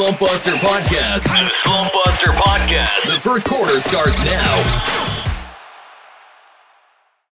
Slumpbuster Podcast. The Slumpbuster Podcast. The first quarter starts now.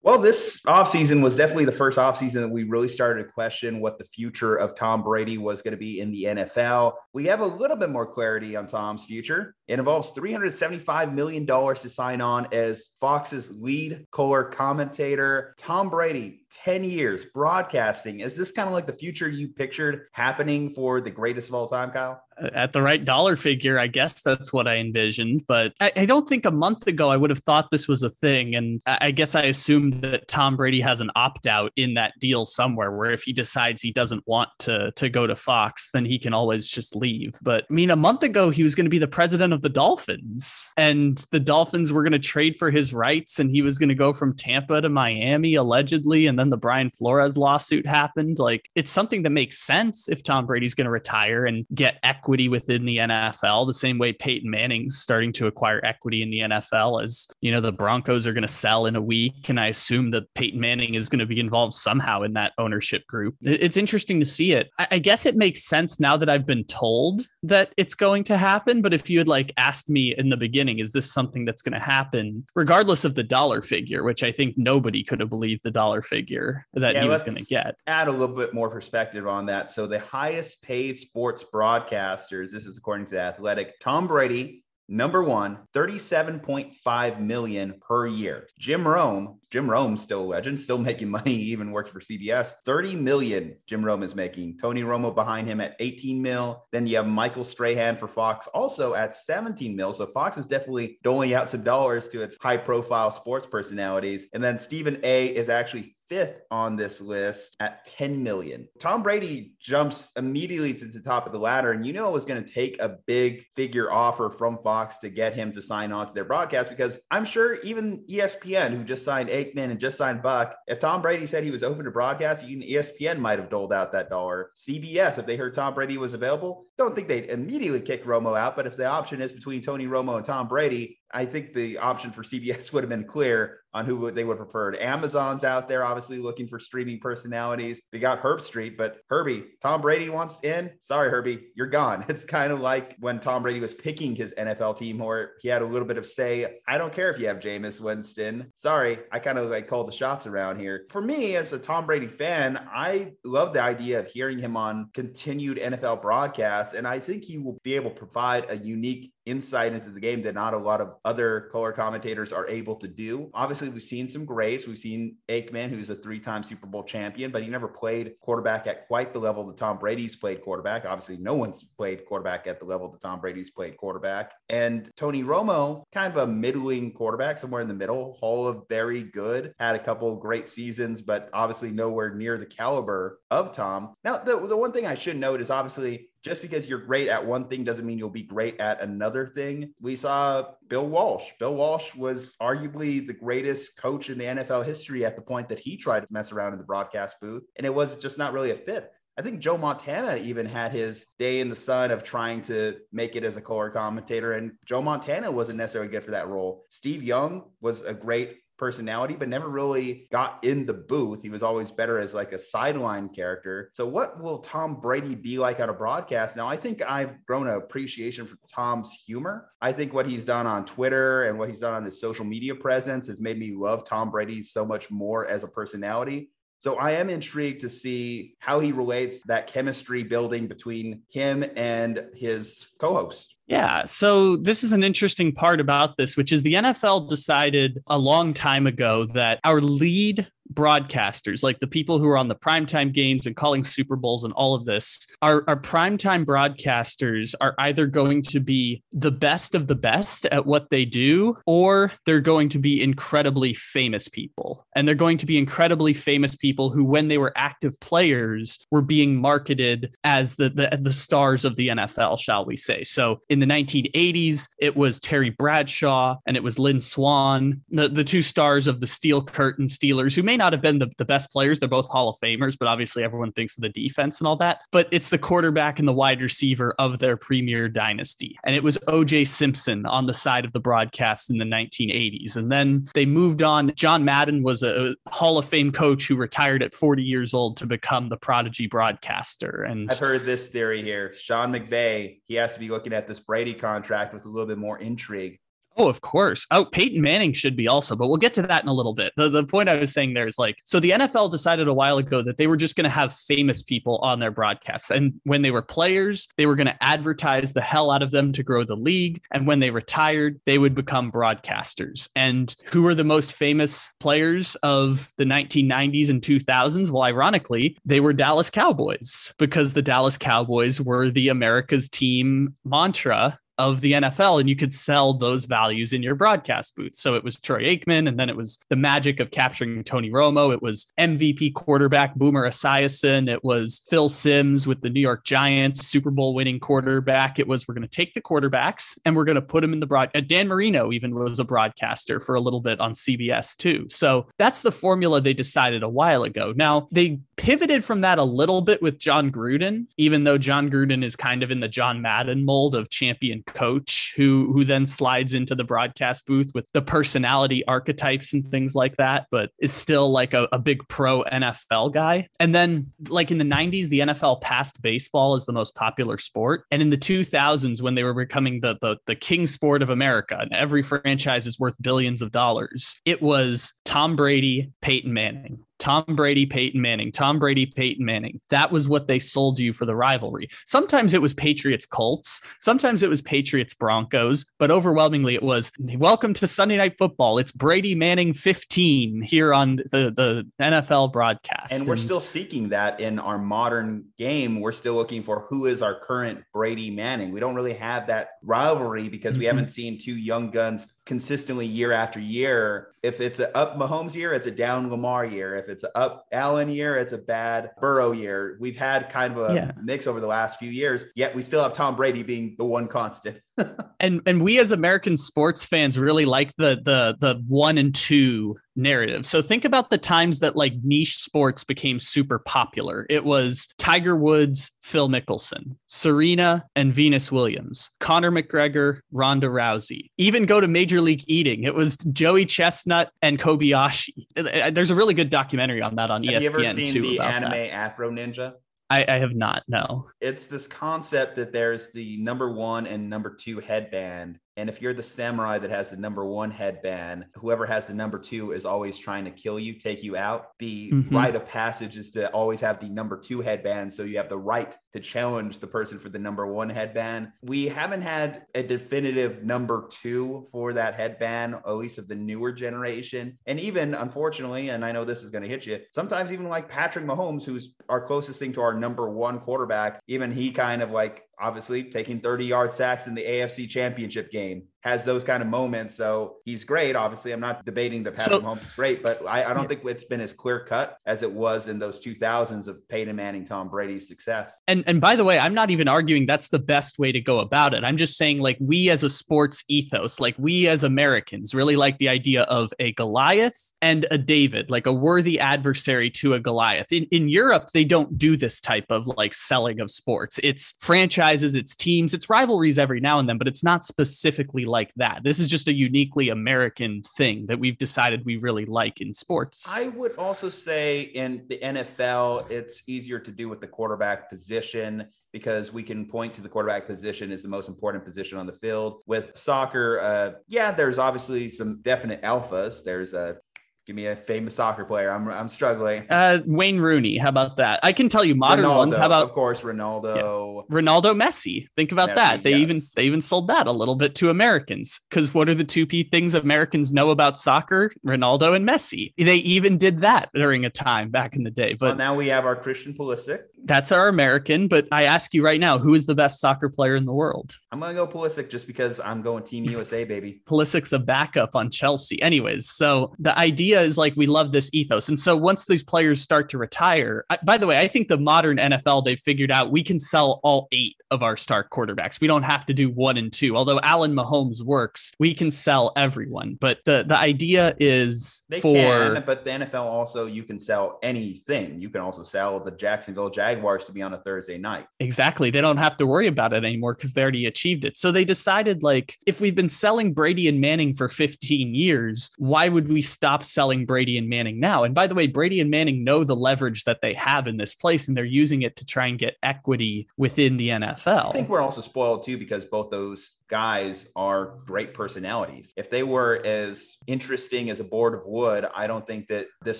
Well, this offseason was definitely the first offseason that we really started to question what the future of Tom Brady was going to be in the NFL. We have a little bit more clarity on Tom's future. It involves $375 million to sign on as Fox's lead color commentator. Tom Brady, 10 years broadcasting. Is this kind of like the future you pictured happening for the greatest of all time, Kyle? At the right dollar figure, I guess that's what I envisioned. But I, I, don't think a month ago I would have thought this was a thing. And I guess I assumed that Tom Brady has an opt out in that deal somewhere where if he decides he doesn't want to, to go to Fox, then he can always just leave. But I mean, a month ago, he was going to be the president of the Dolphins, and the Dolphins were going to trade for his rights, and he was going to go from Tampa to Miami, allegedly. And then the Brian Flores lawsuit happened. Like, it's something that makes sense if Tom Brady's going to retire and get equity equity within the NFL, the same way Peyton Manning's starting to acquire equity in the NFL as, you know, the Broncos are going to sell in a week. And I assume that Peyton Manning is going to be involved somehow in that ownership group. It's interesting to see it. I guess it makes sense now that I've been told that it's going to happen. But if you had like asked me in the beginning, is this something that's going to happen, regardless of the dollar figure, which I think nobody could have believed the dollar figure that yeah, he was going to get. Add a little bit more perspective on that. So the highest paid sports broadcast broadcasters. This is according to the Athletic. Tom Brady, number one, 37.5 million per year. Jim Rome, Jim Rome's still a legend, still making money, even works for CBS. 30 million Jim Rome is making. Tony Romo behind him at 18 mil. Then you have Michael Strahan for Fox also at 17 mil. So Fox is definitely doling out some dollars to its high profile sports personalities. And then Stephen A is actually fifth on this list at 10 million. Tom Brady jumps immediately to the top of the ladder, and you know it was going to take a big figure offer from Fox to get him to sign on to their broadcast because I'm sure even ESPN, who just signed Aikman and just signed Buck, if Tom Brady said he was open to broadcast, even ESPN might have doled out that dollar. CBS, if they heard Tom Brady was available, don't think they'd immediately kick Romo out. But if the option is between Tony Romo and Tom Brady, I think the option for CBS would have been clear on who they would have preferred. Amazon's out there, obviously looking for streaming personalities. They got Herbstreit, but Herbie, Tom Brady wants in. Sorry, Herbie, you're gone. It's kind of like when Tom Brady was picking his NFL team, where he had a little bit of say. I don't care if you have Jameis Winston. Sorry, I kind of like called the shots around here. For me, as a Tom Brady fan, I love the idea of hearing him on continued NFL broadcasts, and I think he will be able to provide a unique insight into the game that not a lot of other color commentators are able to do. Obviously, we've seen some greats. We've seen Aikman, who's a three time Super Bowl champion, but he never played quarterback at quite the level that Tom Brady's played quarterback. Obviously, no one's played quarterback at the level that Tom Brady's played quarterback. And Tony Romo, kind of a middling quarterback, somewhere in the middle, Hall of very good, had a couple great seasons, but obviously nowhere near the caliber of Tom. Now, the, the one thing I should note is obviously just because you're great at one thing doesn't mean you'll be great at another thing. We saw Bill Walsh. Bill Walsh was arguably the greatest coach in the NFL history at the point that he tried to mess around in the broadcast booth, and it was just not really a fit. I think Joe Montana even had his day in the sun of trying to make it as a color commentator, and Joe Montana wasn't necessarily good for that role. Steve Young was a great personality, but never really got in the booth. He was always better as like a sideline character. So, what will Tom Brady be like on a broadcast? Now, I think I've grown an appreciation for Tom's humor. I think what he's done on Twitter and what he's done on his social media presence has made me love Tom Brady so much more as a personality. So I am intrigued to see how he relates that chemistry building between him and his co-host. Yeah. So this is an interesting part about this, which is the NFL decided a long time ago that our lead broadcasters, like the people who are on the primetime games and calling Super Bowls and all of this, our, our primetime broadcasters are either going to be the best of the best at what they do, or they're going to be incredibly famous people. And they're going to be incredibly famous people who, when they were active players, were being marketed as the, the, the stars of the NFL, shall we say. So in the 1980s, it was Terry Bradshaw and it was Lynn Swann, the, the two stars of the Steel Curtain Steelers, who may may not have been the, the best players. They're both Hall of Famers, but obviously everyone thinks of the defense and all that. But it's the quarterback and the wide receiver of their premier dynasty. And it was OJ Simpson on the side of the broadcast in the 1980s. And then they moved on. John Madden was a Hall of Fame coach who retired at 40 years old to become the prodigy broadcaster. And I've heard this theory here. Sean McVay, he has to be looking at this Brady contract with a little bit more intrigue. Oh, of course. Oh, Peyton Manning should be also, but we'll get to that in a little bit. The, the point I was saying there is like, so the NFL decided a while ago that they were just going to have famous people on their broadcasts. And when they were players, they were going to advertise the hell out of them to grow the league. And when they retired, they would become broadcasters. And who were the most famous players of the 1990s and 2000s? Well, ironically, they were Dallas Cowboys because the Dallas Cowboys were the America's team mantra of the NFL and you could sell those values in your broadcast booth. So it was Troy Aikman and then it was the magic of capturing Tony Romo. It was MVP quarterback Boomer Esiason. It was Phil Simms with the New York Giants, Super Bowl winning quarterback. It was we're going to take the quarterbacks and we're going to put them in the broad. Dan Marino even was a broadcaster for a little bit on CBS too. So that's the formula they decided a while ago. Now they pivoted from that a little bit with Jon Gruden, even though Jon Gruden is kind of in the John Madden mold of champion coach who who then slides into the broadcast booth with the personality archetypes and things like that, but is still like a, a big pro NFL guy. And then like in the 90s, the NFL passed baseball as the most popular sport. And in the 2000s, when they were becoming the the, the king sport of America, and every franchise is worth billions of dollars, it was Tom Brady, Peyton Manning. Tom Brady, Peyton Manning, Tom Brady, Peyton Manning. That was what they sold you for the rivalry. Sometimes it was Patriots Colts, sometimes it was Patriots Broncos, but overwhelmingly it was welcome to Sunday Night Football. It's Brady Manning 15 here on the, the NFL broadcast. And we're still seeking that in our modern game. We're still looking for who is our current Brady Manning. We don't really have that rivalry because we mm-hmm. haven't seen two young guns consistently year after year. If it's a up Mahomes year, it's a down Lamar year. If it's a up Allen year, it's a bad Burrow year. We've had kind of a yeah. mix over the last few years, yet we still have Tom Brady being the one constant. and and we as American sports fans really like the the the one and two narrative. So think about the times that like niche sports became super popular. It was Tiger Woods, Phil Mickelson, Serena and Venus Williams, Conor McGregor, Ronda Rousey. Even go to Major League Eating. It was Joey Chestnut and Kobayashi. There's a really good documentary on that on Have ESPN you ever seen too. The anime that. Afro Ninja. I, I, have not. No. It's this concept that there's the number one and number two headband, and if you're the samurai that has the number one headband, whoever has the number two is always trying to kill you, take you out. The mm-hmm. rite of passage is to always have the number two headband. So you have the right to challenge the person for the number one headband. We haven't had a definitive number two for that headband, at least of the newer generation. And even unfortunately, and I know this is going to hit you, sometimes even like Patrick Mahomes, who's our closest thing to our number one quarterback, even he kind of like obviously taking 30 yard sacks in the AFC championship game has those kind of moments. So he's great. Obviously, I'm not debating that Patrick so, Mahomes is great, but I, I don't yeah. think it's been as clear cut as it was in those 2000s of Peyton Manning, Tom Brady's success. And and by the way, I'm not even arguing that's the best way to go about it. I'm just saying like we as a sports ethos, like we as Americans, really like the idea of a Goliath and a David, like a worthy adversary to a Goliath. In in Europe, they don't do this type of like selling of sports. It's franchises, it's teams, it's rivalries every now and then, but it's not specifically like that. This is just a uniquely American thing that we've decided we really like in sports. I would also say in the NFL, it's easier to do with the quarterback position because we can point to the quarterback position as the most important position on the field. With soccer, uh, yeah, there's obviously some definite alphas. There's a Give me a famous soccer player. I'm I'm struggling. Uh, Wayne Rooney. How about that? I can tell you modern Ronaldo, ones. How about of course Ronaldo? Yeah. Ronaldo, Messi. Think about Messi, that. They yes. even they even sold that a little bit to Americans because what are the two p things Americans know about soccer? Ronaldo and Messi. They even did that during a time back in the day. But well, now we have our Christian Pulisic. That's our American, but I ask you right now, who is the best soccer player in the world? I'm gonna go Pulisic just because I'm going Team USA, baby. Pulisic's a backup on Chelsea. Anyways, so the idea is like we love this ethos. And so once these players start to retire, I, by the way, I think the modern NFL, they've figured out we can sell all eight of our star quarterbacks. We don't have to do one and two. Although Allen Mahomes works, we can sell everyone. But the, the idea is They for can, but the NFL also you can sell anything. You can also sell the Jacksonville Jaguars to be on a Thursday night. Exactly. They don't have to worry about it anymore because they already achieved it. So they decided, like, if we've been selling Brady and Manning for 15 years, why would we stop selling Brady and Manning now? And by the way, Brady and Manning know the leverage that they have in this place, and they're using it to try and get equity within the NFL. I think we're also spoiled too because both those guys are great personalities. If they were as interesting as a board of wood, I don't think that this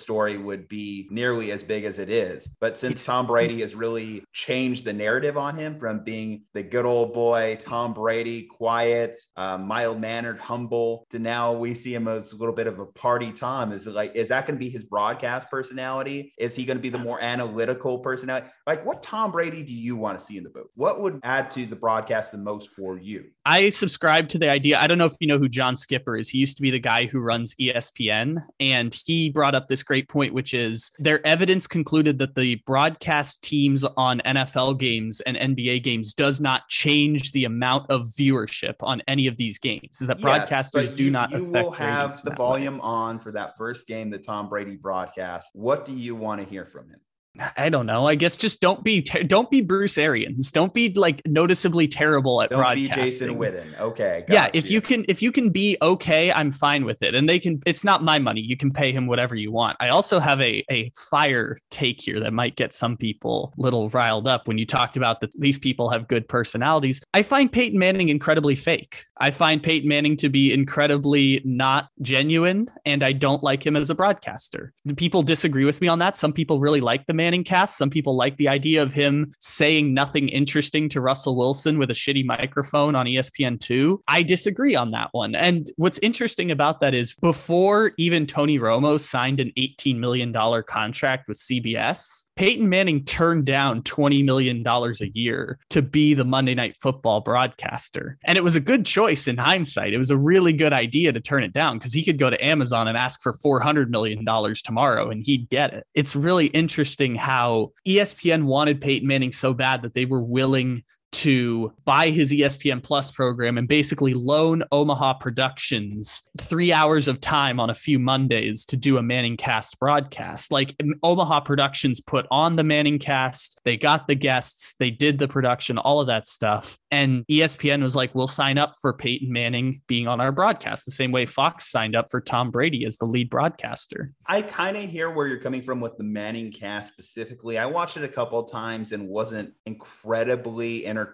story would be nearly as big as it is. But since Tom Brady has really changed the narrative on him from being the good old boy, Tom Brady, quiet, uh, mild mannered, humble, to now we see him as a little bit of a party Tom. Is it like, is that going to be his broadcast personality? Is he going to be the more analytical personality? Like, what Tom Brady do you want to see in the booth? What would add to the broadcast the most for you? I subscribe to the idea. I don't know if you know who John Skipper is. He used to be the guy who runs ESPN, and he brought up this great point, which is their evidence concluded that the broadcast teams on NFL games and NBA games does not change the amount of viewership on any of these games. That Yes, broadcasters but do not You affect will have the that way. volume on for that first game that Tom Brady broadcast. What do you want to hear from him? I don't know. I guess just don't be ter- don't be Bruce Arians. Don't be like noticeably terrible at Don't be. Jason Witten. Okay. yeah, if you can if you can be okay, I'm fine with it. And they can it's not my money. You can pay him whatever you want. I also have a a fire take here that might get some people a little riled up when you talked about that these people have good personalities. I find Peyton Manning incredibly fake. I find Peyton Manning to be incredibly not genuine and I don't like him as a broadcaster. The people disagree with me on that. Some people really like the Manning cast. Some people like the idea of him saying nothing interesting to Russell Wilson with a shitty microphone on E ESPN2. I disagree on that one. And what's interesting about that is before even Tony Romo signed an $18 million contract with CBS, Peyton Manning turned down $20 million a year to be the Monday Night Football broadcaster. And it was a good choice in hindsight. It was a really good idea to turn it down because he could go to Amazon and ask for $400 million tomorrow and he'd get it. It's really interesting how ESPN wanted Peyton Manning so bad that they were willing to buy his ESPN Plus program and basically loan Omaha Productions three hours of time on a few Mondays to do a Manning Cast broadcast. Like Omaha Productions put on the Manning Cast, they got the guests, they did the production, all of that stuff. And ESPN was like, we'll sign up for Peyton Manning being on our broadcast, the same way Fox signed up for Tom Brady as the lead broadcaster. I kind of hear where you're coming from with the Manning cast specifically. I watched it a couple times and wasn't incredibly entertained.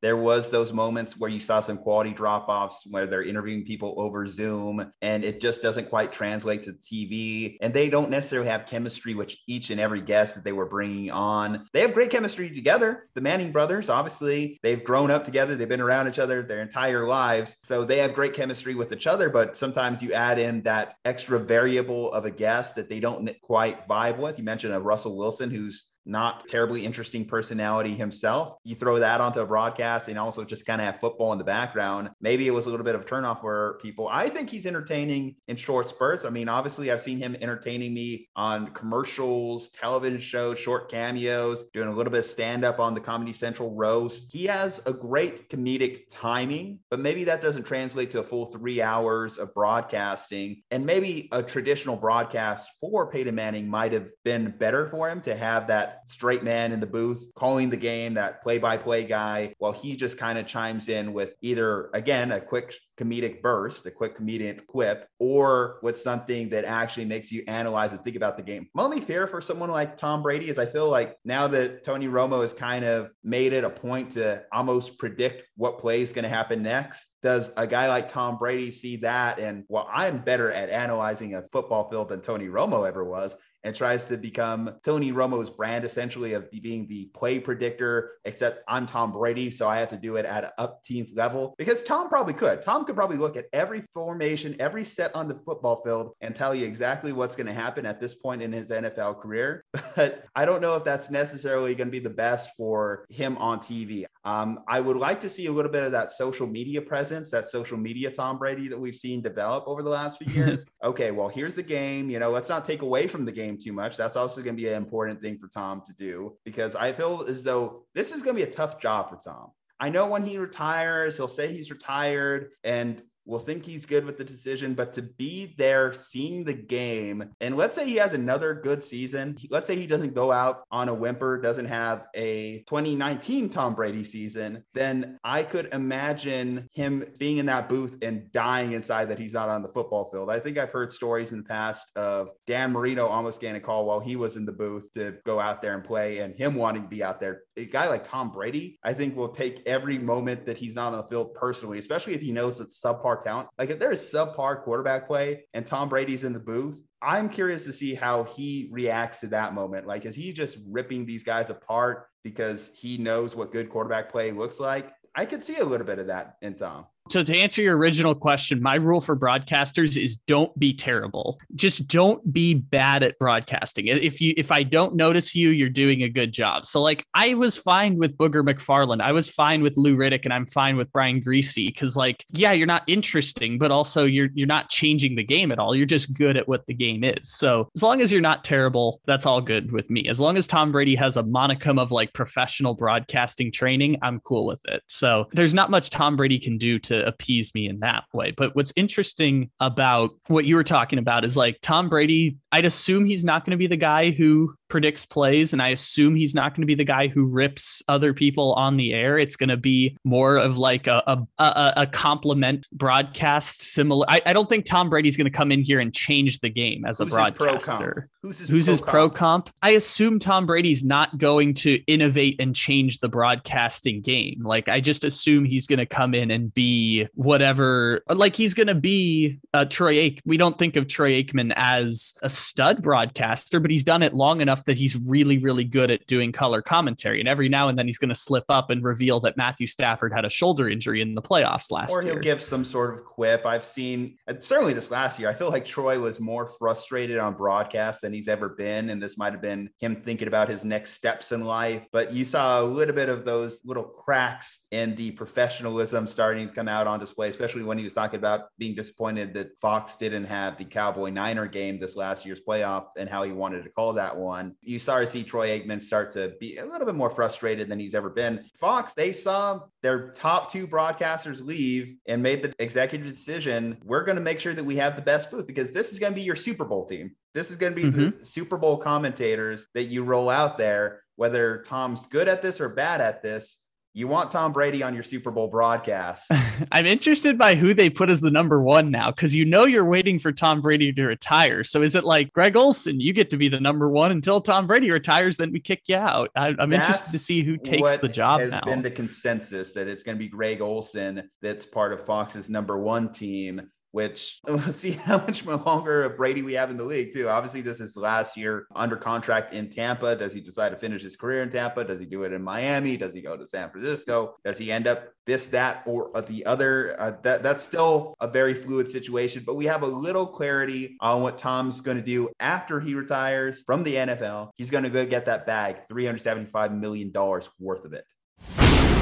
There was those moments where you saw some quality drop-offs where they're interviewing people over Zoom and it just doesn't quite translate to TV and they don't necessarily have chemistry with each and every guest that they were bringing on. They have great chemistry together. The Manning brothers, obviously, they've grown up together. They've been around each other their entire lives. So they have great chemistry with each other, but sometimes you add in that extra variable of a guest that they don't quite vibe with. You mentioned a Russell Wilson who's not terribly interesting personality himself. You throw that onto a broadcast and also just kind of have football in the background. Maybe it was a little bit of a turnoff for people. I think he's entertaining in short spurts. I mean, obviously, I've seen him entertaining me on commercials, television shows, short cameos, doing a little bit of stand up on the Comedy Central roast. He has a great comedic timing, but maybe that doesn't translate to a full three hours of broadcasting. And maybe a traditional broadcast for Peyton Manning might have been better for him to have that straight man in the booth calling the game, that play by play guy, while he just kind of chimes in with either, again, a quick comedic burst, a quick comedic quip, or with something that actually makes you analyze and think about the game. My only fear for someone like Tom Brady is I feel like now that Tony Romo has kind of made it a point to almost predict what play is going to happen next, does a guy like Tom Brady see that? And well, I'm better at analyzing a football field than Tony Romo ever was and tries to become Tony Romo's brand essentially of being the play predictor, except I'm Tom Brady. So I have to do it at an up teens level because Tom probably could. Tom Tom could probably look at every formation, every set on the football field and tell you exactly what's going to happen at this point in his NFL career. But I don't know if that's necessarily going to be the best for him on TV. Um, I would like to see a little bit of that social media presence, that social media Tom Brady that we've seen develop over the last few years. okay, well, here's the game. You know, let's not take away from the game too much. That's also going to be an important thing for Tom to do because I feel as though this is going to be a tough job for Tom. I know when he retires, he'll say he's retired and will think he's good with the decision, but to be there seeing the game, and let's say he has another good season. Let's say he doesn't go out on a whimper, doesn't have a 2019 Tom Brady season, then I could imagine him being in that booth and dying inside that he's not on the football field. I think I've heard stories in the past of Dan Marino almost getting a call while he was in the booth to go out there and play and him wanting to be out there. A guy like Tom Brady, I think will take every moment that he's not on the field personally, especially if he knows that subpar subpar talent. Like if there is subpar quarterback play and Tom Brady's in the booth, I'm curious to see how he reacts to that moment. Like, is he just ripping these guys apart because he knows what good quarterback play looks like? I could see a little bit of that in Tom. So to answer your original question, my rule for broadcasters is don't be terrible. Just don't be bad at broadcasting. If you if I don't notice you, you're doing a good job. So like I was fine with Booger McFarland. I was fine with Lou Riddick and I'm fine with Brian Griese cuz like yeah, you're not interesting, but also you're you're not changing the game at all. You're just good at what the game is. So as long as you're not terrible, that's all good with me. As long as Tom Brady has a monicum of like professional broadcasting training, I'm cool with it. So there's not much Tom Brady can do to to appease me in that way. But what's interesting about what you were talking about is like Tom Brady, I'd assume he's not going to be the guy who predicts plays, and I assume he's not going to be the guy who rips other people on the air. It's going to be more of like a a, a, a compliment broadcast. Similar, I, I don't think Tom Brady's going to come in here and change the game as Who's a broadcaster. Who's his, Who's pro his pro comp? I assume Tom Brady's not going to innovate and change the broadcasting game. Like I just assume he's going to come in and be whatever. Like he's going to be uh, Troy Aikman. We don't think of Troy Aikman as a stud broadcaster, but he's done it long enough that he's really, really good at doing color commentary. And every now and then he's going to slip up and reveal that Matthew Stafford had a shoulder injury in the playoffs last year. Or he'll give some sort of quip. I've seen, certainly this last year, I feel like Troy was more frustrated on broadcast than he's ever been. And this might have been him thinking about his next steps in life. But you saw a little bit of those little cracks in the professionalism starting to come out on display, especially when he was talking about being disappointed that Fox didn't have the Cowboy Niner game this last year's playoff and how he wanted to call that one. You started to see Troy Aikman start to be a little bit more frustrated than he's ever been. Fox, they saw their top two broadcasters leave and made the executive decision. We're going to make sure that we have the best booth because this is going to be your Super Bowl team. This is going to be mm-hmm. the Super Bowl commentators that you roll out there. Whether Tom's good at this or bad at this, you want Tom Brady on your Super Bowl broadcast. I'm interested by who they put as the number one now, because you know you're waiting for Tom Brady to retire. So is it like Greg Olsen? You get to be the number one until Tom Brady retires, then we kick you out. I, am interested to see who takes the job has now. Been the consensus that it's going to be Greg Olsen that's part of Fox's number one team which we'll see how much longer of Brady we have in the league, too. Obviously, this is last year under contract in Tampa. Does he decide to finish his career in Tampa? Does he do it in Miami? Does he go to San Francisco? Does he end up this, that, or the other? Uh, that That's still a very fluid situation, but we have a little clarity on what Tom's going to do after he retires from the NFL. He's going to go get that bag, $375 million worth of it.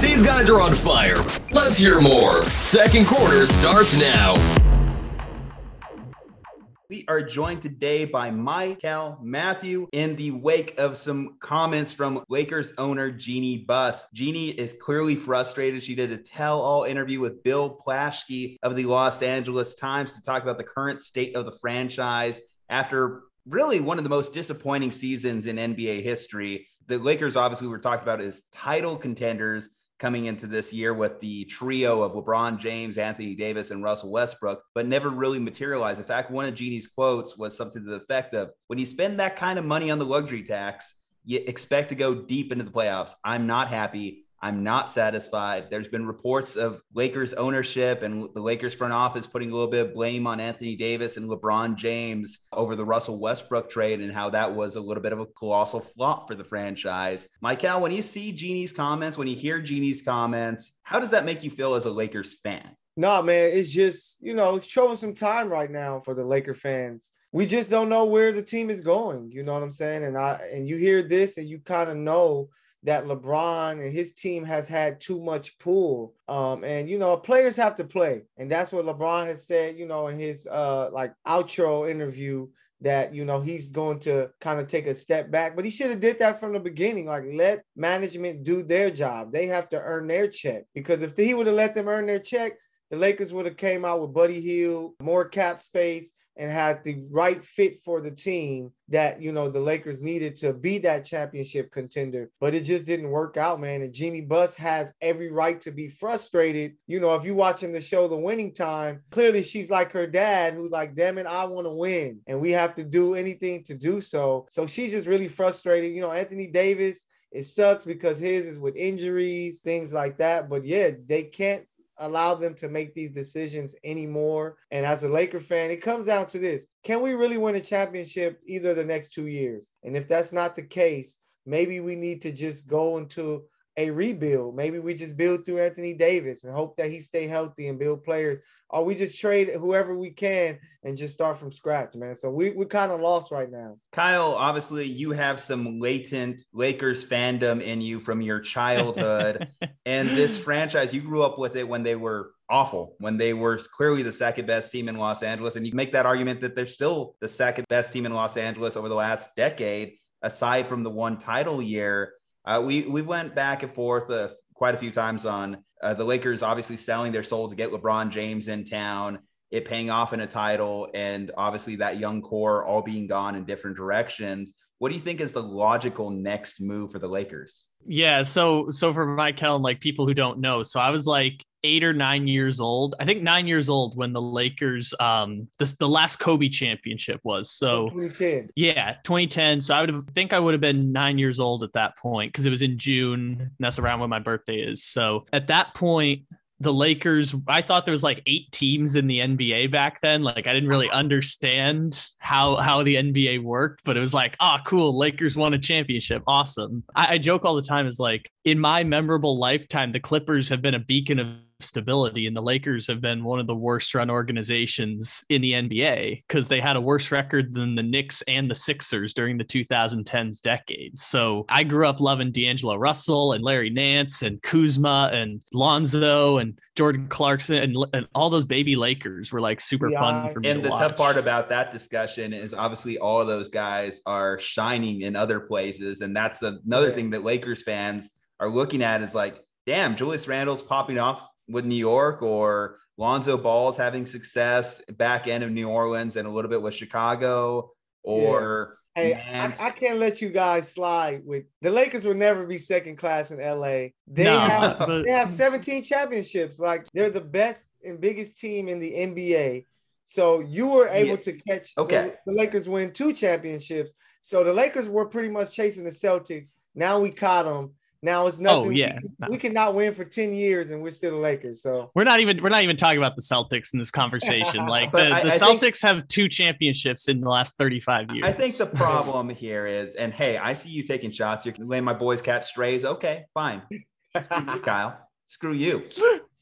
These guys are on fire. Let's hear more. Second quarter starts now. We are joined today by Mykell Mathieu in the wake of some comments from Lakers owner Jeanie Buss. Jeanie is clearly frustrated. She did a tell all interview with Bill Plaschke of the Los Angeles Times to talk about the current state of the franchise after really one of the most disappointing seasons in NBA history. The Lakers, obviously, we were talking about as title contenders coming into this year with the trio of LeBron James, Anthony Davis, and Russell Westbrook, but never really materialized. In fact, one of Jeanie's quotes was something to the effect of when you spend that kind of money on the luxury tax, you expect to go deep into the playoffs. I'm not happy. I'm not satisfied. There's been reports of Lakers ownership and the Lakers front office putting a little bit of blame on Anthony Davis and LeBron James over the Russell Westbrook trade and how that was a little bit of a colossal flop for the franchise. Mykell, when you see Jeanie's comments, when you hear Jeanie's comments, how does that make you feel as a Lakers fan? Nah, man, it's just, you know, it's troublesome time right now for the Laker fans. We just don't know where the team is going. You know what I'm saying? And I and you hear this and you kind of know that LeBron and his team has had too much pull. Um, and you know, players have to play. And that's what LeBron has said, you know, in his uh like outro interview that you know he's going to kind of take a step back but he should have did that from the beginning like let management do their job they have to earn their check because if he would have let them earn their check the Lakers would have came out with Buddy Hield, more cap space, and had the right fit for the team that you know the Lakers needed to be that championship contender. But it just didn't work out, man. And Jeanie Buss has every right to be frustrated. You know, if you're watching the show The Winning Time, clearly she's like her dad, who's like, damn it, I want to win. And we have to do anything to do so. So she's just really frustrated. You know, Anthony Davis. It sucks because his is with injuries, things like that. But yeah, they can't allow them to make these decisions anymore. And as a Laker fan, it comes down to this can we really win a championship either the next two years? And if that's not the case, maybe we need to just go into a rebuild. Maybe we just build through Anthony Davis and hope that he stay healthy and build players. Or we just trade whoever we can and just start from scratch, man. So we, we're kind of lost right now. Kyle, obviously you have some latent Lakers fandom in you from your childhood. and this franchise, you grew up with it when they were awful, when they were clearly the second best team in Los Angeles. And you make that argument that they're still the second best team in Los Angeles over the last decade, aside from the one title year. Uh, we we went back and forth uh, quite a few times on uh, the Lakers obviously selling their soul to get LeBron James in town, it paying off in a title, and obviously that young core all being gone in different directions. What do you think is the logical next move for the Lakers? Yeah, so so for Mykell and like people who don't know, so I was like eight or nine years old. I think nine years old when the Lakers, um, this the last Kobe championship was. So 2010. Yeah, 2010. So I would have think I would have been nine years old at that point because it was in June. And that's around when my birthday is. So at that point, the Lakers, I thought there was like eight teams in the NBA back then. Like I didn't really understand how how the NBA worked, but it was like, ah, oh, cool, Lakers won a championship. Awesome. I, I joke all the time is like in my memorable lifetime, the Clippers have been a beacon of stability. And the Lakers have been one of the worst run organizations in the NBA because they had a worse record than the Knicks and the Sixers during the 2010s decade. So I grew up loving D'Angelo Russell and Larry Nance and Kuzma and Lonzo and Jordan Clarkson and, and all those baby Lakers were like super yeah. fun for me. And the watch. tough part about that discussion is obviously all of those guys are shining in other places. And that's another yeah. thing that Lakers fans are looking at is like, damn, Julius Randle's popping off with New York or Lonzo Ball's having success back end of New Orleans and a little bit with Chicago or yeah. Hey, I, I, can't let you guys slide with the Lakers will never be second class in LA. They no, have but... they have 17 championships. Like they're the best and biggest team in the NBA. So you were able yeah. to catch okay. the, the Lakers win two championships. So the Lakers were pretty much chasing the Celtics. Now we caught them now it's oh, nothing. Oh, yeah. We, we cannot win for 10 years and we're still the Lakers. So we're not even we're not even talking about the Celtics in this conversation. Like the, I, the I Celtics think, have two championships in the last 35 years. I think the problem here is, and hey, I see you taking shots. You're laying my boys catch strays. Okay, fine. Screw you, Kyle. Screw you.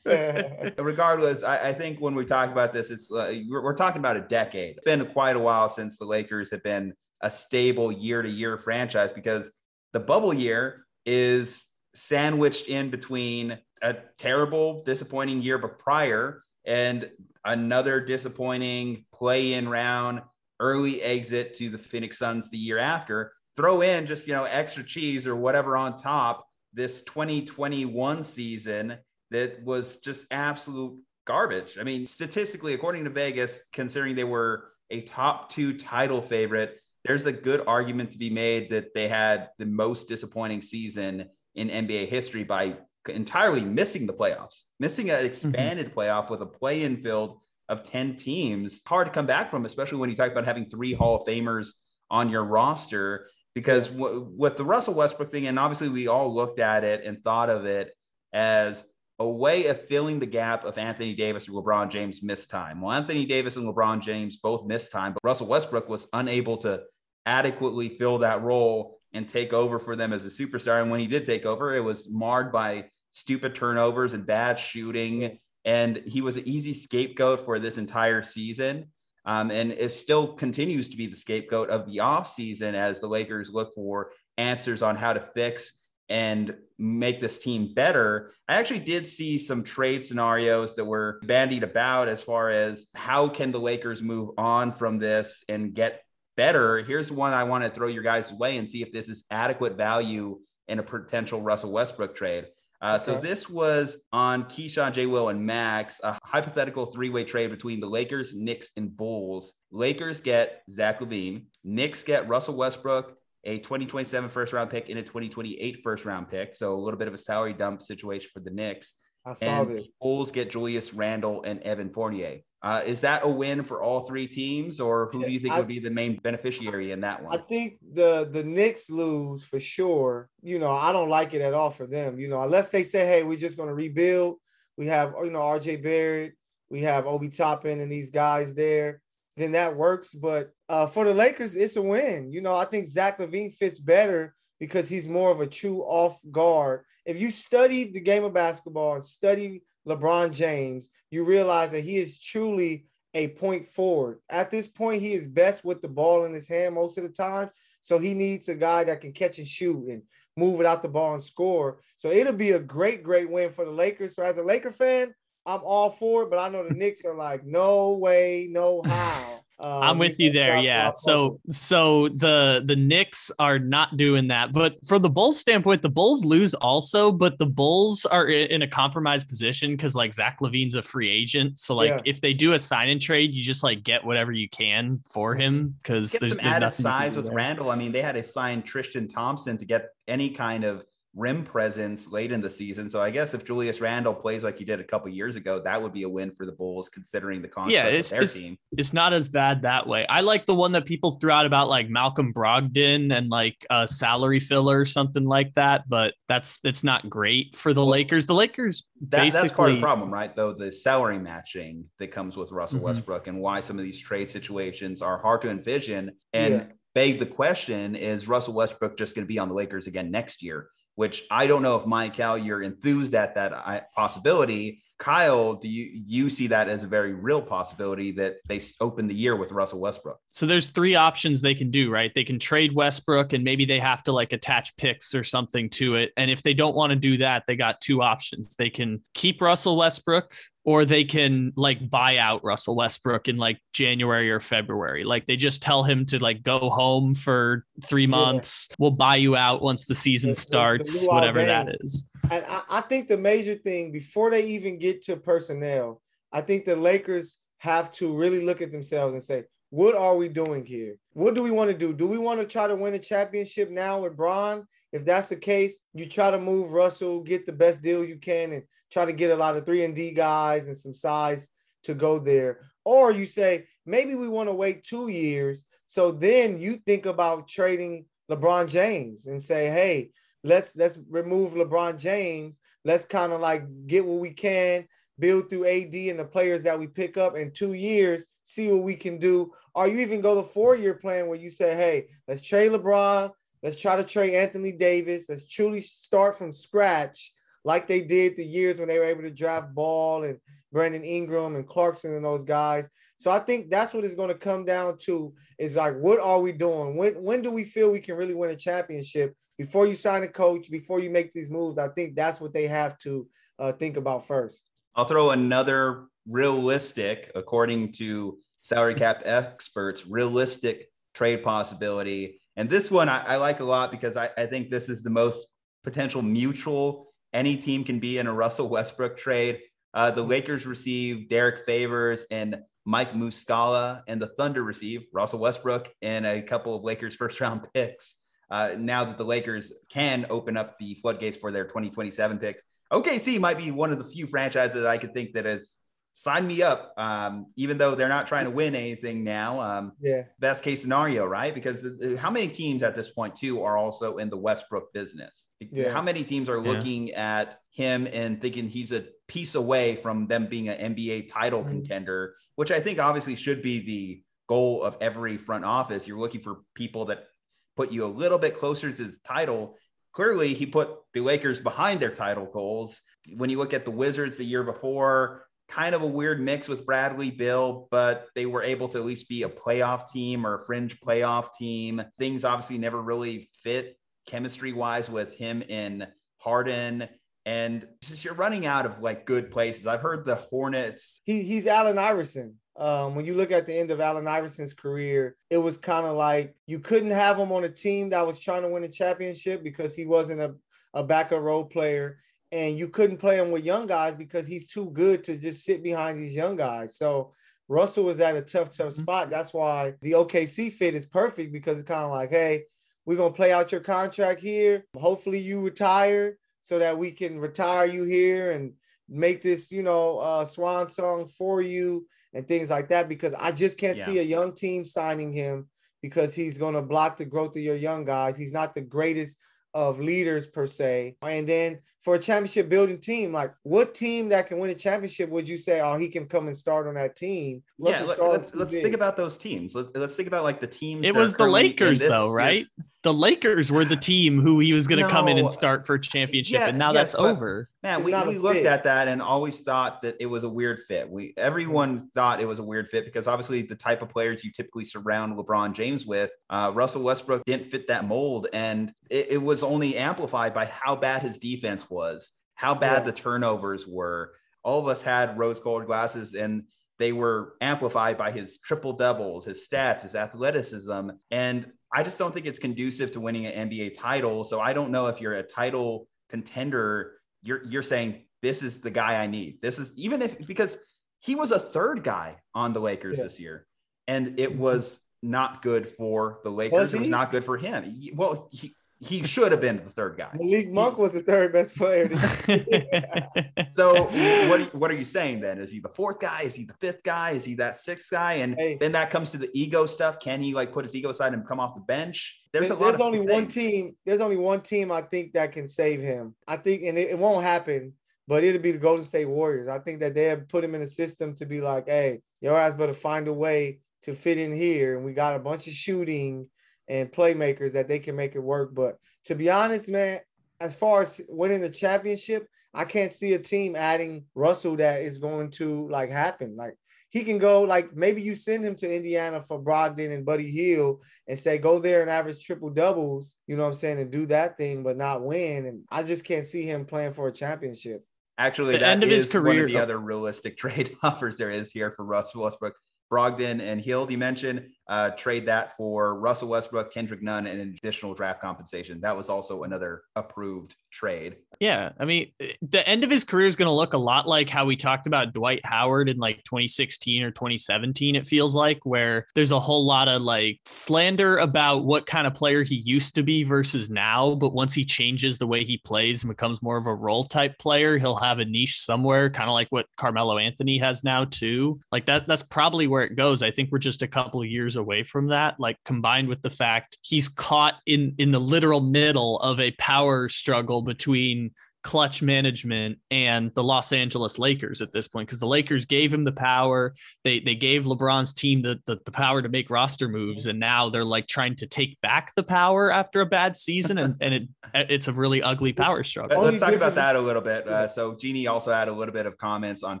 Regardless, I, I, think when we talk about this, it's uh, we're, we're talking about a decade. It's been quite a while since the Lakers have been a stable year to year franchise because the bubble year is sandwiched in between a terrible, disappointing year but prior and another disappointing play in round, early exit to the Phoenix Suns the year after. Throw in just, you know, extra cheese or whatever on top this 2021 season that was just absolute garbage. I mean, statistically, according to Vegas, considering they were a top two title favorite, there's a good argument to be made that they had the most disappointing season in NBA history by entirely missing the playoffs, missing an mm-hmm. expanded mm-hmm. playoff with a play in field of 10 teams. Hard to come back from, especially when you talk about having three Hall of Famers on your roster. because w- with the Russell Westbrook thing, and obviously we all looked at it and thought of it as a way of filling the gap of Anthony Davis or LeBron James missed time. Well, Anthony Davis and LeBron James both missed time, but Russell Westbrook was unable to adequately fill that role and take over for them as a superstar. And when he did take over, it was marred by stupid turnovers and bad shooting. And he was an easy scapegoat for this entire season. Um, and it still continues to be the scapegoat of the offseason as the Lakers look for answers on how to fix and make this team better. I actually did see some trade scenarios that were bandied about as far as how can the Lakers move on from this and get better. Here's one I want to throw your guys' way and see if this is adequate value in a potential Russell Westbrook trade. Uh, okay. So this was on Keyshawn, J. Will, and Max, a hypothetical three-way trade between the Lakers, Knicks, and Bulls. Lakers get Zach LaVine, Knicks get Russell Westbrook a 2027 first round pick and a 2028 first round pick. So a little bit of a salary dump situation for the Knicks. I saw and this. Bulls get Julius Randle and Evan Fournier. Uh, is that a win for all three teams, or who do you think I, would be the main beneficiary in that one? I think the the Knicks lose for sure. You know, I don't like it at all for them. You know, unless they say, "Hey, we're just going to rebuild." We have you know R.J. Barrett, we have Obi Toppin, and these guys there then that works. But uh, for the Lakers, it's a win. You know, I think Zach LaVine fits better because he's more of a true off guard. If you study the game of basketball and study LeBron James, you realize that he is truly a point forward. At this point, he is best with the ball in his hand most of the time. So he needs a guy that can catch and shoot and move it out the ball and score. So it'll be a great, great win for the Lakers. So as a Laker fan, I'm all for it, but I know the Knicks are like, no way, no how. Um, I'm with you there. Yeah. So so the the Knicks are not doing that, but from the Bulls standpoint, the Bulls lose also, but the Bulls are in a compromised position because like Zach LaVine's a free agent. So like yeah. if they do a sign and trade, you just like get whatever you can for him because there's, some there's added size with there. Randle. I mean, they had to sign Tristan Thompson to get any kind of rim presence late in the season. So I guess if Julius Randle plays like he did a couple years ago, that would be a win for the Bulls considering the contract yeah, it's, their it's, team. It's not as bad that way. I like the one that people threw out about like Malcolm Brogdon and like a salary filler or something like that, but that's it's not great for the Lakers. The Lakers that, basically that's part of the problem, right? Though the salary matching that comes with Russell mm-hmm. Westbrook and why some of these trade situations are hard to envision and yeah. beg the question is Russell Westbrook just going to be on the Lakers again next year? Which I don't know if Mykell you're enthused at that uh, possibility. Kyle, do you you see that as a very real possibility that they open the year with Russell Westbrook? So there's three options they can do, right? They can trade Westbrook and maybe they have to like attach picks or something to it. And if they don't want to do that, they got two options. They can keep Russell Westbrook or they can like buy out Russell Westbrook in like January or February. Like they just tell him to like go home for three months. Yeah. We'll buy you out once the season starts, the whatever that is. And I, I think the major thing before they even get to personnel, I think the Lakers have to really look at themselves and say, what are we doing here? What do we want to do? Do we want to try to win a championship now with Bron? If that's the case, you try to move Russell, get the best deal you can, and try to get a lot of three and D guys and some size to go there. Or you say maybe we want to wait two years. So then you think about trading LeBron James and say, hey, let's let's remove LeBron James. Let's kind of like get what we can, build through AD and the players that we pick up in two years, see what we can do. Or you even go the four-year plan where you say, hey, let's trade LeBron, let's try to trade Anthony Davis, let's truly start from scratch like they did the years when they were able to draft Ball and Brandon Ingram and Clarkson and those guys. So I think that's what it's going to come down to is like, what are we doing? When when do we feel we can really win a championship? Before you sign a coach, before you make these moves, I think that's what they have to uh, think about first. I'll throw another realistic, according to salary cap experts, realistic trade possibility. And this one I, I like a lot because I, I think this is the most potential mutual any team can be in a Russell Westbrook trade. Uh, the Lakers receive Derrick Favors and Mike Muscala, and the Thunder receive Russell Westbrook and a couple of Lakers first round picks. Uh, now that the Lakers can open up the floodgates for their 2027 picks, OKC might be one of the few franchises I could think that has sign me up. Um, even though they're not trying to win anything now. Um, Yeah. best case scenario, right? Because the, the- how many teams at this point too are also in the Westbrook business? Yeah. How many teams are Yeah. looking at him and thinking he's a piece away from them being an NBA title Mhm. contender, which I think obviously should be the goal of every front office. You're looking for people that put you a little bit closer to his title. Clearly, he put the Lakers behind their title goals. When you look at the Wizards the year before, kind of a weird mix with Bradley Beal, but they were able to at least be a playoff team or a fringe playoff team. Things obviously never really fit chemistry wise with him in Harden. And just you're running out of like good places. I've heard the Hornets. he he's Allen Iverson. Um, when you look at the end of Allen Iverson's career, it was kind of like you couldn't have him on a team that was trying to win a championship because he wasn't a, a backup role player. And you couldn't play him with young guys because he's too good to just sit behind these young guys. So Russell was at a tough, tough Mm-hmm. spot. That's why the OKC fit is perfect because it's kind of like, hey, we're gonna play out your contract here. Hopefully you retire so that we can retire you here and make this, you know, uh, swan song for you and things like that. Because I just can't Yeah. see a young team signing him because he's going to block the growth of your young guys. He's not the greatest of leaders per se. And then for a championship building team, like what team that can win a championship would you say, oh, he can come and start on that team? Yeah, Russell let's, let's think about those teams. Let's let's think about like the teams. It was the Lakers, though, right? year's- The Lakers were the team who he was going to come in and start for a championship, Yeah, and now yes, that's over. Man, we, we looked fit. at that and always thought that it was a weird fit. We everyone thought it was a weird fit because obviously the type of players you typically surround LeBron James with, uh, Russell Westbrook didn't fit that mold, and it, it was only amplified by how bad his defense was, how bad Yeah. the turnovers were. All of us had rose-colored glasses, and they were amplified by his triple doubles, his stats, his athleticism, and I just don't think it's conducive to winning an NBA title. So I don't know if you're a title contender, you're you're saying this is the guy I need. This is even if because he was a third guy on the Lakers Yeah. this year, and it was not good for the Lakers. it was not good for him. He- Well, he he should have been the third guy. Malik Monk was the third best player. So what are- what are you saying then? Is he the fourth guy? Is he the fifth guy? Is he that sixth guy? And Hey. then that comes to the ego stuff. Can he like put his ego aside and come off the bench? There's There- a lot. there's of only one team. There's only one team I think that can save him. I think, and it, it won't happen, but it'll be the Golden State Warriors. I think that they have put him in a system to be like, hey, your ass better find a way to fit in here. And we got a bunch of shooting and playmakers that they can make it work. But to be honest, man, as far as winning the championship, I can't see a team adding Russell that is going to like happen. Like he can go like maybe you send him to Indiana for Brogdon and Buddy Hield and say go there and average triple doubles, you know what I'm saying, and do that thing, but not win. And I just can't see him playing for a championship. Actually, The that end of his is one career- of the other realistic trade offers there is here for Russell Westbrook. Brogdon and Hield, you mentioned, uh, trade that for Russell Westbrook, Kendrick Nunn, and an additional draft compensation. That was also another approved trade. Yeah, I mean, eh, the end of his career is going to look a lot like how we talked about Dwight Howard in like 2016 or 2017. It feels like where there's a whole lot of like slander about what kind of player he used to be versus now. But once he changes the way he plays and becomes more of a role type player, he'll have a niche somewhere, kind of like what Carmelo Anthony has now too. Like that, that's probably where it goes. I think we're just a couple of years away from that. Like combined with the fact he's caught in in the literal middle of a power struggle between Klutch management and the Los Angeles Lakers at this point because the Lakers gave him the power they they gave LeBron's team the, the the power to make roster moves and now they're like trying to take back the power after a bad season and and it it's a really ugly power struggle. Let's talk about that a little bit. Uh, so Jeanie also had a little bit of comments on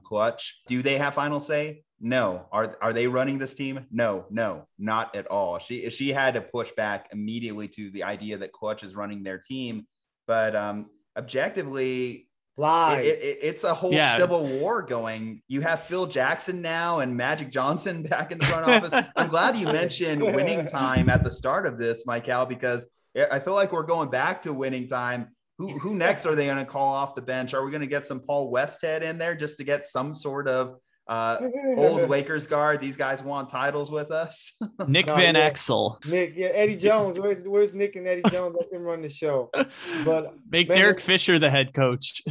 Klutch. Do they have final say? No. Are are they running this team? No, no, not at all. She she had to push back immediately to the idea that Klutch is running their team, but um, objectively, Lies. it, it- it's a whole Yeah. civil war going. You have Phil Jackson now and Magic Johnson back in the front office. I'm glad you mentioned winning time at the start of this, Mykell, because I feel like we're going back to winning time. Who, who next are they going to call off the bench? Are we going to get some Paul Westhead in there just to get some sort of uh, old Lakers guard? These guys want titles with us. Nick No, Van yeah. Exel. Nick, yeah, Eddie Jones. Where's, where's Nick and Eddie Jones? Let them run the show. But Make Man, Derek Fisher the head coach.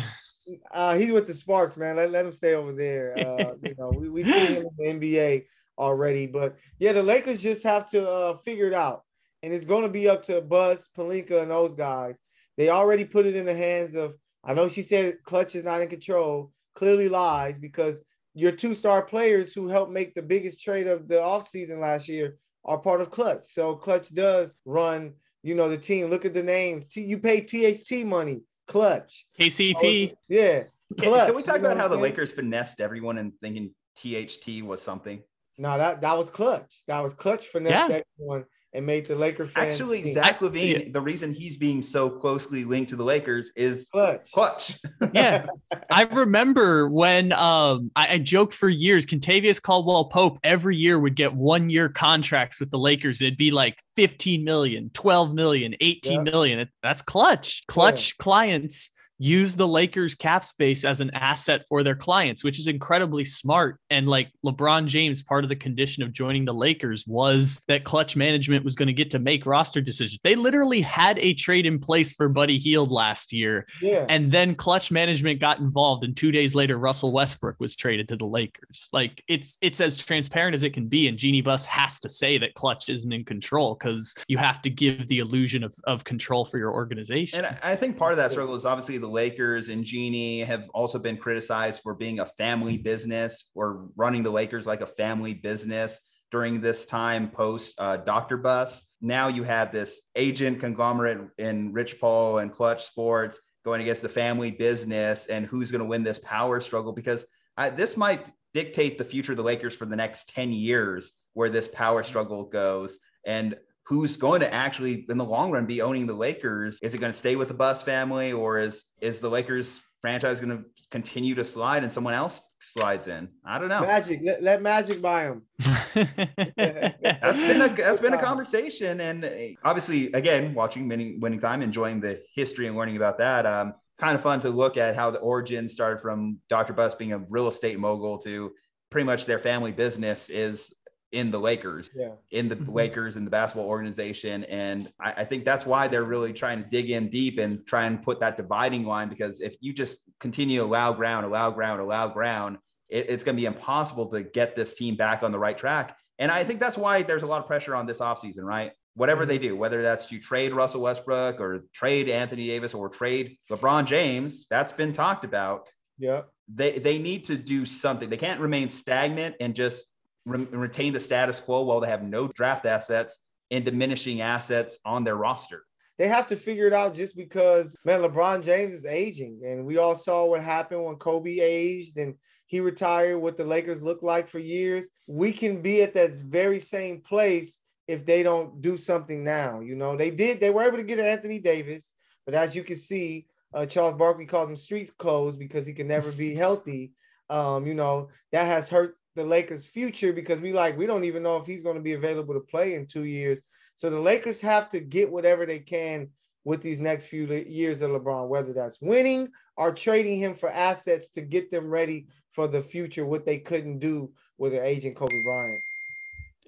Uh, he's with the Sparks, man. Let, let him stay over there. Uh, you know, we, we see him in the NBA already. But yeah, the Lakers just have to uh, figure it out. And it's going to be up to Buss, Pelinka, and those guys. They already put it in the hands of, I know she said Klutch is not in control, clearly lies because your two star players who helped make the biggest trade of the offseason last year are part of Klutch. So Klutch does run, you know, the team. Look at the names. You pay THT money, Klutch. KCP. So, oh, yeah. Can, can, we talk about how the Lakers finessed everyone and thinking THT was something? No, that that was Klutch. That was Klutch finessed yeah. everyone and made the Laker fans. Actually, team. Zach LaVine, yeah. the reason he's being so closely linked to the Lakers is clutch. Klutch. yeah, I remember when um, I, I, joked for years. Kentavious Caldwell Pope every year would get one year contracts with the Lakers. It'd be like 15 million, 12 million, 18 yeah. million. That's Klutch. Klutch yeah. clients use the Lakers cap space as an asset for their clients, which is incredibly smart. And like LeBron James, part of the condition of joining the Lakers was that Klutch management was going to get to make roster decisions. They literally had a trade in place for Buddy Hield last year. Yeah. And then Klutch management got involved. And two days later, Russell Westbrook was traded to the Lakers. Like it's it's as transparent as it can be. And Jeanie Buss has to say that Klutch isn't in control because you have to give the illusion of, of control for your organization. And I think part of that struggle is obviously the Lakers and Jeanie have also been criticized for being a family business or running the Lakers like a family business during this time post uh, Dr. Buss. Now you have this agent conglomerate in Rich Paul and Klutch Sports going against the family business and who's going to win this power struggle because I, this might dictate the future of the Lakers for the next 10 years where this power struggle goes. And who's going to actually in the long run be owning the Lakers? Is it going to stay with the Buss family or is is the Lakers franchise going to continue to slide and someone else slides in? I don't know. Magic, let, let Magic buy him. that's been a that's been a conversation, and uh, obviously, again, watching winning winning time, enjoying the history and learning about that. Um, kind of fun to look at how the origin started from Dr. Buss being a real estate mogul to pretty much their family business is in the Lakers, yeah. in the mm-hmm. Lakers in the basketball organization. And I, I, think that's why they're really trying to dig in deep and try and put that dividing line. Because if you just continue to allow ground, allow ground, allow ground, it, it's going to be impossible to get this team back on the right track. And I think that's why there's a lot of pressure on this offseason, right? Whatever they do, whether that's to trade Russell Westbrook or trade Anthony Davis or trade LeBron James, that's been talked about. Yeah. They, they need to do something. They can't remain stagnant and just re- retain the status quo while they have no draft assets and diminishing assets on their roster. They have to figure it out just because, man, LeBron James is aging. And we all saw what happened when Kobe aged and he retired, what the Lakers looked like for years. We can be at that very same place if they don't do something now. You know, they did, they were able to get Anthony Davis, but as you can see, uh, Charles Barkley calls him street clothes because he can never be healthy. Um, you know, that has hurt the Lakers' future because we like we don't even know if he's going to be available to play in two years. So the Lakers have to get whatever they can with these next few years of LeBron, whether that's winning or trading him for assets to get them ready for the future, what they couldn't do with their agent Kobe Bryant.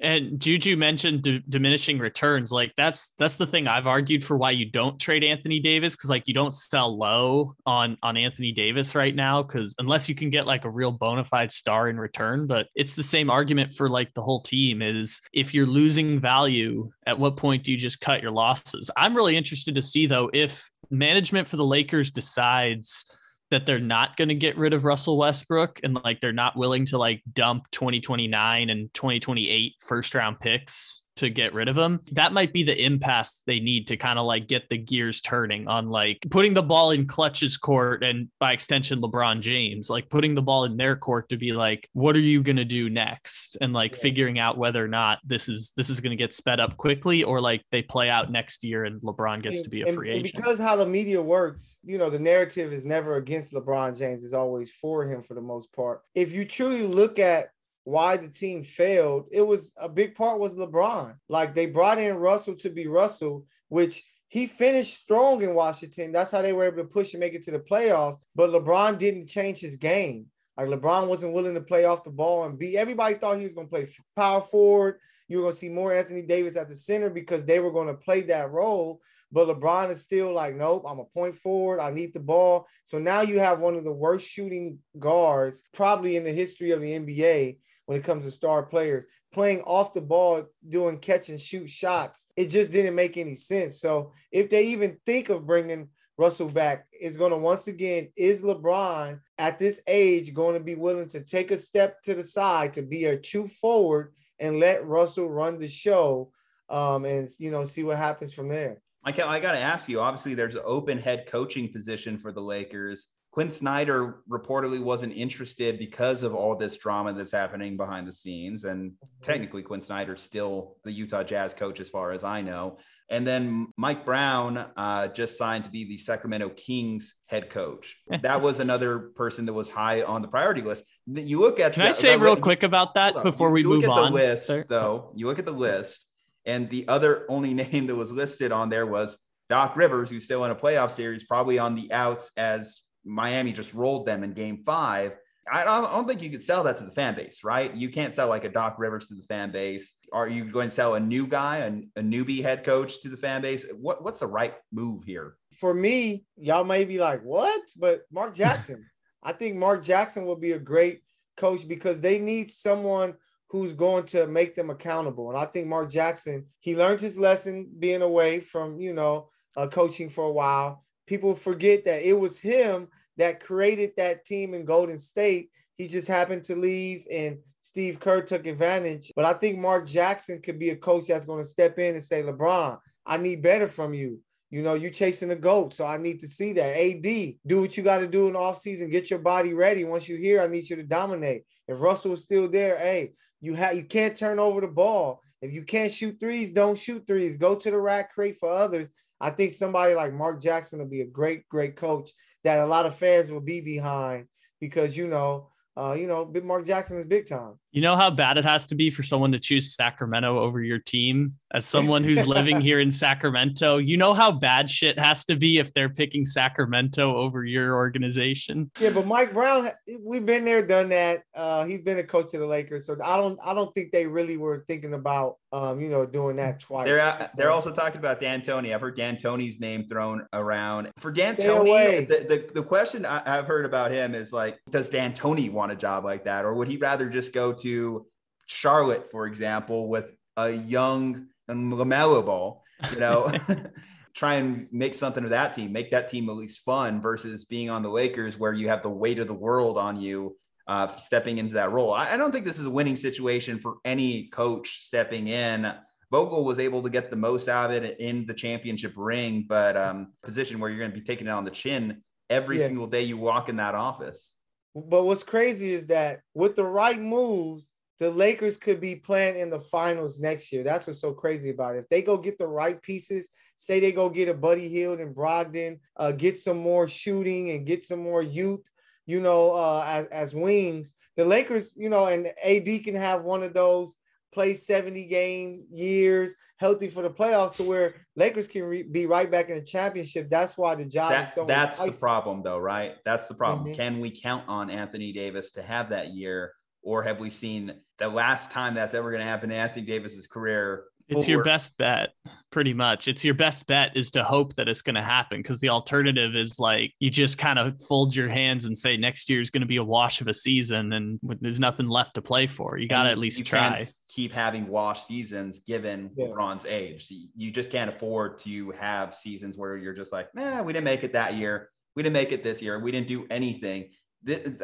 And Juju mentioned d- diminishing returns. Like that's that's the thing I've argued for why you don't trade Anthony Davis because like you don't sell low on on Anthony Davis right now because unless you can get like a real bona fide star in return. But it's the same argument for like the whole team is if you're losing value, at what point do you just cut your losses? I'm really interested to see though if management for the Lakers decides that they're not going to get rid of Russell Westbrook and like they're not willing to like dump 2029 and 2028 first round picks to get rid of him. That might be the impasse they need to kind of like get the gears turning on like putting the ball in Klutch's court and by extension LeBron James, like putting the ball in their court to be like, what are you gonna do next? And like yeah. figuring out whether or not this is this is gonna get sped up quickly or like they play out next year and LeBron gets and, to be a free and, agent. because how the media works, you know, the narrative is never against LeBron James, it's always for him for the most part. If you truly look at why the team failed, it was a big part was LeBron. Like they brought in Russell to be Russell, which he finished strong in Washington. That's how they were able to push and make it to the playoffs. But LeBron didn't change his game. Like LeBron wasn't willing to play off the ball and be. Everybody thought he was going to play power forward. You were going to see more Anthony Davis at the center because they were going to play that role. But LeBron is still like, nope, I'm a point forward. I need the ball. So now you have one of the worst shooting guards probably in the history of the NBA when it comes to star players playing off the ball, doing catch and shoot shots. It just didn't make any sense. So if they even think of bringing Russell back, is going to once again, is LeBron at this age going to be willing to take a step to the side to be a true forward and let Russell run the show um, and, you know, see what happens from there? I, I got to ask you. Obviously, there's an open head coaching position for the Lakers. Quin Snyder reportedly wasn't interested because of all this drama that's happening behind the scenes. And technically, Quin Snyder's still the Utah Jazz coach, as far as I know. And then Mike Brown uh, just signed to be the Sacramento Kings head coach. That was another person that was high on the priority list. You look at. Can the, I say real quick about that before we you move look at on? The list, though, you look at the list, and the other only name that was listed on there was Doc Rivers, who's still in a playoff series, probably on the outs as Miami just rolled them in game five. I don't, think you could sell that to the fan base, right? You can't sell like a Doc Rivers to the fan base. Are you going to sell a new guy, a, a newbie head coach to the fan base? What, what's the right move here? For me, y'all may be like, what? But Mark Jackson, I think Mark Jackson will be a great coach because they need someone who's going to make them accountable. And I think Mark Jackson, he learned his lesson being away from, you know, uh, coaching for a while people forget that it was him that created that team in Golden State. He just happened to leave and Steve Kerr took advantage. But I think Mark Jackson could be a coach that's going to step in and say, LeBron, I need better from you. You know, you're chasing the goat. So I need to see that. AD, do what you got to do in the offseason. Get your body ready. Once you're here, I need you to dominate. If Russell is still there, hey, you have you can't turn over the ball. If you can't shoot threes, don't shoot threes. Go to the rack, create for others. I think somebody like Mark Jackson will be a great, great coach that a lot of fans will be behind because you know, uh, you know, Mark Jackson is big time. You know how bad it has to be for someone to choose Sacramento over your team? As someone who's living here in Sacramento, you know how bad shit has to be if they're picking Sacramento over your organization. Yeah, but Mike Brown, we've been there, done that. Uh, he's been a coach of the Lakers, so I don't, I don't think they really were thinking about, um, you know, doing that twice. They're they're also talking about D'Antoni. I've heard D'Antoni's name thrown around for D'Antoni. The, the the question I, I've heard about him is like, does D'Antoni want a job like that, or would he rather just go to Charlotte, for example, with a young and LaMelo ball, you know, try and make something of that team, make that team at least fun versus being on the Lakers where you have the weight of the world on you uh, stepping into that role. I, I don't think this is a winning situation for any coach stepping in. Vogel was able to get the most out of it in the championship ring, but um, position where you're going to be taking it on the chin every yeah. single day you walk in that office. But what's crazy is that with the right moves, the Lakers could be playing in the finals next year. That's what's so crazy about it. If they go get the right pieces, say they go get a Buddy Hield and Brogdon, uh, get some more shooting and get some more youth, you know, uh, as, as wings, the Lakers, you know, and AD can have one of those play 70 game years healthy for the playoffs to where Lakers can re- be right back in the championship. That's why the job that, is so That's the problem though, right? That's the problem. Mm-hmm. Can we count on Anthony Davis to have that year? Or have we seen the last time that's ever going to happen in Anthony Davis's career it's your best bet, pretty much. It's your best bet is to hope that it's going to happen because the alternative is like you just kind of fold your hands and say next year is going to be a wash of a season and there's nothing left to play for. You got to at least try. Keep having wash seasons given yeah. LeBron's age. You just can't afford to have seasons where you're just like, nah, we didn't make it that year. We didn't make it this year. We didn't do anything.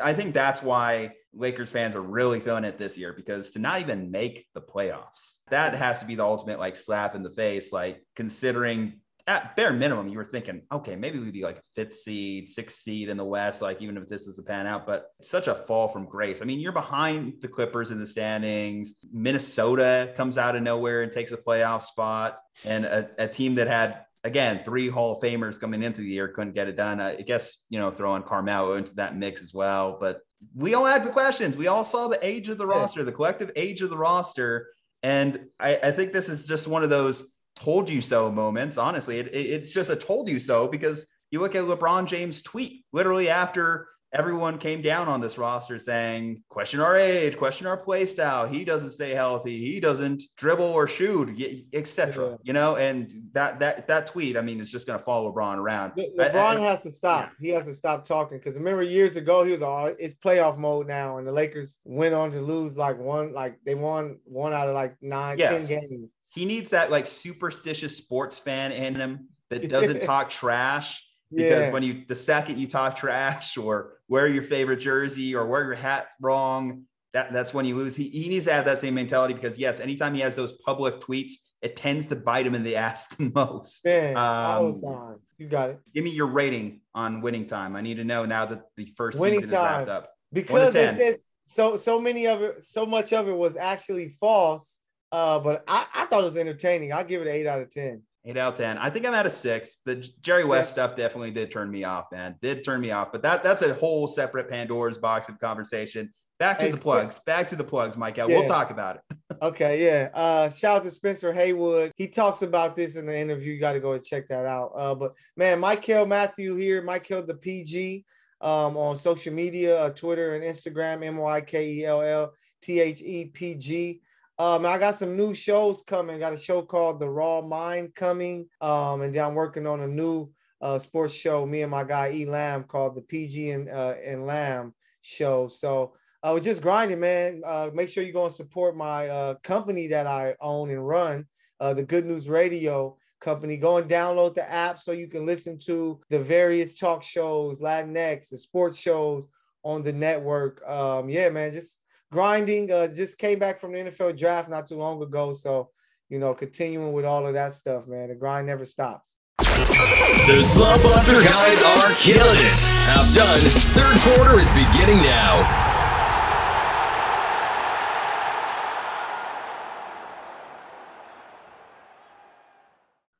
I think that's why Lakers fans are really feeling it this year because to not even make the playoffs, that has to be the ultimate like slap in the face. Like considering at bare minimum, you were thinking, okay, maybe we'd be like a fifth seed, sixth seed in the West, like even if this is a pan out, but such a fall from grace. I mean, you're behind the Clippers in the standings. Minnesota comes out of nowhere and takes a playoff spot, and a, a team that had again, three Hall of Famers coming into the year couldn't get it done. I guess, you know, throwing Carmelo into that mix as well. But we all had the questions. We all saw the age of the roster, the collective age of the roster. And I, I think this is just one of those told you so moments. Honestly, it, it, it's just a told you so because you look at LeBron James' tweet literally after everyone came down on this roster saying, question our age, question our play style. He doesn't stay healthy. He doesn't dribble or shoot, etc. Yeah. You know, and that that that tweet, I mean, it's just going to follow LeBron around. Le- LeBron I- has to stop. He has to stop talking because remember years ago he was all it's playoff mode now, and the Lakers went on to lose like one, like they won one out of like nine, Yes. ten games. He needs that like superstitious sports fan in him that doesn't talk trash. Because Yeah. when you the second you talk trash or wear your favorite jersey or wear your hat wrong, that, that's when you lose. He, he needs to have that same mentality because yes, anytime he has those public tweets, it tends to bite him in the ass the most. Man, all the Um, time. You got it. Give me your rating on winning time. I need to know now that the first Winning season is wrapped up. because to it's, it's so so many of it, so much of it was actually false. Uh, but I, I thought it was entertaining. I'll give it an eight out of ten. Eight out of ten. I think I'm at a six. The Jerry West Yeah. stuff definitely did turn me off, man. Did turn me off. But that that's a whole separate Pandora's box of conversation. Back to Hey, the plugs. Back to the plugs, Mike. We'll talk about it. Okay, yeah. Uh, shout out to Spencer Haywood. He talks about this in the interview. You got to go and check that out. Uh, but man, Mykell Mathieu here, Mykell the PG, um, on social media, uh, Twitter and Instagram, M Y K E L L T H E P G. Um, I got some new shows coming. Got a show called The Raw Mind coming. Um, and I'm working on a new uh sports show. Me and my guy E Lamb called the PG and uh and Lamb show. So uh, we're just grinding, man. Uh, make sure you go and support my uh, company that I own and run, uh, the Good News Radio company. Go and download the app so you can listen to the various talk shows, Latinx, the sports shows on the network. Um, yeah, man, just grinding. Uh, just came back from the NFL draft not too long ago, so you know, continuing with all of that stuff, man. The grind never stops. The Slumpbuster guys are killing it. Half done. Third quarter is beginning now.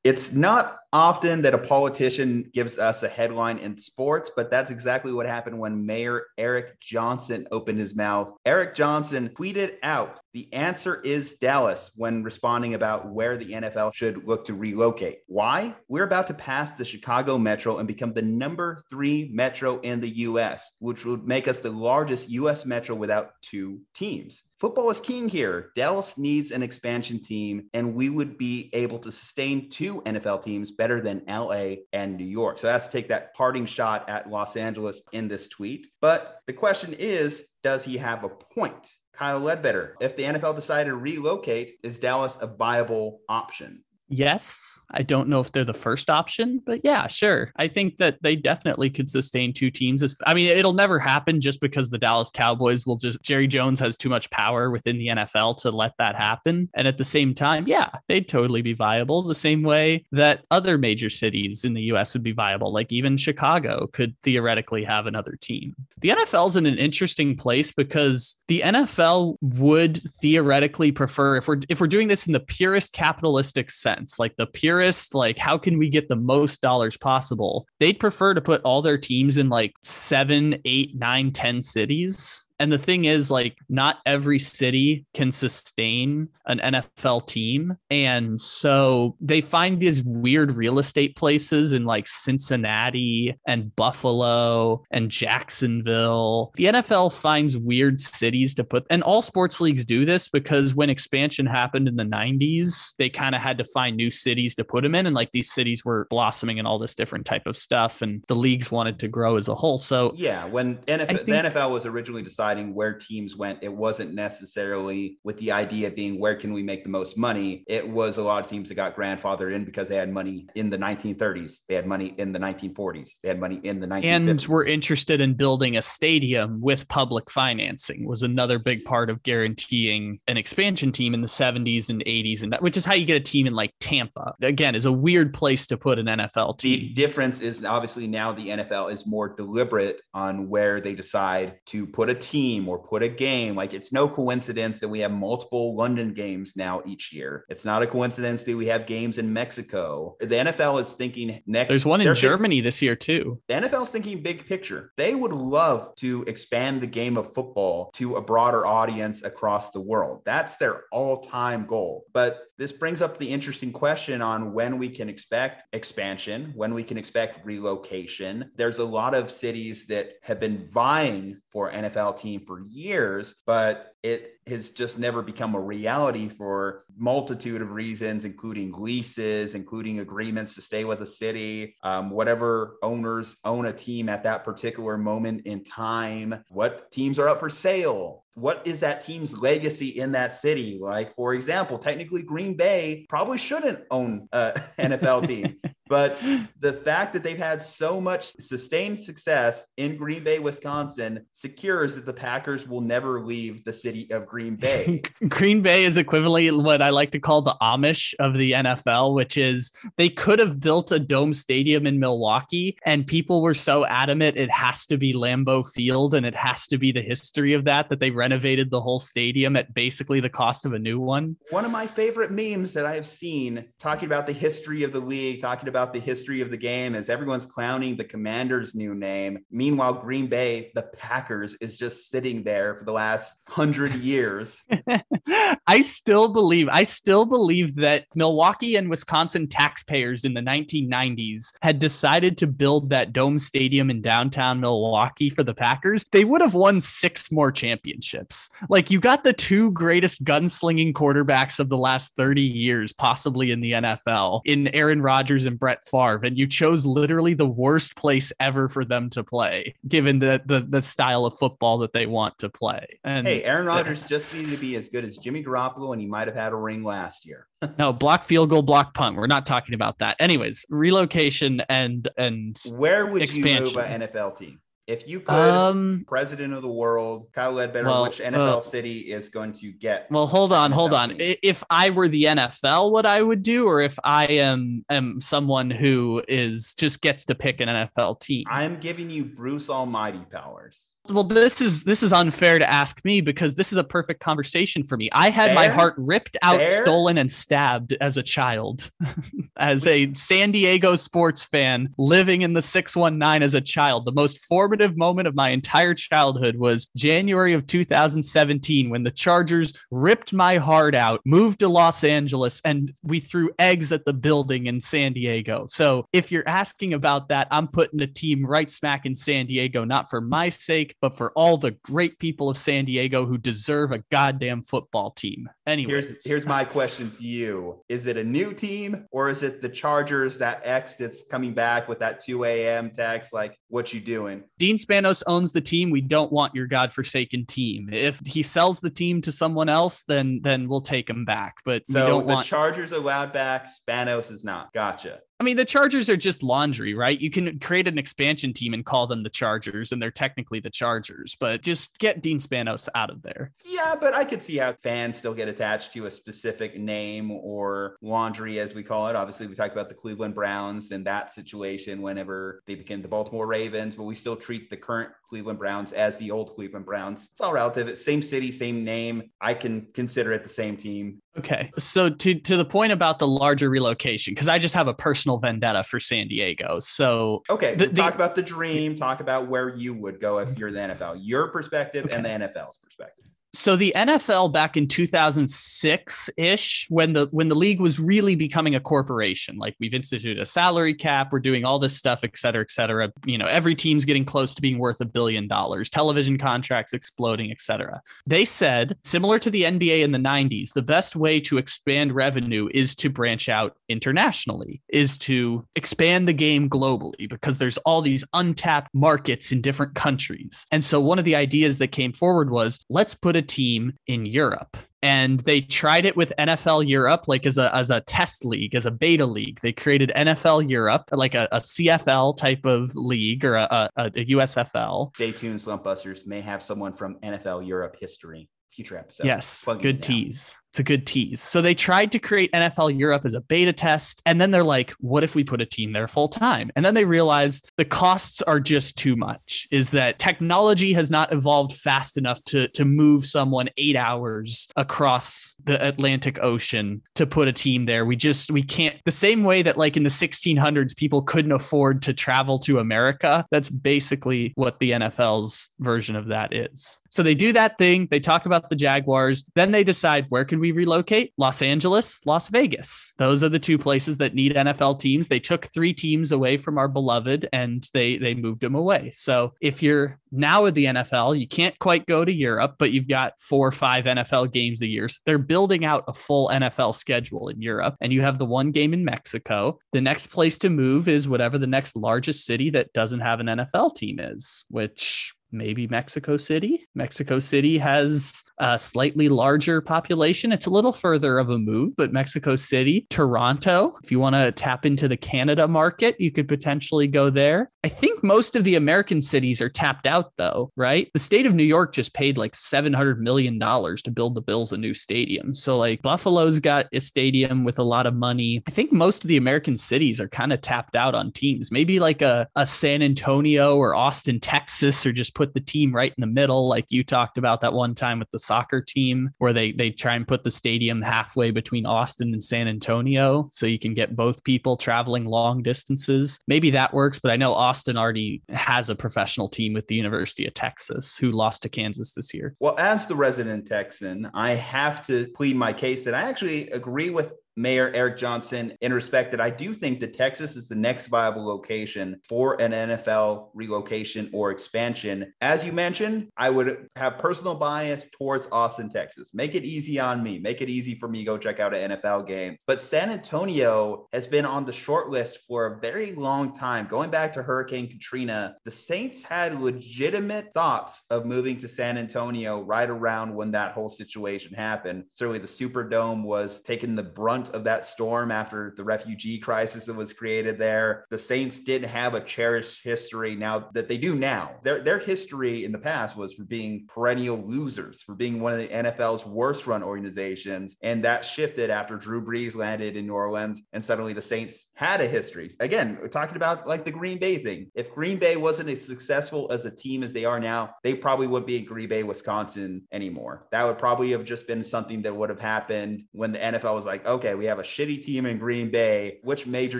It's not often that a politician gives us a headline in sports, but that's exactly what happened when Mayor Eric Johnson opened his mouth. Eric Johnson tweeted out, The answer is Dallas when responding about where the NFL should look to relocate. Why? We're about to pass the Chicago Metro and become the number three metro in the US, which would make us the largest US metro without two teams. Football is king here. Dallas needs an expansion team, and we would be able to sustain two NFL teams better than LA and New York. So that's to take that parting shot at Los Angeles in this tweet. But the question is, does he have a point? Kyle Ledbetter, if the NFL decided to relocate, is Dallas a viable option? Yes. I don't know if they're the first option, but yeah, sure. I think that they definitely could sustain two teams. I mean, it'll never happen just because the Dallas Cowboys will just, Jerry Jones has too much power within the NFL to let that happen. And at the same time, yeah, they'd totally be viable the same way that other major cities in the US would be viable. Like even Chicago could theoretically have another team. The NFL's in an interesting place because the NFL would theoretically prefer if we're if we're doing this in the purest capitalistic sense, like the purest, like how can we get the most dollars possible? They'd prefer to put all their teams in like seven, eight, nine, ten cities. And the thing is, like, not every city can sustain an NFL team. And so they find these weird real estate places in like Cincinnati and Buffalo and Jacksonville. The NFL finds weird cities to put, and all sports leagues do this because when expansion happened in the 90s, they kind of had to find new cities to put them in. And like these cities were blossoming and all this different type of stuff. And the leagues wanted to grow as a whole. So Yeah, when NFL, think- the NFL was originally deciding where teams went, it wasn't necessarily with the idea being where can we make the most money. It was a lot of teams that got grandfathered in because they had money in the 1930s, they had money in the 1940s, they had money in the 1950s. and we're interested in building a stadium with public financing was another big part of guaranteeing an expansion team in the 70s and 80s and which is how you get a team in like Tampa. Again, is a weird place to put an NFL team. The difference is obviously now the NFL is more deliberate on where they decide to put a team team or put a game. Like it's no coincidence that we have multiple London games now each year. It's not a coincidence that we have games in Mexico. The NFL is thinking next. There's one in Germany this year too. The NFL is thinking big picture. They would love to expand the game of football to a broader audience across the world. That's their all-time goal. But this brings up the interesting question on when we can expect expansion, when we can expect relocation. There's a lot of cities that have been vying for NFL team for years, but it has just never become a reality for multitude of reasons, including leases, including agreements to stay with a city, um, whatever owners own a team at that particular moment in time, what teams are up for sale, what is that team's legacy in that city? Like, for example, technically Green Bay probably shouldn't own an NFL team. But the fact that they've had so much sustained success in Green Bay, Wisconsin, secures that the Packers will never leave the city of Green Bay. Green Bay is equivalently what I like to call the Amish of the NFL, which is they could have built a dome stadium in Milwaukee, and people were so adamant it has to be Lambeau Field and it has to be the history of that that they renovated the whole stadium at basically the cost of a new one. One of my favorite memes that I have seen talking about the history of the league, talking about the history of the game as everyone's clowning the commander's new name. Meanwhile, Green Bay, the Packers, is just sitting there for the last hundred years. I still believe, I still believe that Milwaukee and Wisconsin taxpayers in the 1990s had decided to build that dome stadium in downtown Milwaukee for the Packers. They would have won six more championships. Like you got the two greatest gunslinging quarterbacks of the last 30 years, possibly in the NFL, in Aaron Rodgers and Brett Favre, and you chose literally the worst place ever for them to play, given the the, the style of football that they want to play. And hey, Aaron Rodgers just needed to be as good as Jimmy Garoppolo, and he might have had a ring last year. no, block field goal, block punt. We're not talking about that. Anyways, relocation and and where would expansion. you move an NFL team? If you could, um, president of the world, Kyle Ledbetter, well, which NFL uh, city is going to get? Well, hold on, hold on. team? If I were the NFL, what I would do, or if I am am someone who is just gets to pick an NFL team. I'm giving you Bruce Almighty powers. Well, this is this is unfair to ask me because this is a perfect conversation for me. I had my heart ripped out, Fair? stolen, and stabbed as a child. as a San Diego sports fan living in the 619 as a child, the most formative moment of my entire childhood was January of 2017 when the Chargers ripped my heart out, moved to Los Angeles, and we threw eggs at the building in San Diego. So if you're asking about that, I'm putting a team right smack in San Diego, not for my sake, but for all the great people of San Diego who deserve a goddamn football team. Anyway, Here's here's my question to you: Is it a new team or is it the Chargers? That X that's coming back with that 2 a.m. text, like, "What you doing?" Dean Spanos owns the team. We don't want your godforsaken team. If he sells the team to someone else, then then we'll take him back. But we So the want. Chargers allowed back, Spanos is not. Gotcha. I mean, the Chargers are just laundry, right? You can create an expansion team and call them the Chargers, and they're technically the Chargers. But just get Dean Spanos out of there. Yeah, but I could see how fans still get attached to a specific name or laundry, as we call it. Obviously, we talked about the Cleveland Browns and that situation whenever they became the Baltimore Ravens, but we still treat the current Cleveland Browns as the old Cleveland Browns. It's all relative. It's same city, same name. I can consider it the same team. Okay. So to to the point about the larger relocation, because I just have a personal vendetta for San Diego. So Okay, The- the- talk about the dream. Talk about where you would go if you're the NFL. Your perspective and the NFL's perspective. So the NFL back in 2006 ish, when the when the league was really becoming a corporation, like we've instituted a salary cap, we're doing all this stuff, et cetera, et cetera. You know, every team's getting close to being worth a billion dollars, television contracts exploding, et cetera. They said, similar to the NBA in the 90s, the best way to expand revenue is to branch out internationally, is to expand the game globally because there's all these untapped markets in different countries. And so one of the ideas that came forward was let's put a team in Europe. And they tried it with NFL Europe, like as a as a test league, as a beta league. They created NFL Europe, like a, a CFL type of league or a, a, a USFL. Stay tuned, Slumpbusters may have someone from NFL Europe history. Future episode. Yes, Bugging good tease. It's a good tease. So they tried to create NFL Europe as a beta test. And then they're like, what if we put a team there full time? And then they realized the costs are just too much, is that technology has not evolved fast enough to, to move someone eight hours across the Atlantic Ocean to put a team there. We just, we can't, the same way that like in the 1600s, people couldn't afford to travel to America. That's basically what the NFL's version of that is. So they do that thing. They talk about the Jaguars. Then they decide where can we relocate? Los Angeles, Las Vegas. Those are the two places that need NFL teams. They took three teams away from our beloved and they they moved them away. So if you're now with the NFL, you can't quite go to Europe, but you've got four or five NFL games a year. So they're building out a full NFL schedule in Europe, and you have the one game in Mexico. The next place to move is whatever the next largest city that doesn't have an NFL team is, which maybe Mexico City. Mexico City has a slightly larger population. It's a little further of a move, but Mexico City, Toronto, if you want to tap into the Canada market, you could potentially go there. I think most of the American cities are tapped out though, right? The state of New York just paid like 700 million dollars to build the Bills a new stadium. So like Buffalo's got a stadium with a lot of money. I think most of the American cities are kind of tapped out on teams. Maybe like a, a San Antonio or Austin, Texas, or just put the team right in the middle, like you talked about that one time with the soccer team, where they they try and put the stadium halfway between Austin and San Antonio, so you can get both people traveling long distances. Maybe that works, but I know Austin already has a professional team with the University of Texas, who lost to Kansas this year. Well, as the resident Texan, I have to plead my case that I actually agree with Mayor Eric Johnson in respect that I do think that Texas is the next viable location for an NFL relocation or expansion. As you mentioned, I would have personal bias towards Austin, Texas. Make it easy on me. Make it easy for me go check out an NFL game. But San Antonio has been on the short list for a very long time. Going back to Hurricane Katrina, the Saints had legitimate thoughts of moving to San Antonio right around when that whole situation happened. Certainly the Superdome was taking the brunt of that storm after the refugee crisis that was created there. The Saints didn't have a cherished history now that they do now. Their, their history in the past was for being perennial losers, for being one of the NFL's worst run organizations. And that shifted after Drew Brees landed in New Orleans and suddenly the Saints had a history. Again, we're talking about like the Green Bay thing. If Green Bay wasn't as successful as a team as they are now, they probably wouldn't be in Green Bay, Wisconsin anymore. That would probably have just been something that would have happened when the NFL was like, okay, we have a shitty team in Green Bay. Which major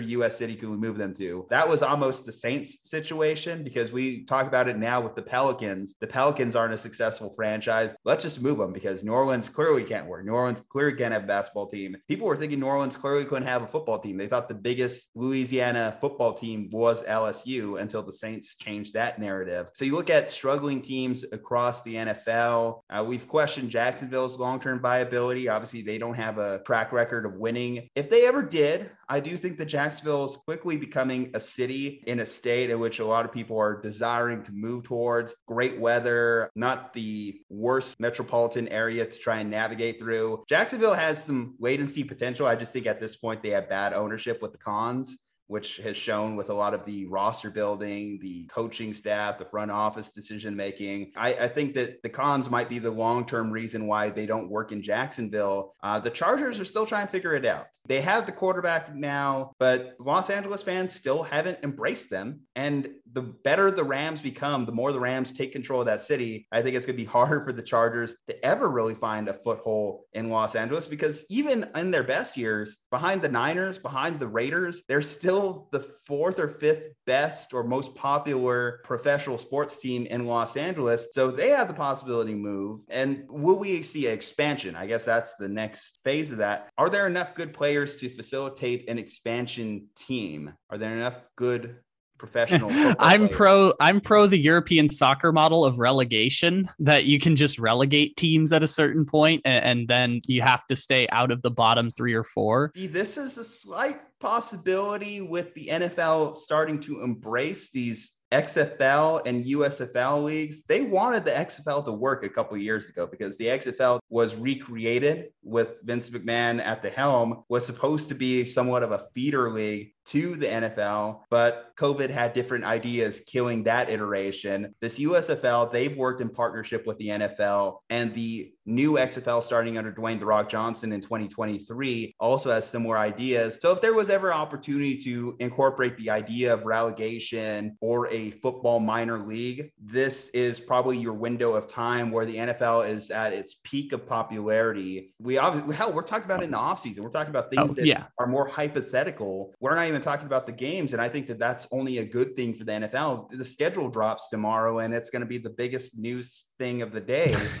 US city can we move them to? That was almost the Saints situation because we talk about it now with the Pelicans. The Pelicans aren't a successful franchise. Let's just move them because New Orleans clearly can't work. New Orleans clearly can't have a basketball team. People were thinking New Orleans clearly couldn't have a football team. They thought the biggest Louisiana football team was LSU until the Saints changed that narrative. So you look at struggling teams across the NFL. Uh, we've questioned Jacksonville's long term viability. Obviously, they don't have a track record of winning winning. If they ever did, I do think that Jacksonville is quickly becoming a city in a state in which a lot of people are desiring to move towards. Great weather, not the worst metropolitan area to try and navigate through. Jacksonville has some latency potential. I just think at this point they have bad ownership with the Khans which has shown with a lot of the roster building, the coaching staff, the front office decision making. I, I, think that the Khans might be the long term reason why they don't work in Jacksonville. Uh, the Chargers are still trying to figure it out. They have the quarterback now, but Los Angeles fans still haven't embraced them. And the better the Rams become, the more the Rams take control of that city. I think it's going to be harder for the Chargers to ever really find a foothold in Los Angeles because even in their best years, behind the Niners, behind the Raiders, they're still the fourth or fifth best or most popular professional sports team in Los Angeles. So they have the possibility to move. And will we see an expansion? I guess that's the next phase of that. Are there enough good players to facilitate an expansion team? Are there enough good professional. I'm pro. I'm pro the European soccer model of relegation that you can just relegate teams at a certain point, and, and then you have to stay out of the bottom three or four. See, this is a slight possibility with the NFL starting to embrace these XFL and USFL leagues, they wanted the XFL to work a couple years ago because the XFL was recreated with Vince McMahon at the helm, was supposed to be somewhat of a feeder league to the NFL. But COVID had different ideas killing that iteration. This USFL, they've worked in partnership with the NFL and the new XFL starting under Dwayne The Rock Johnson in 2023 also has similar ideas. So if there was ever opportunity to incorporate the idea of relegation or a football minor league, this is probably your window of time where the NFL is at its peak of popularity. We obviously hell, we're talking about in the offseason. We're talking about things Oh, that yeah. are more hypothetical. We're not even talking about the games. And I think that that's only a good thing for the NFL. The schedule drops tomorrow and it's going to be the biggest news thing of the day.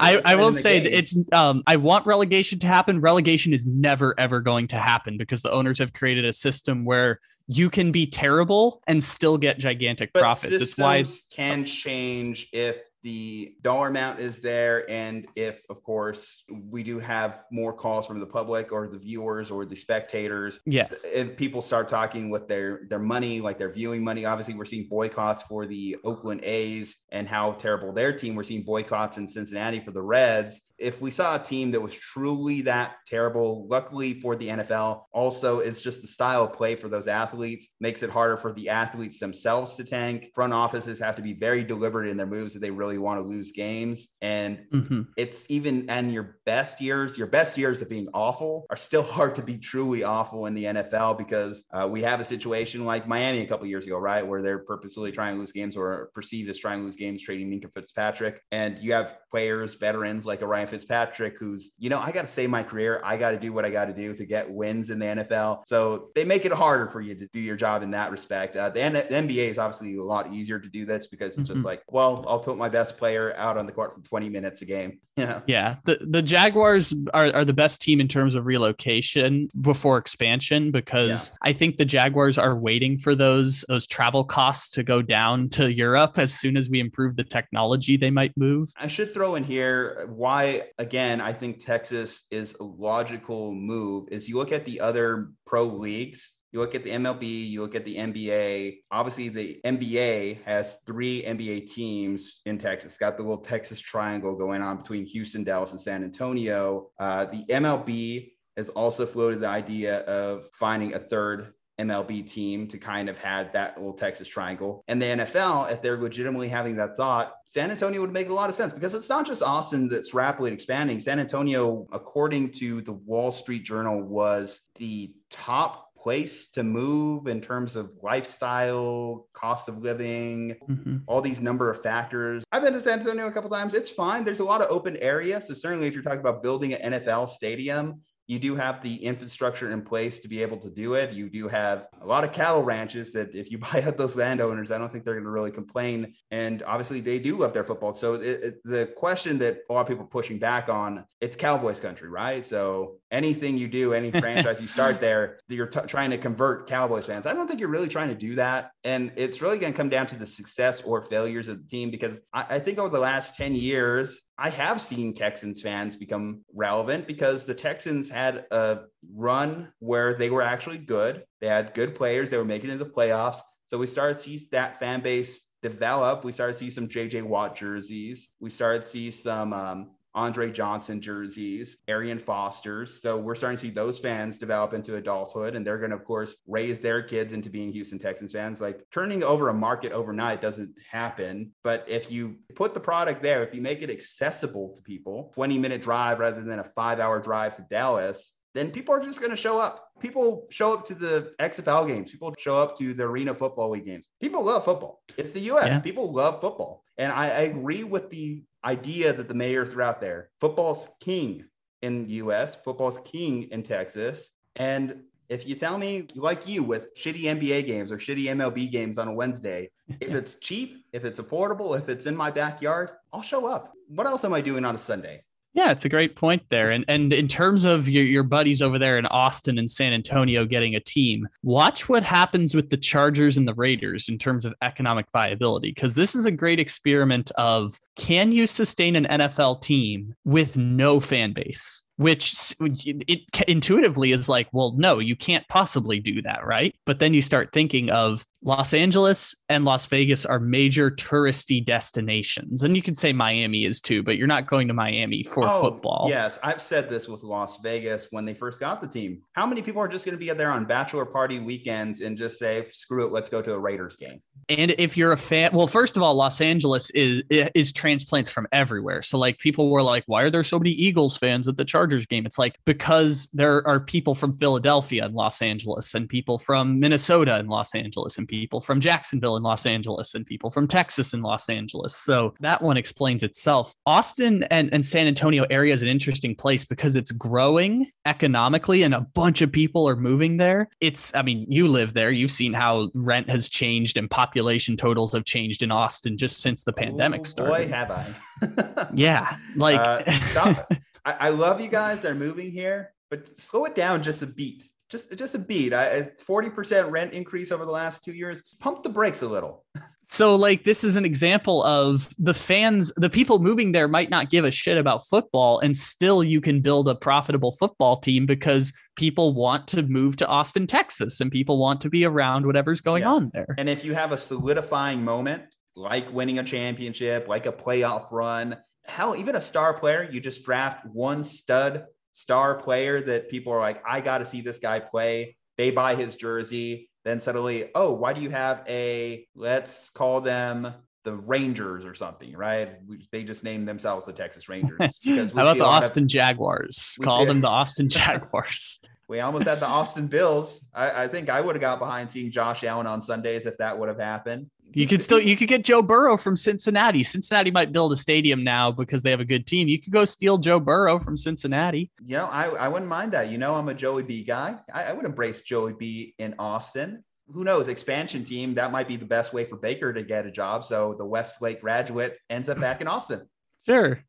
I, I will say game. it's um I want relegation to happen. Relegation is never ever going to happen because the owners have created a system where you can be terrible and still get gigantic But profits. It's why can change if the dollar amount is there and if of course we do have more calls from the public or the viewers or the spectators Yes. if people start talking with their their money like their viewing money obviously we're seeing boycotts for the oakland a's and how terrible their team we're seeing boycotts in cincinnati for the reds if we saw a team that was truly that terrible luckily for the nfl also is just the style of play for those athletes makes it harder for the athletes themselves to tank. Front offices have to be very deliberate in their moves if they really want to lose games. And Mhm. it's even and your best years, your best years of being awful are still hard to be truly awful in the NFL because uh, we have a situation like Miami a couple years ago, right, where they're purposely trying to lose games or perceived as trying to lose games, trading Minkah Fitzpatrick, and you have players, veterans like a Ryan Fitzpatrick, who's you know I got to save my career, I got to do what I got to do to get wins in the NFL, so they make it harder for you to do your job in that respect. Uh, the, N- the NBA is obviously a lot easier to do this because it's just Mhm. like, well, I'll put my best player out on the court for 20 minutes a game. Yeah. Yeah, the the Jaguars are, are the best team in terms of relocation before expansion because I think the Jaguars are waiting for those those travel costs to go down to Europe as soon as we improve the technology they might move. I should throw in here why, again, I think Texas is a logical move is you look at the other pro leagues. You look at the MLB, you look at the NBA. Obviously, the NBA has three NBA teams in Texas. Got the little Texas triangle going on between Houston, Dallas, and San Antonio. Uh, the MLB has also floated the idea of finding a third MLB team to kind of had that little Texas triangle. And the NFL, if they're legitimately having that thought, San Antonio would make a lot of sense because it's not just Austin that's rapidly expanding. San Antonio, according to the Wall Street Journal, was the top place to move in terms of lifestyle, cost of living, Mhm. all these number of factors. I've been to San Antonio a couple times. It's fine. There's a lot of open area. So certainly if you're talking about building an NFL stadium, you do have the infrastructure in place to be able to do it. You do have a lot of cattle ranches that if you buy out those landowners, I don't think they're going to really complain. And obviously they do love their football. So it, it, the question that a lot of people are pushing back on, it's Cowboys country, right? So anything you do, any franchise you start there, you're t- trying to convert Cowboys fans. I don't think you're really trying to do that. And it's really going to come down to the success or failures of the team because I, I think over the last 10 years, I have seen Texans fans become relevant because the Texans had a run where they were actually good. They had good players. They were making it to the playoffs. So we started to see that fan base develop. We started to see some JJ Watt jerseys. We started to see some um, Andre Johnson jerseys, Arian Foster's. So we're starting to see those fans develop into adulthood, and they're going to, of course, raise their kids into being Houston Texans fans. Like turning over a market overnight doesn't happen, but if you put the product there, if you make it accessible to people, 20 minute drive rather than a five hour drive to Dallas, then people are just going to show up. People show up to the XFL games. People show up to the Arena Football League games. People love football. It's the US. Yeah. People love football. And I, I agree with the idea that the mayor threw out there. Football's king in the US, football's king in Texas. And if you tell me, like you, with shitty NBA games or shitty MLB games on a Wednesday, if it's cheap, if it's affordable, if it's in my backyard, I'll show up. What else am I doing on a Sunday? Yeah, it's a great point there. And and in terms of your, your buddies over there in Austin and San Antonio getting a team, watch what happens with the Chargers and the Raiders in terms of economic viability. Because this is a great experiment of can you sustain an NFL team with no fan base? Which it intuitively is like, well, no, you can't possibly do that, right? But then you start thinking of Los Angeles and Las Vegas are major touristy destinations. And you could say Miami is too, but you're not going to Miami for Oh, football. Yes, I've said this with Las Vegas when they first got the team. How many people are just going to be there on bachelor party weekends and just say, "Screw it, let's go to a Raiders game"? And if you're a fan, well, first of all, Los Angeles is is transplants from everywhere. So like people were like, why are there so many Eagles fans at the Chargers game? It's like because there are people from Philadelphia and Los Angeles, and people from Minnesota and Los Angeles, and people from Jacksonville and Los Angeles, and people from Texas and Los Angeles. So that one explains itself. Austin and, and San Antonio area is an interesting place because it's growing economically and a bunch of people are moving there. It's, I mean, you live there. You've seen how rent has changed and population totals have changed in Austin just since the pandemic Oh, started. Boy, have I. Yeah. Like, Uh, stop. I, I love you guys that are moving here, but slow it down just a beat. Just, just a beat. I Forty percent rent increase over the last two years. Pump the brakes a little. So, like, this is an example of the fans, the people moving there might not give a shit about football, and still you can build a profitable football team because people want to move to Austin, Texas, and people want to be around whatever's going Yeah. on there. And if you have a solidifying moment, like winning a championship, like a playoff run, hell, even a star player, you just draft one stud star player that people are like, I got to see this guy play. They buy his jersey. Then suddenly, oh, why do you have a, let's call them the Rangers or something, right? We, they just named themselves the Texas Rangers. because How about the a lot of- Austin Jaguars? Call them the Austin Jaguars. we almost had the Austin Bills. I, I think I would have got behind seeing Josh Allen on Sundays if that would have happened. You could still you could get Joe Burrow from Cincinnati. Cincinnati might build a stadium now because they have a good team. You could go steal Joe Burrow from Cincinnati. You know, I, I wouldn't mind that. You know, I'm a Joey B guy. I, I would embrace Joey B in Austin. Who knows? Expansion team, that might be the best way for Baker to get a job. So the Westlake graduate ends up back in Austin. Sure.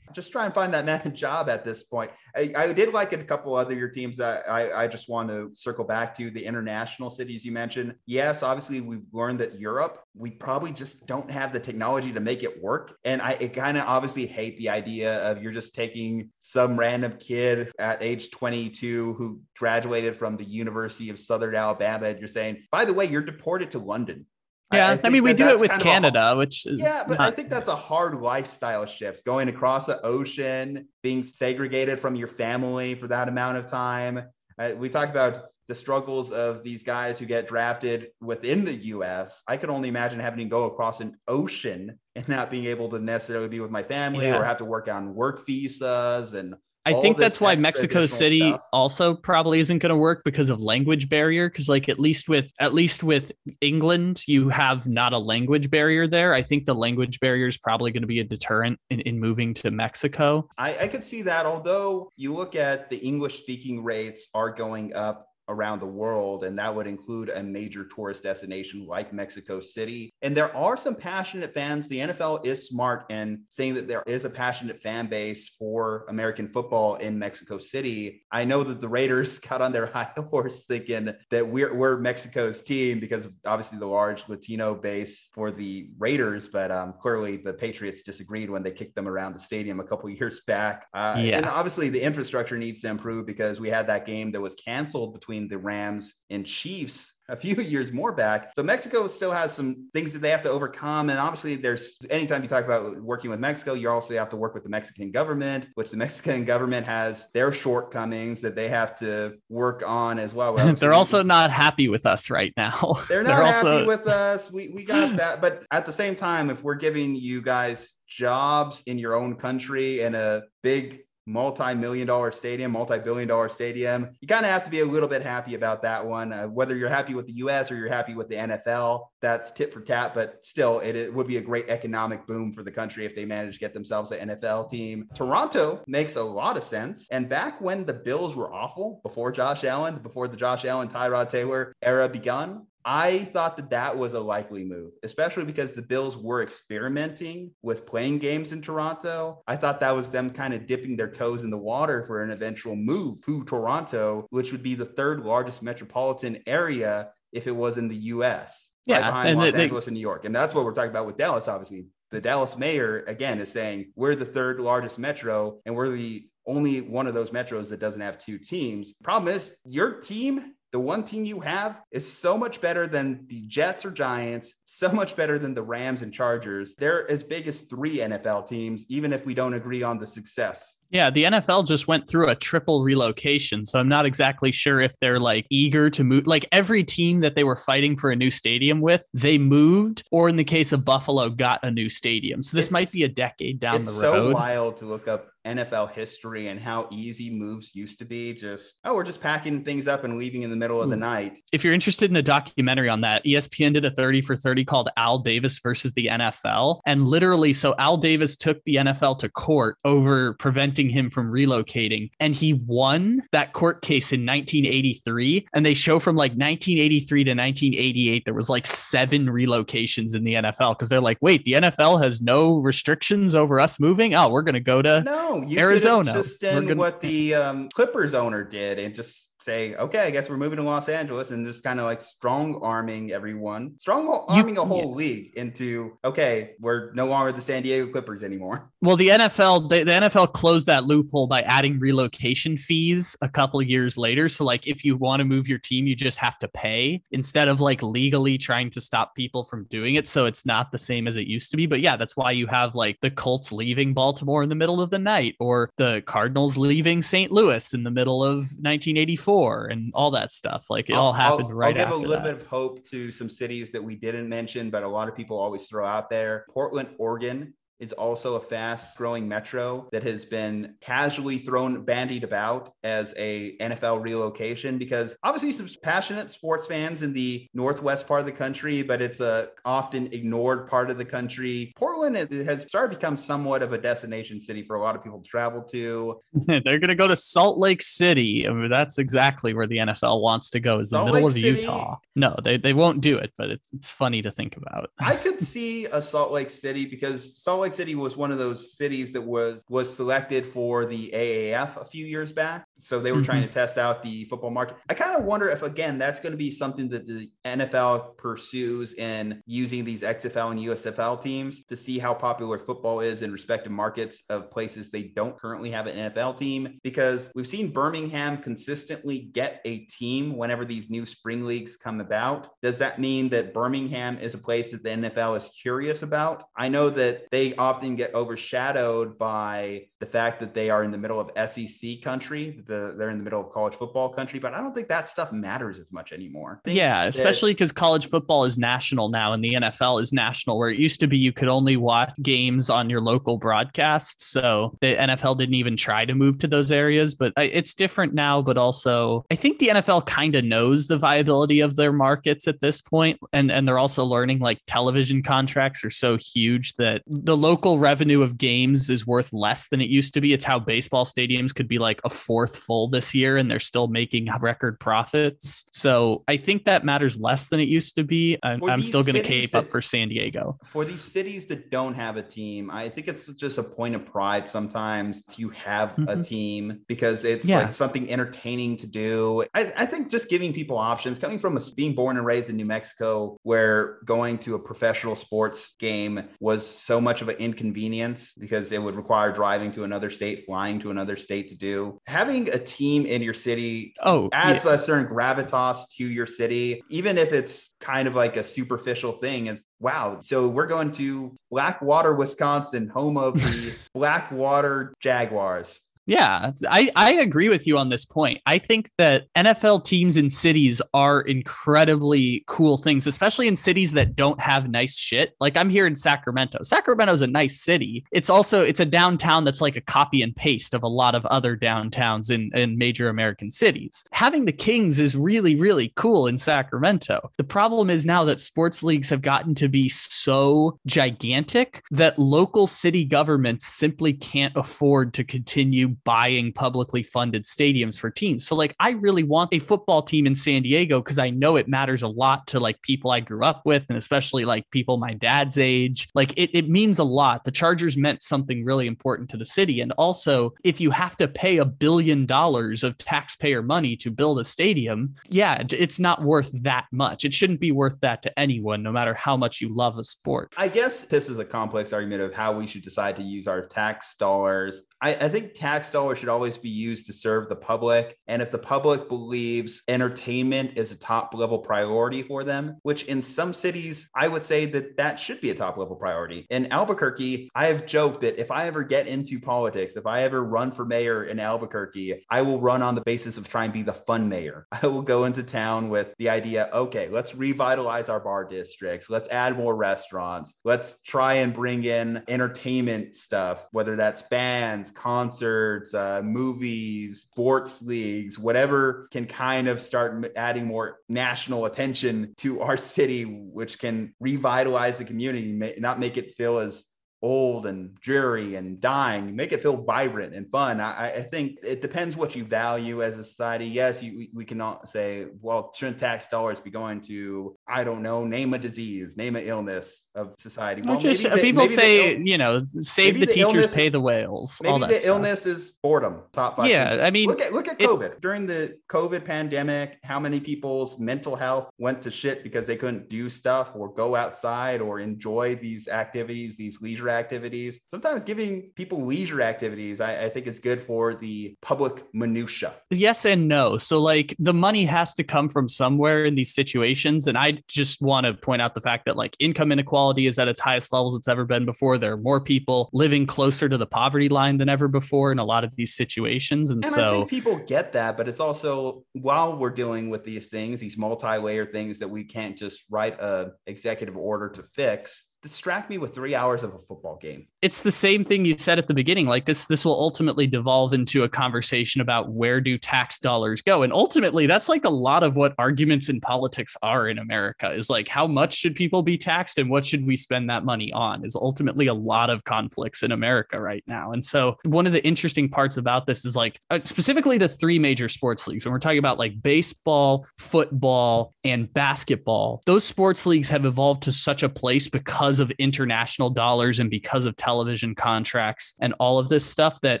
Just try and find that man a job at this point. I, I did like a couple other your teams that I, I just want to circle back to the international cities you mentioned. Yes, obviously we've learned that Europe, we probably just don't have the technology to make it work. And I kind of obviously hate the idea of you're just taking some random kid at age 22 who graduated from the University of Southern Alabama and you're saying, by the way, you're deported to London. Yeah, I, think mean we do it with of a- Canada, which is yeah, but I think that's a hard lifestyle shift going across the ocean, being segregated from your family for that amount of time. Uh, we talk about the struggles of these guys who get drafted within the US. I could only imagine having to go across an ocean and not being able to necessarily be with my family Yeah. or have to work on work visas and I all think that's why Mexico City stuff. also probably isn't going to work because of language barrier. Because like at least with at least with England, you have not a language barrier there. I think the language barrier is probably going to be a deterrent in, in moving to Mexico. I, I could see that. Although you look at the English speaking rates are going up around the world, and that would include a major tourist destination like Mexico City. And there are some passionate fans. The NFL is smart in saying that there is a passionate fan base for American football in Mexico City. I know that the Raiders got on their high horse thinking that we're, we're Mexico's team because of obviously the large Latino base for the Raiders, but um, clearly the Patriots disagreed when they kicked them around the stadium a couple years back. Uh, Yeah. And obviously the infrastructure needs to improve because we had that game that was canceled between the Rams and Chiefs a few years more back. So Mexico still has some things that they have to overcome. And obviously, there's anytime you talk about working with Mexico, you also have to work with the Mexican government, which the Mexican government has their shortcomings that they have to work on as well. They're also not happy with us right now. they're not also happy with us. We we got that, but at the same time, if we're giving you guys jobs in your own country in a big multi-million dollar stadium, multi-billion dollar stadium, you kind of have to be a little bit happy about that one. Uh, whether you're happy with the U.S. or you're happy with the NFL, that's tit for tat. But still, it, it would be a great economic boom for the country if they manage to get themselves an NFL team. Toronto makes a lot of sense. And back when the Bills were awful, before Josh Allen, before the Josh Allen, Tyrod Taylor era begun, I thought that that was a likely move, especially because the Bills were experimenting with playing games in Toronto. I thought that was them kind of dipping their toes in the water for an eventual move to Toronto, which would be the third largest metropolitan area if it was in the US. right Yeah, behind and Los they- they- Angeles and New York. And that's what we're talking about with Dallas, obviously. the Dallas mayor, again, is saying we're the third largest metro and we're the only one of those metros that doesn't have two teams. Problem is, your team the one team you have is so much better than the Jets or Giants, so much better than the Rams and Chargers. They're as big as three NFL teams, even if we don't agree on the success. Yeah, the NFL just went through a triple relocation. So I'm not exactly sure if they're like eager to move. Like every team that they were fighting for a new stadium with, they moved, or in the case of Buffalo, got a new stadium. So this It's- might be a decade down the road. it's so wild to look up NFL history and how easy moves used to be. Just, oh, we're just packing things up and leaving in the middle of the hmm. night. if you're interested in a documentary on that, ESPN did a 30 for 30 called Al Davis versus the NFL. And literally, so Al Davis took the NFL to court over preventing him from relocating. And he won that court case in 1983. And they show from like 1983 to 1988, there was like seven relocations in the NFL because they're like, wait, the NFL has no restrictions over us moving. Oh, we're going to go to. No, you Arizona. just We're done gonna- what the um, Clippers owner did and just say, okay, I guess we're moving to Los Angeles and just kind of like strong arming everyone, strong arming a whole league into, okay, we're no longer the San Diego Clippers anymore. Well, the NFL, the, the NFL closed that loophole by adding relocation fees a couple of years later. So, like, if you want to move your team, you just have to pay instead of like legally trying to stop people from doing it. So it's not the same as it used to be. But yeah, that's why you have like the Colts leaving Baltimore in the middle of the night, or the Cardinals leaving St. Louis in the middle of 1984, and all that stuff. Like it all I'll- happened I'll, right I'll give a little that. bit of hope to some cities that we didn't mention, but a lot of people always throw out there. Portland, Oregon is also a fast growing metro that has been casually thrown bandied about as a NFL relocation because obviously some passionate sports fans in the northwest part of the country, but it's a often ignored part of the country. Portland is, has started to become somewhat of a destination city for a lot of people to travel to. They're going to go to Salt Lake City. I mean, that's exactly where the NFL wants to go, is the middle Lake of City? Utah. No, they, they won't do it, but it's, it's funny to think about. I could see a Salt Lake City because Salt Lake City was one of those cities that was was selected for the AAF a few years back. So they were trying mm-hmm. to test out the football market. I kind of wonder if again that's going to be something that the NFL pursues in using these XFL and USFL teams to see how popular football is in respective markets of places they don't currently have an NFL team because we've seen Birmingham consistently get a team whenever these new spring leagues come about. Does that mean that Birmingham is a place that the NFL is curious about? I know that they often get overshadowed by the fact that they are in the middle of SEC country, the, they're in the middle of college football country, but I don't think that stuff matters as much anymore. Yeah, especially because college football is national now and the NFL is national, where it used to be you could only watch games on your local broadcast. So the NFL didn't even try to move to those areas, but I- it's different now. But also, I think the NFL kind of knows the viability of their markets at this point, and and they're also learning like television contracts are so huge that the local revenue of games is worth less than it used to be. It's how baseball stadiums could be like a fourth full this year, and they're still making record profits. So I think that matters less than it used to be. I'm, I'm still going to cape that- up for San Diego. for these cities that don't have a team, I think it's just a point of pride sometimes to have a Mhm. team because it's Yeah. like something entertaining to do. I, I think just giving people options, coming from a, being born and raised in New Mexico, where going to a professional sports game was so much of an inconvenience because it would require driving to another state, flying to another state to do. Having a team in your city Oh, adds yeah. a certain gravitas to your city, even if it's kind of like a superficial thing. Is wow. So we're going to Blackwater, Wisconsin, home of the Blackwater Jaguars. Yeah, I, I agree with you on this point. I think that NFL teams in cities are incredibly cool things, especially in cities that don't have nice shit. Like I'm here in Sacramento. Sacramento's a nice city. It's also it's a downtown that's like a copy and paste of a lot of other downtowns in, in major American cities. Having the Kings is really, really cool in Sacramento. The problem is now that sports leagues have gotten to be so gigantic that local city governments simply can't afford to continue buying publicly funded stadiums for teams. So like I really want a football team in San Diego because I know it matters a lot to like people I grew up with and especially like people my dad's age. Like it, it means a lot. The Chargers meant something really important to the city. And also, if you have to pay a billion dollars of taxpayer money to build a stadium, yeah, it's not worth that much. It shouldn't be worth that to anyone, no matter how much you love a sport. I guess this is a complex argument of how we should decide to use our tax dollars. I, I think tax dollars should always be used to serve the public. And if the public believes entertainment is a top level priority for them, which in some cities, I would say that that should be a top level priority. In Albuquerque, I have joked that if I ever get into politics, if I ever run for mayor in Albuquerque, I will run on the basis of trying to be the fun mayor. I will go into town with the idea okay, let's revitalize our bar districts, let's add more restaurants, let's try and bring in entertainment stuff, whether that's bands, concerts, uh, movies, sports leagues, whatever can kind of start adding more national attention to our city, which can revitalize the community, not make it feel as old and dreary and dying make it feel vibrant and fun. I, I, think it depends what you value as a society. Yes you, we cannot say well shouldn't tax dollars be going to i don't know name a disease name an illness of society well, just uh, the, people say you know save the, the teachers illness, pay the whales maybe the stuff. illness is boredom top five yeah things. i mean look at look at covid during the covid pandemic how many people's mental health went to shit because they couldn't do stuff or go outside or enjoy these activities these leisure activities. Sometimes giving people leisure activities, I, I think is good for the public minutia. Yes and no. So like the money has to come from somewhere in these situations. And I just want to point out the fact that like income inequality is at its highest levels it's ever been before. There are more people living closer to the poverty line than ever before in a lot of these situations. And, and so I think people get that, but it's also while we're dealing with these things, these multi-layer things that we can't just write a executive order to fix distract me with three hours of a football game. It's the same thing you said at the beginning. Like this, this will ultimately devolve into a conversation about where do tax dollars go, and ultimately, that's like a lot of what arguments in politics are in America. Is like how much should people be taxed, and what should we spend that money on? Is ultimately a lot of conflicts in America right now. And so, one of the interesting parts about this is like uh, specifically the three major sports leagues. When we're talking about like baseball, football, and basketball, those sports leagues have evolved to such a place because because of international dollars and because of television contracts and all of this stuff that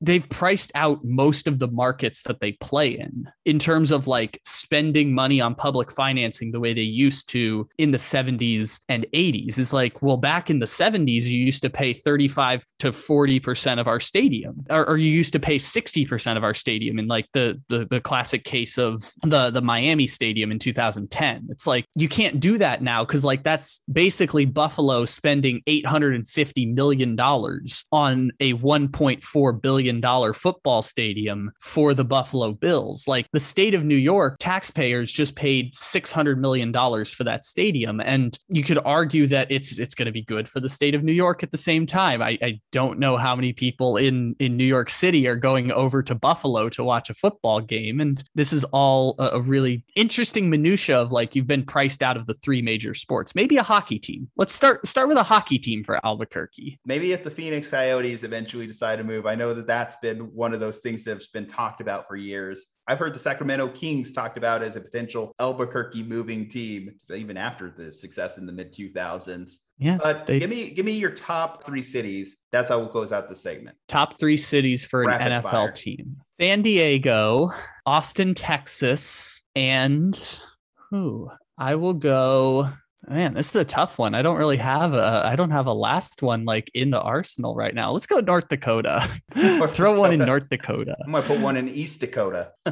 they've priced out most of the markets that they play in in terms of like spending money on public financing the way they used to in the 70s and 80s is like well back in the 70s you used to pay 35 to 40% of our stadium or, or you used to pay 60% of our stadium in like the, the the classic case of the the Miami stadium in 2010 it's like you can't do that now cuz like that's basically Buffalo spending $850 million on a $1.4 billion football stadium for the Buffalo Bills. Like the state of New York, taxpayers just paid $600 million for that stadium. And you could argue that it's it's going to be good for the state of New York at the same time. I, I don't know how many people in, in New York City are going over to Buffalo to watch a football game. And this is all a, a really interesting minutia of like you've been priced out of the three major sports. Maybe a hockey team. Let's start start with a hockey team for Albuquerque. Maybe if the Phoenix Coyotes eventually decide to move, I know that that's been one of those things that's been talked about for years. I've heard the Sacramento Kings talked about as a potential Albuquerque moving team, even after the success in the mid 2000s. Yeah. But they, give me give me your top three cities. That's how we'll close out the segment. Top three cities for Rapid an NFL fire. team: San Diego, Austin, Texas, and who? I will go Man, this is a tough one. I don't really have a I don't have a last one like in the arsenal right now. Let's go North Dakota. North Throw Dakota. one in North Dakota. I'm gonna put one in East Dakota.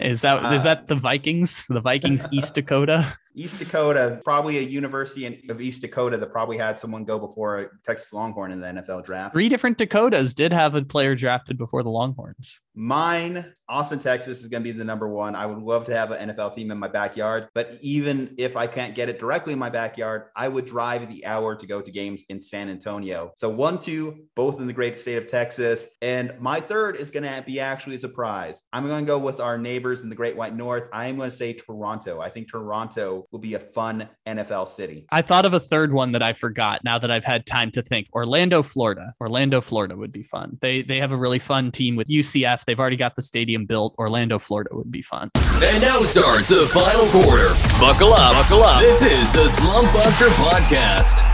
is that uh, is that the Vikings? The Vikings East Dakota? East Dakota, probably a university in, of East Dakota that probably had someone go before Texas Longhorn in the NFL draft. Three different Dakotas did have a player drafted before the Longhorns. Mine, Austin, Texas is going to be the number one. I would love to have an NFL team in my backyard, but even if I can't get it direct directly in my backyard, I would drive the hour to go to games in San Antonio. So one, two, both in the great state of Texas. And my third is going to be actually a surprise. I'm going to go with our neighbors in the Great White North. I am going to say Toronto. I think Toronto will be a fun NFL city. I thought of a third one that I forgot now that I've had time to think. Orlando, Florida. Orlando, Florida would be fun. They they have a really fun team with UCF. They've already got the stadium built. Orlando, Florida would be fun. And now starts the final quarter. Buckle up. Buckle up. This is the Slumpbuster Podcast.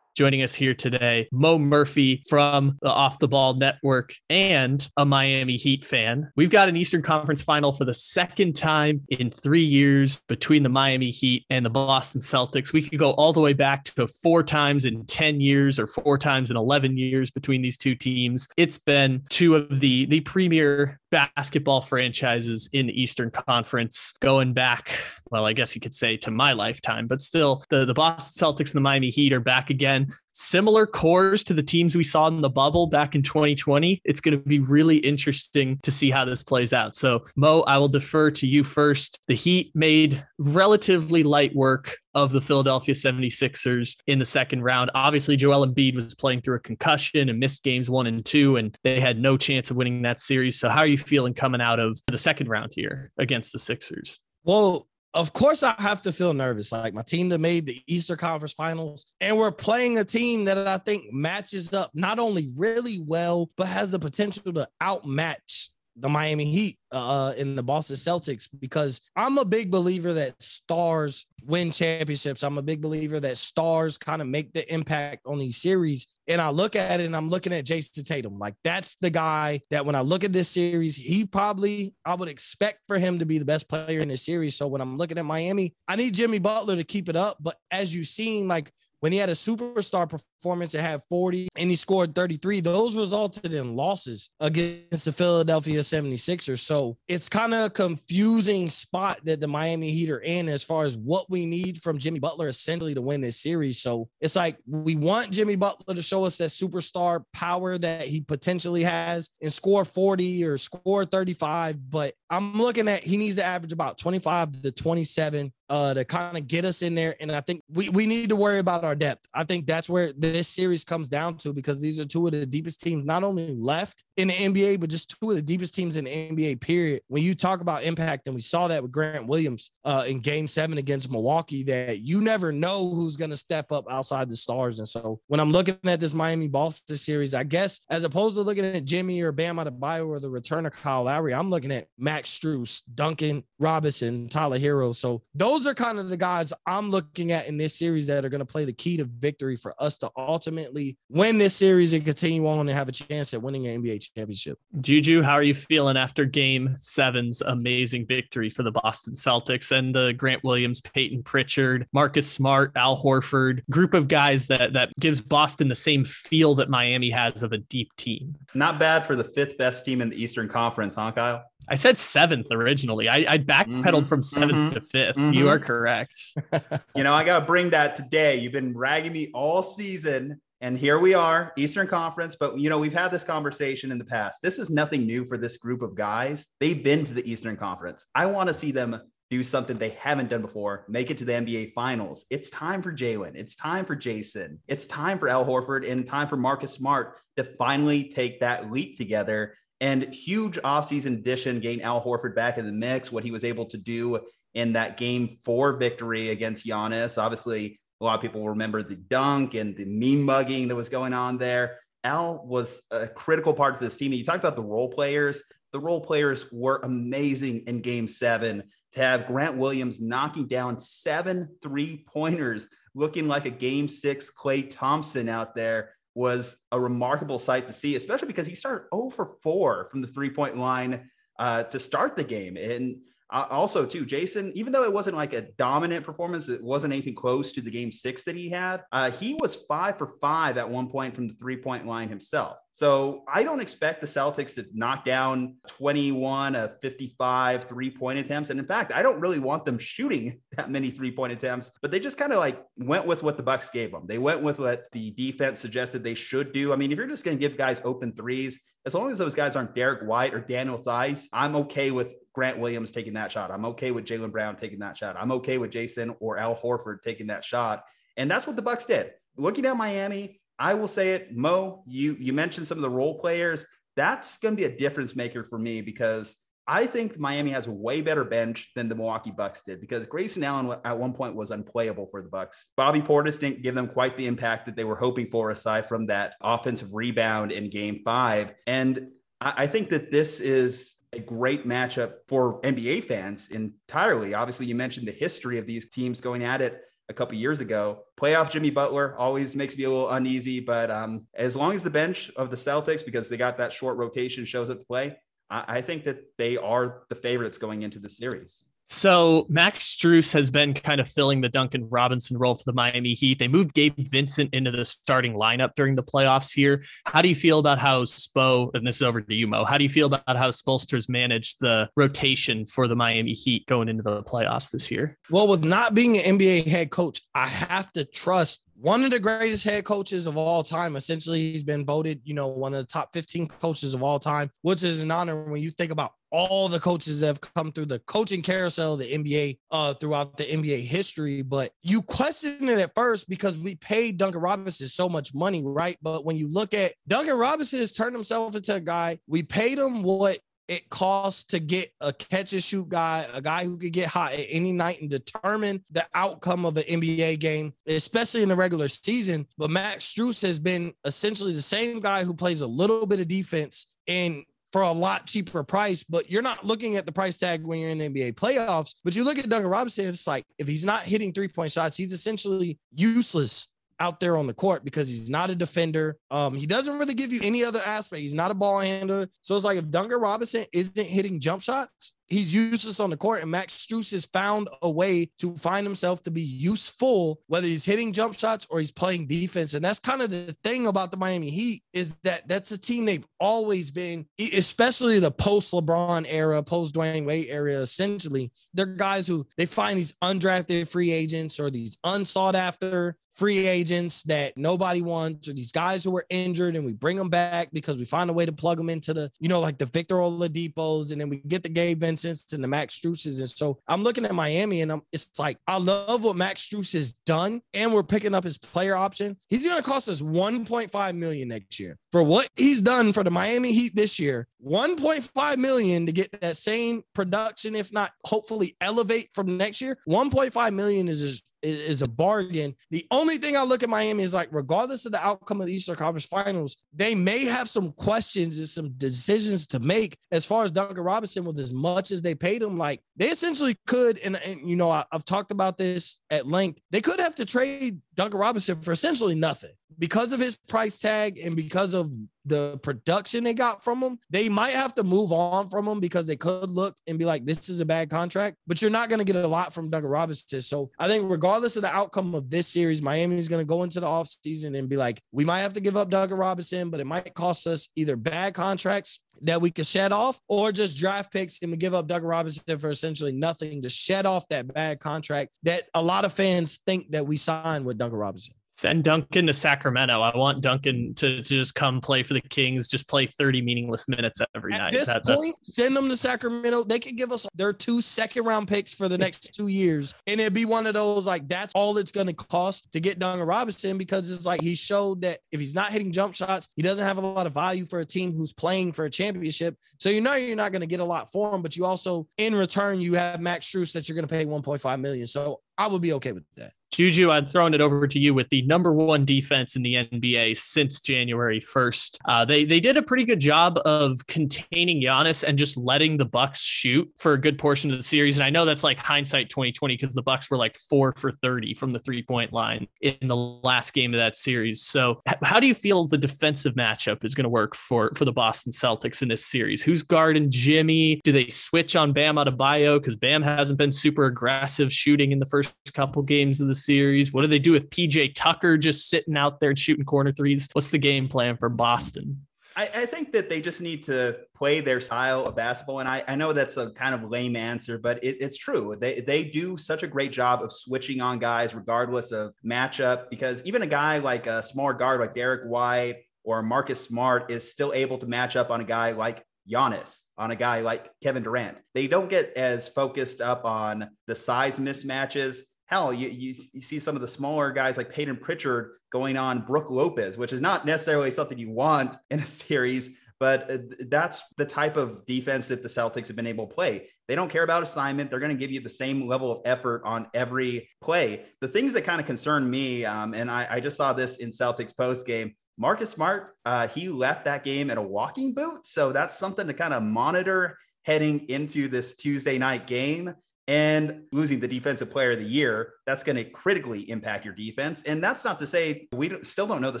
Joining us here today, Mo Murphy from the Off the Ball Network and a Miami Heat fan. We've got an Eastern Conference final for the second time in three years between the Miami Heat and the Boston Celtics. We could go all the way back to four times in 10 years or four times in 11 years between these two teams. It's been two of the, the premier basketball franchises in the Eastern Conference going back, well, I guess you could say to my lifetime, but still the, the Boston Celtics and the Miami Heat are back again. Similar cores to the teams we saw in the bubble back in 2020. It's going to be really interesting to see how this plays out. So, Mo, I will defer to you first. The Heat made relatively light work of the Philadelphia 76ers in the second round. Obviously, Joel Embiid was playing through a concussion and missed games one and two, and they had no chance of winning that series. So, how are you feeling coming out of the second round here against the Sixers? Well, of course I have to feel nervous. Like my team that made the Easter Conference Finals, and we're playing a team that I think matches up not only really well, but has the potential to outmatch the Miami Heat uh, in the Boston Celtics because I'm a big believer that stars win championships. I'm a big believer that stars kind of make the impact on these series. And I look at it and I'm looking at Jayson Tatum. Like that's the guy that when I look at this series, he probably, I would expect for him to be the best player in this series. So when I'm looking at Miami, I need Jimmy Butler to keep it up. But as you've seen, like when he had a superstar performance that had 40 and he scored 33, those resulted in losses against the Philadelphia 76ers. So it's kind of a confusing spot that the Miami Heat are in as far as what we need from Jimmy Butler essentially to win this series. So it's like we want Jimmy Butler to show us that superstar power that he potentially has and score 40 or score 35. But I'm looking at he needs to average about 25 to 27 uh, to kind of get us in there. And I think we, we need to worry about our depth. I think that's where this series comes down to because these are two of the deepest teams, not only left in the NBA, but just two of the deepest teams in the NBA, period. When you talk about impact, and we saw that with Grant Williams uh, in game seven against Milwaukee, that you never know who's going to step up outside the stars. And so when I'm looking at this Miami Boston series, I guess as opposed to looking at Jimmy or Bam Adebayo or the return of Kyle Lowry, I'm looking at Max Strus, Duncan Robinson, Tyler Herro. So those those are kind of the guys I'm looking at in this series that are going to play the key to victory for us to ultimately win this series and continue on and have a chance at winning an NBA championship. Juju, how are you feeling after game seven's amazing victory for the Boston Celtics and the Grant Williams, Payton Pritchard, Marcus Smart, Al Horford group of guys that, that gives Boston the same feel that Miami has of a deep team? Not bad for the fifth best team in the Eastern Conference, huh, Kyle? I said seventh originally. I, I backpedaled mm-hmm, from 7th mm-hmm, to 5th mm-hmm. You are correct. you know, I got to bring that today. You've been ragging me all season. And here we are, Eastern Conference. But, you know, we've had this conversation in the past. This is nothing new for this group of guys. They've been to the Eastern Conference. I want to see them do something they haven't done before, make it to the NBA Finals. It's time for Jaylen. It's time for Jayson. It's time for Al Horford and time for Marcus Smart to finally take that leap together and huge offseason addition, getting Al Horford back in the mix, what he was able to do in that game four victory against Giannis. Obviously, a lot of people remember the dunk and the meme mugging that was going on there. Al was a critical part of this team. You talk about the role players. The role players were amazing in game seven to have Grant Williams knocking down seven three pointers, looking like a game six Klay Thompson out there was a remarkable sight to see, especially because he started 0 for 4 from the three point line uh, to start the game. And uh, also, too, Jayson, even though it wasn't like a dominant performance, it wasn't anything close to the game six that he had. Uh, he was five for five at one point from the three point line himself. So I don't expect the Celtics to knock down 21 of 55 three point attempts. And in fact, I don't really want them shooting that many three point attempts, but they just kind of like went with what the Bucks gave them. They went with what the defense suggested they should do. I mean, if you're just going to give guys open threes, as long as those guys aren't Derrick White or Daniel Theis, I'm okay with Grant Williams taking that shot. I'm okay with Jaylen Brown taking that shot. I'm okay with Jayson or Al Horford taking that shot. And that's what the Bucks did. Looking at Miami, I will say it, Mo. You you mentioned some of the role players. That's going to be a difference maker for me because I think Miami has a way better bench than the Milwaukee Bucks did because Grayson Allen at one point was unplayable for the Bucks. Bobby Portis didn't give them quite the impact that they were hoping for, aside from that offensive rebound in Game Five. And I think that this is a great matchup for NBA fans entirely. Obviously, you mentioned the history of these teams going at it a couple years ago. Playoff Jimmy Butler always makes me a little uneasy, but um, as long as the bench of the Celtics, because they got that short rotation, shows up to play, I, I think that they are the favorites going into the series. So Max Strus has been kind of filling the Duncan Robinson role for the Miami Heat. They moved Gabe Vincent into the starting lineup during the playoffs here. How do you feel about how Spo, and this is over to you, Mo, how do you feel about how Spoelstra's managed the rotation for the Miami Heat going into the playoffs this year? Well, with not being an NBA head coach, I have to trust one of the greatest head coaches of all time. Essentially, he's been voted, you know, one of the top 15 coaches of all time, which is an honor when you think about all the coaches that have come through the coaching carousel, the NBA, uh, throughout the NBA history. But you question it at first because we paid Duncan Robinson so much money, right? But when you look at Duncan Robinson has turned himself into a guy, we paid him what it costs to get a catch and shoot guy, a guy who could get hot at any night and determine the outcome of an NBA game, especially in the regular season. But Max Strus has been essentially the same guy who plays a little bit of defense and for a lot cheaper price, but you're not looking at the price tag when you're in the NBA playoffs. But you look at Duncan Robinson, it's like if he's not hitting three point shots, he's essentially useless out there on the court because he's not a defender. Um, he doesn't really give you any other aspect. He's not a ball handler. So it's like if Duncan Robinson isn't hitting jump shots, he's useless on the court. And Max Strus has found a way to find himself to be useful, whether he's hitting jump shots or he's playing defense. And that's kind of the thing about the Miami Heat is that that's a team they've always been, especially the post LeBron era, post Dwyane Wade era. Essentially, they're guys who they find these undrafted free agents or these unsought after free agents that nobody wants or these guys who were injured and we bring them back because we find a way to plug them into the, you know, like the Victor Oladipos and then we get the Gabe Vincents and the Max Struses. And so I'm looking at Miami and I'm, it's like, I love what Max Strus has done and we're picking up his player option. He's going to cost us 1.5 million next year for what he's done for the Miami Heat this year. 1.5 million to get that same production, if not hopefully elevate from next year. 1.5 million is just is, a bargain. The only thing I look at Miami is like, regardless of the outcome of the Eastern Conference Finals, they may have some questions and some decisions to make as far as Duncan Robinson with as much as they paid him. Like they essentially could, and, and you know, I, I've talked about this at length. They could have to trade Duncan Robinson for essentially nothing because of his price tag and because of the production they got from him, they might have to move on from him because they could look and be like, this is a bad contract, but you're not going to get a lot from Duncan Robinson. So I think regardless of the outcome of this series, Miami is going to go into the offseason and be like, we might have to give up Duncan Robinson, but it might cost us either bad contracts that we could shed off or just draft picks and we give up Duncan Robinson for essentially nothing to shed off that bad contract that a lot of fans think that we signed with Duncan Robinson. Send Duncan to Sacramento. I want Duncan to, to just come play for the Kings, just play 30 meaningless minutes every At night. this That- point, send them to Sacramento. They could give us their two second round picks for the next two years. And it'd be one of those like that's all it's gonna cost to get Duncan Robinson because it's like he showed that if he's not hitting jump shots, he doesn't have a lot of value for a team who's playing for a championship. So you know you're not gonna get a lot for him, but you also in return you have Max Strus that you're gonna pay 1.5 million. So I would be okay with that. Juju, I'm throwing it over to you with the number one defense in the NBA since January 1st. Uh, they they did a pretty good job of containing Giannis and just letting the Bucks shoot for a good portion of the series. And I know that's like hindsight 2020 because the Bucks were like four for 30 from the three point line in the last game of that series. So how do you feel the defensive matchup is going to work for for the Boston Celtics in this series? Who's guarding Jimmy? Do they switch on Bam Adebayo because Bam hasn't been super aggressive shooting in the first couple games of the series? What do they do with PJ Tucker just sitting out there and shooting corner threes? What's the game plan for Boston? I, I, think that they just need to play their style of basketball. And I, I know that's a kind of lame answer, but it, it's true. They, they do such a great job of switching on guys regardless of matchup, because even a guy like a smaller guard like Derrick White or Marcus Smart is still able to match up on a guy like Giannis, on a guy like Kevin Durant. They don't get as focused up on the size mismatches hell, you, you, you, see some of the smaller guys like Payton Pritchard going on Brook Lopez, which is not necessarily something you want in a series, but uh, that's the type of defense that the Celtics have been able to play. They don't care about assignment. They're going to give you the same level of effort on every play. The things that kind of concern me, um, and I, I, just saw this in Celtics post game. Marcus Smart, uh, he left that game in a walking boot. So that's something to kind of monitor heading into this Tuesday night game and losing the defensive player of the year, that's going to critically impact your defense. And that's not to say we still don't know the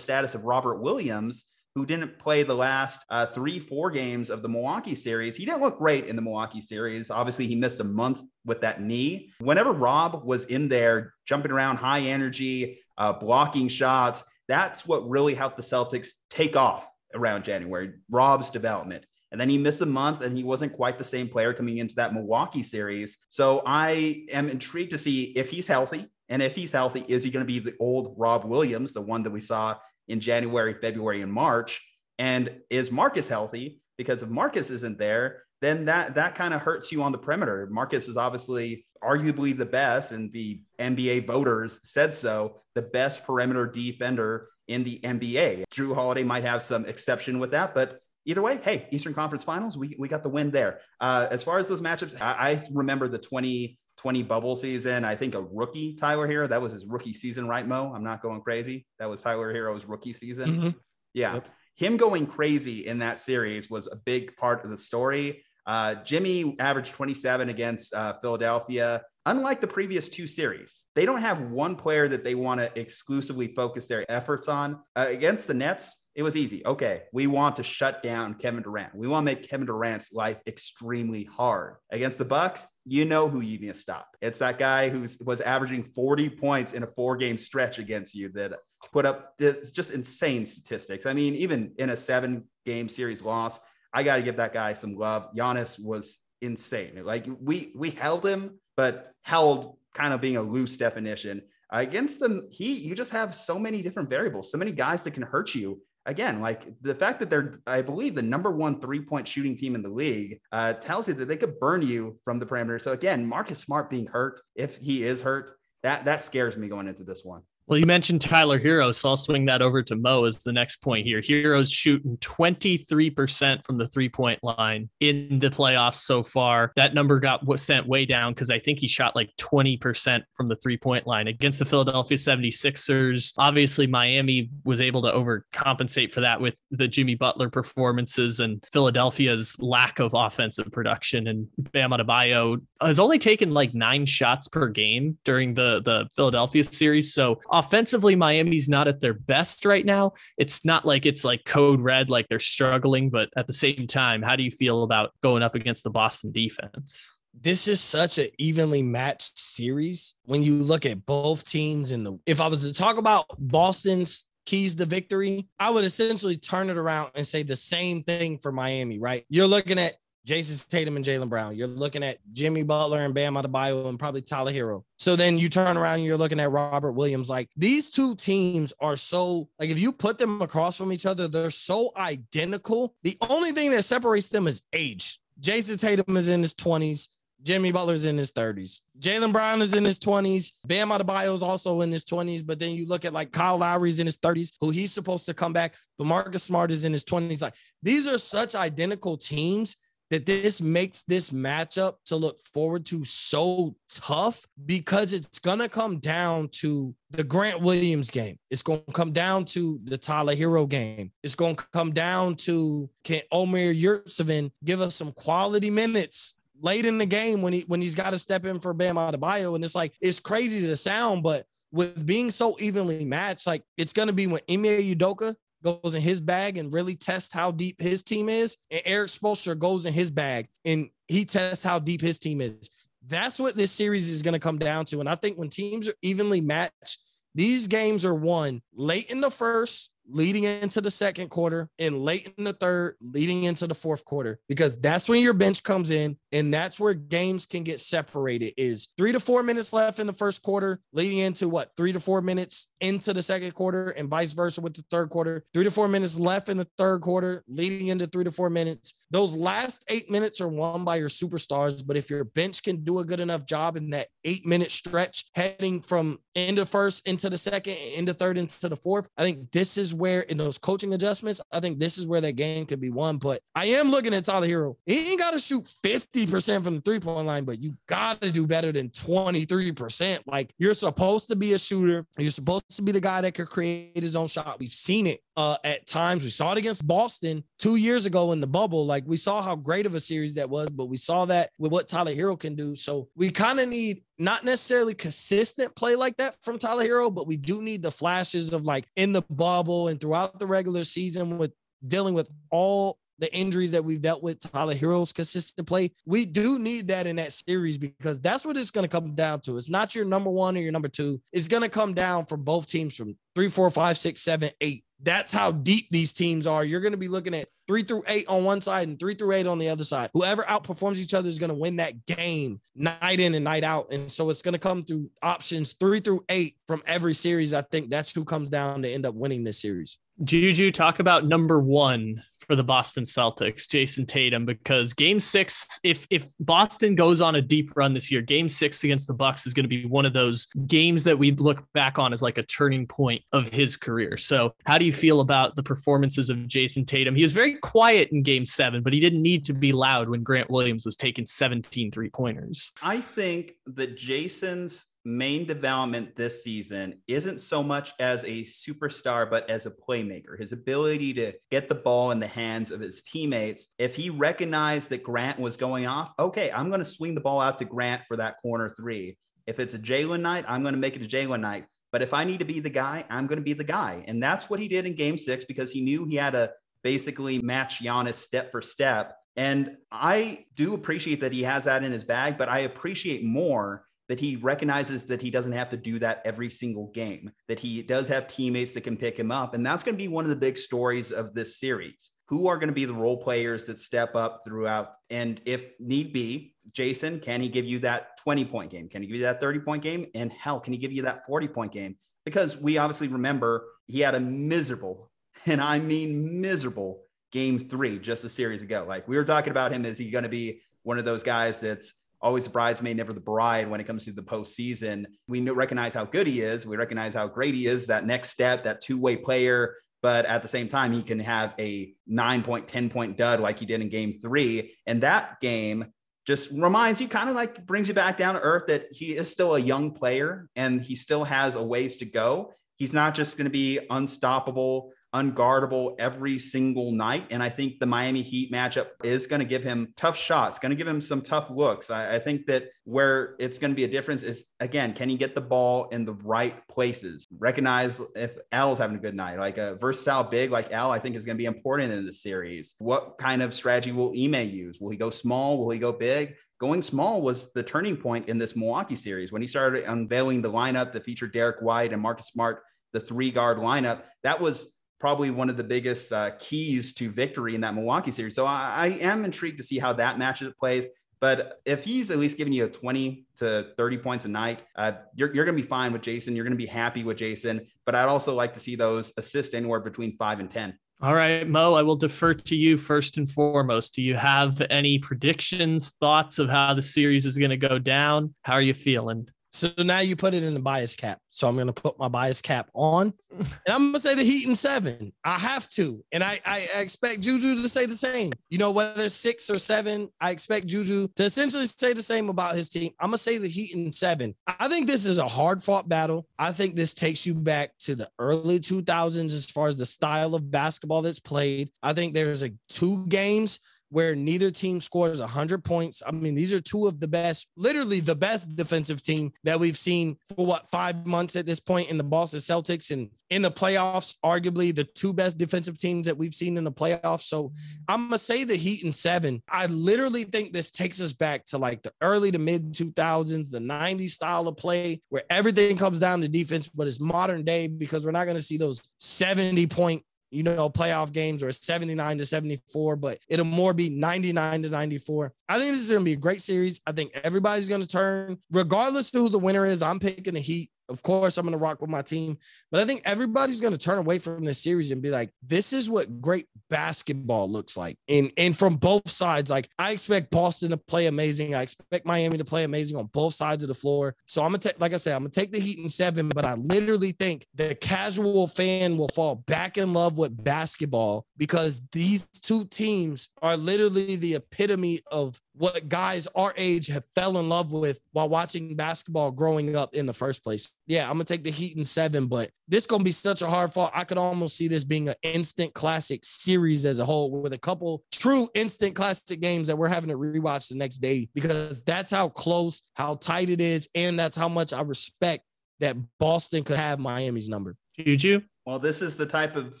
status of Robert Williams, who didn't play the last uh, three, four games of the Milwaukee series. He didn't look great in the Milwaukee series. Obviously, he missed a month with that knee. Whenever Rob was in there, jumping around, high energy, uh, blocking shots, that's what really helped the Celtics take off around January. Rob's development. And then he missed a month and he wasn't quite the same player coming into that Milwaukee series. So I am intrigued to see if he's healthy. And if he's healthy, is he going to be the old Rob Williams, the one that we saw in January, February, and March? And is Marcus healthy? Because if Marcus isn't there, then that that kind of hurts you on the perimeter. Marcus is obviously arguably the best, and the NBA voters said so, the best perimeter defender in the NBA. Jrue Holiday might have some exception with that, but either way, hey, Eastern Conference Finals, we, we got the win there. Uh, as far as those matchups, I, I remember the 2020 bubble season. I think a rookie Tyler Herro, that was his rookie season, right, Mo? I'm not going crazy. That was Tyler Herro's rookie season. Mm-hmm. Yeah. Yep. Him going crazy in that series was a big part of the story. Uh, Jimmy averaged 27 against uh, Philadelphia. Unlike the previous two series, they don't have one player that they want to exclusively focus their efforts on. Uh, against the Nets, it was easy. Okay, we want to shut down Kevin Durant. We want to make Kevin Durant's life extremely hard. Against the Bucks, you know who you need to stop. It's that guy who was averaging 40 points in a four-game stretch against you that put up this just insane statistics. I mean, even in a seven-game series loss, I got to give that guy some love. Giannis was insane. Like we we held him, but held kind of being a loose definition against them. He you just have so many different variables, so many guys that can hurt you again, like the fact that they're, I believe, the number one three point shooting team in the league uh, tells you that they could burn you from the perimeter. So again, Marcus Smart being hurt, if he is hurt, that that scares me going into this one. Well, you mentioned Tyler Herro, so I'll swing that over to Mo as the next point here. Herro's shooting 23% from the three point line in the playoffs so far. That number got sent way down because I think he shot like 20% from the three point line against the Philadelphia 76ers. Obviously, Miami was able to overcompensate for that with the Jimmy Butler performances and Philadelphia's lack of offensive production. And Bam Adebayo has only taken like nine shots per game during the, the Philadelphia series. So offensively, Miami's not at their best right now. It's not like it's like code red, like they're struggling, but at the same time, how do you feel about going up against the Boston defense? This is such an evenly matched series when you look at both teams. And the if I was to talk about Boston's keys to victory, I would essentially turn it around and say the same thing for Miami, right? You're looking at Jayson Tatum and Jaylen Brown. You're looking at Jimmy Butler and Bam Adebayo and probably Tyler Herro. So then you turn around and you're looking at Robert Williams. Like these two teams are so like if you put them across from each other, they're so identical. The only thing that separates them is age. Jayson Tatum is in his 20s. Jimmy Butler's in his 30s. Jaylen Brown is in his 20s. Bam Adebayo is also in his 20s. But then you look at like Kyle Lowry's in his 30s, who he's supposed to come back. But Marcus Smart is in his 20s. Like these are such identical teams that this makes this matchup to look forward to so tough because it's going to come down to the Grant Williams game. It's going to come down to the Tyler Herro game. It's going to come down to can Omer Yurtseven give us some quality minutes late in the game when he when he's got to step in for Bam Adebayo and it's like it's crazy to sound but with being so evenly matched like it's to be when Ime Udoka goes in his bag and really tests how deep his team is, and Erik Spoelstra goes in his bag and he tests how deep his team is. That's what this series is going to come down to. And I think when teams are evenly matched, these games are won late in the first leading into the second quarter and late in the third, leading into the fourth quarter, because that's when your bench comes in and that's where games can get separated. Is three to four minutes left in the first quarter, leading into what three to four minutes into the second quarter, and vice versa with the third quarter. Three to four minutes left in the third quarter, leading into three to four minutes. Those last eight minutes are won by your superstars, but if your bench can do a good enough job in that eight minute stretch, heading from end of first into the second, into third, into the fourth, I think this is where in those coaching adjustments, I think this is where that game could be won. But I am looking at Tyler Herro. He ain't got to shoot 50% from the three point line, but you got to do better than 23%. Like you're supposed to be a shooter. You're supposed to be the guy that could create his own shot. We've seen it uh, at times. We saw it against Boston two years ago in the bubble. Like we saw how great of a series that was, but we saw that with what Tyler Herro can do. So we kind of need not necessarily consistent play like that from Tyler Herro, but we do need the flashes of like in the bubble and throughout the regular season with dealing with all the injuries that we've dealt with, Tyler Herro's consistent play. We do need that in that series because that's what it's going to come down to. It's not your number one or your number two. It's going to come down from both teams from three, four, five, six, seven, eight. That's how deep these teams are. You're going to be looking at three through eight on one side and three through eight on the other side. Whoever outperforms each other is going to win that game night in and night out. And so it's going to come through options three through eight from every series. I think that's who comes down to end up winning this series. Juju, talk about number one for the Boston Celtics, Jayson Tatum, because game six, if if Boston goes on a deep run this year, game six against the Bucks is going to be one of those games that we look back on as like a turning point of his career. So how do you feel about the performances of Jayson Tatum? He was very quiet in game seven, but he didn't need to be loud when Grant Williams was taking 17 three pointers. I think that Jayson's main development this season isn't so much as a superstar, but as a playmaker. His ability to get the ball in the hands of his teammates. If he recognized that Grant was going off, okay, I'm going to swing the ball out to Grant for that corner three. If it's a Jaylen night, I'm going to make it a Jaylen night. But if I need to be the guy, I'm going to be the guy. And that's what he did in game six because he knew he had to basically match Giannis step for step. And I do appreciate that he has that in his bag, but I appreciate more that he recognizes that he doesn't have to do that every single game, that he does have teammates that can pick him up. And that's going to be one of the big stories of this series. Who are going to be the role players that step up throughout? And if need be, Jayson, can he give you that 20 point game? Can he give you that 30 point game? And hell, can he give you that 40 point game? Because we obviously remember he had a miserable, and I mean miserable, game three just a series ago. Like we were talking about him, is he going to be one of those guys that's always the bridesmaid, never the bride when it comes to the postseason. We recognize how good he is. We recognize how great he is, that next step, that two way player. But at the same time, he can have a nine point, 10 point dud like he did in game three. And that game just reminds you, kind of like brings you back down to earth that he is still a young player and he still has a ways to go. He's not just going to be unstoppable unguardable every single night. And I think the Miami Heat matchup is going to give him tough shots, going to give him some tough looks. I, I think that where it's going to be a difference is again, can he get the ball in the right places? Recognize if Al's having a good night, like a versatile big like Al, I think is going to be important in this series. What kind of strategy will Ime use? Will he go small? Will he go big? Going small was the turning point in this Milwaukee series when he started unveiling the lineup that featured Derrick White and Marcus Smart, the three guard lineup. That was probably one of the biggest uh, keys to victory in that Milwaukee series. So I, I, am intrigued to see how that matchup plays. But if he's at least giving you a 20 to 30 points a night, uh, you're, you're going to be fine with Jayson. You're going to be happy with Jayson. But I'd also like to see those assists anywhere between five and 10. All right, Mo, I will defer to you first and foremost. Do you have any predictions, thoughts of how the series is going to go down? How are you feeling? So now you put it in the bias cap. So I'm gonna put my bias cap on, and I'm gonna say the Heat in seven. I have to, and I, I expect Juju to say the same. You know, whether six or seven, I expect Juju to essentially say the same about his team. I'm gonna say the Heat in seven. I think this is a hard fought battle. I think this takes you back to the early 2000s as far as the style of basketball that's played. I think there's a two games where neither team scores 100 points. I mean, these are two of the best, literally the best defensive team that we've seen for what, five months at this point in the Boston Celtics and in the playoffs, arguably the two best defensive teams that we've seen in the playoffs. So I'm going to say the Heat in seven. I literally think this takes us back to like the early to mid 2000s, the 90s style of play where everything comes down to defense, but it's modern day because we're not going to see those 70 point you know, playoff games or 79 to 74, but it'll more be 99 to 94. I think this is going to be a great series. I think everybody's going to turn, regardless of who the winner is. I'm picking the Heat. Of course, I'm going to rock with my team, but I think everybody's going to turn away from this series and be like, "This is what great basketball looks like." And and from both sides, like I expect Boston to play amazing. I expect Miami to play amazing on both sides of the floor. So I'm gonna take, like I said, I'm gonna take the Heat in seven, but I literally think the casual fan will fall back in love with basketball because these two teams are literally the epitome of what guys our age have fell in love with while watching basketball growing up in the first place. Yeah, I'm gonna take the Heat in seven, but this gonna be such a hard fall. I could almost see this being an instant classic series as a whole, with a couple true instant classic games that we're having to rewatch the next day because that's how close, how tight it is, and that's how much I respect that Boston could have Miami's number. Juju. Well, this is the type of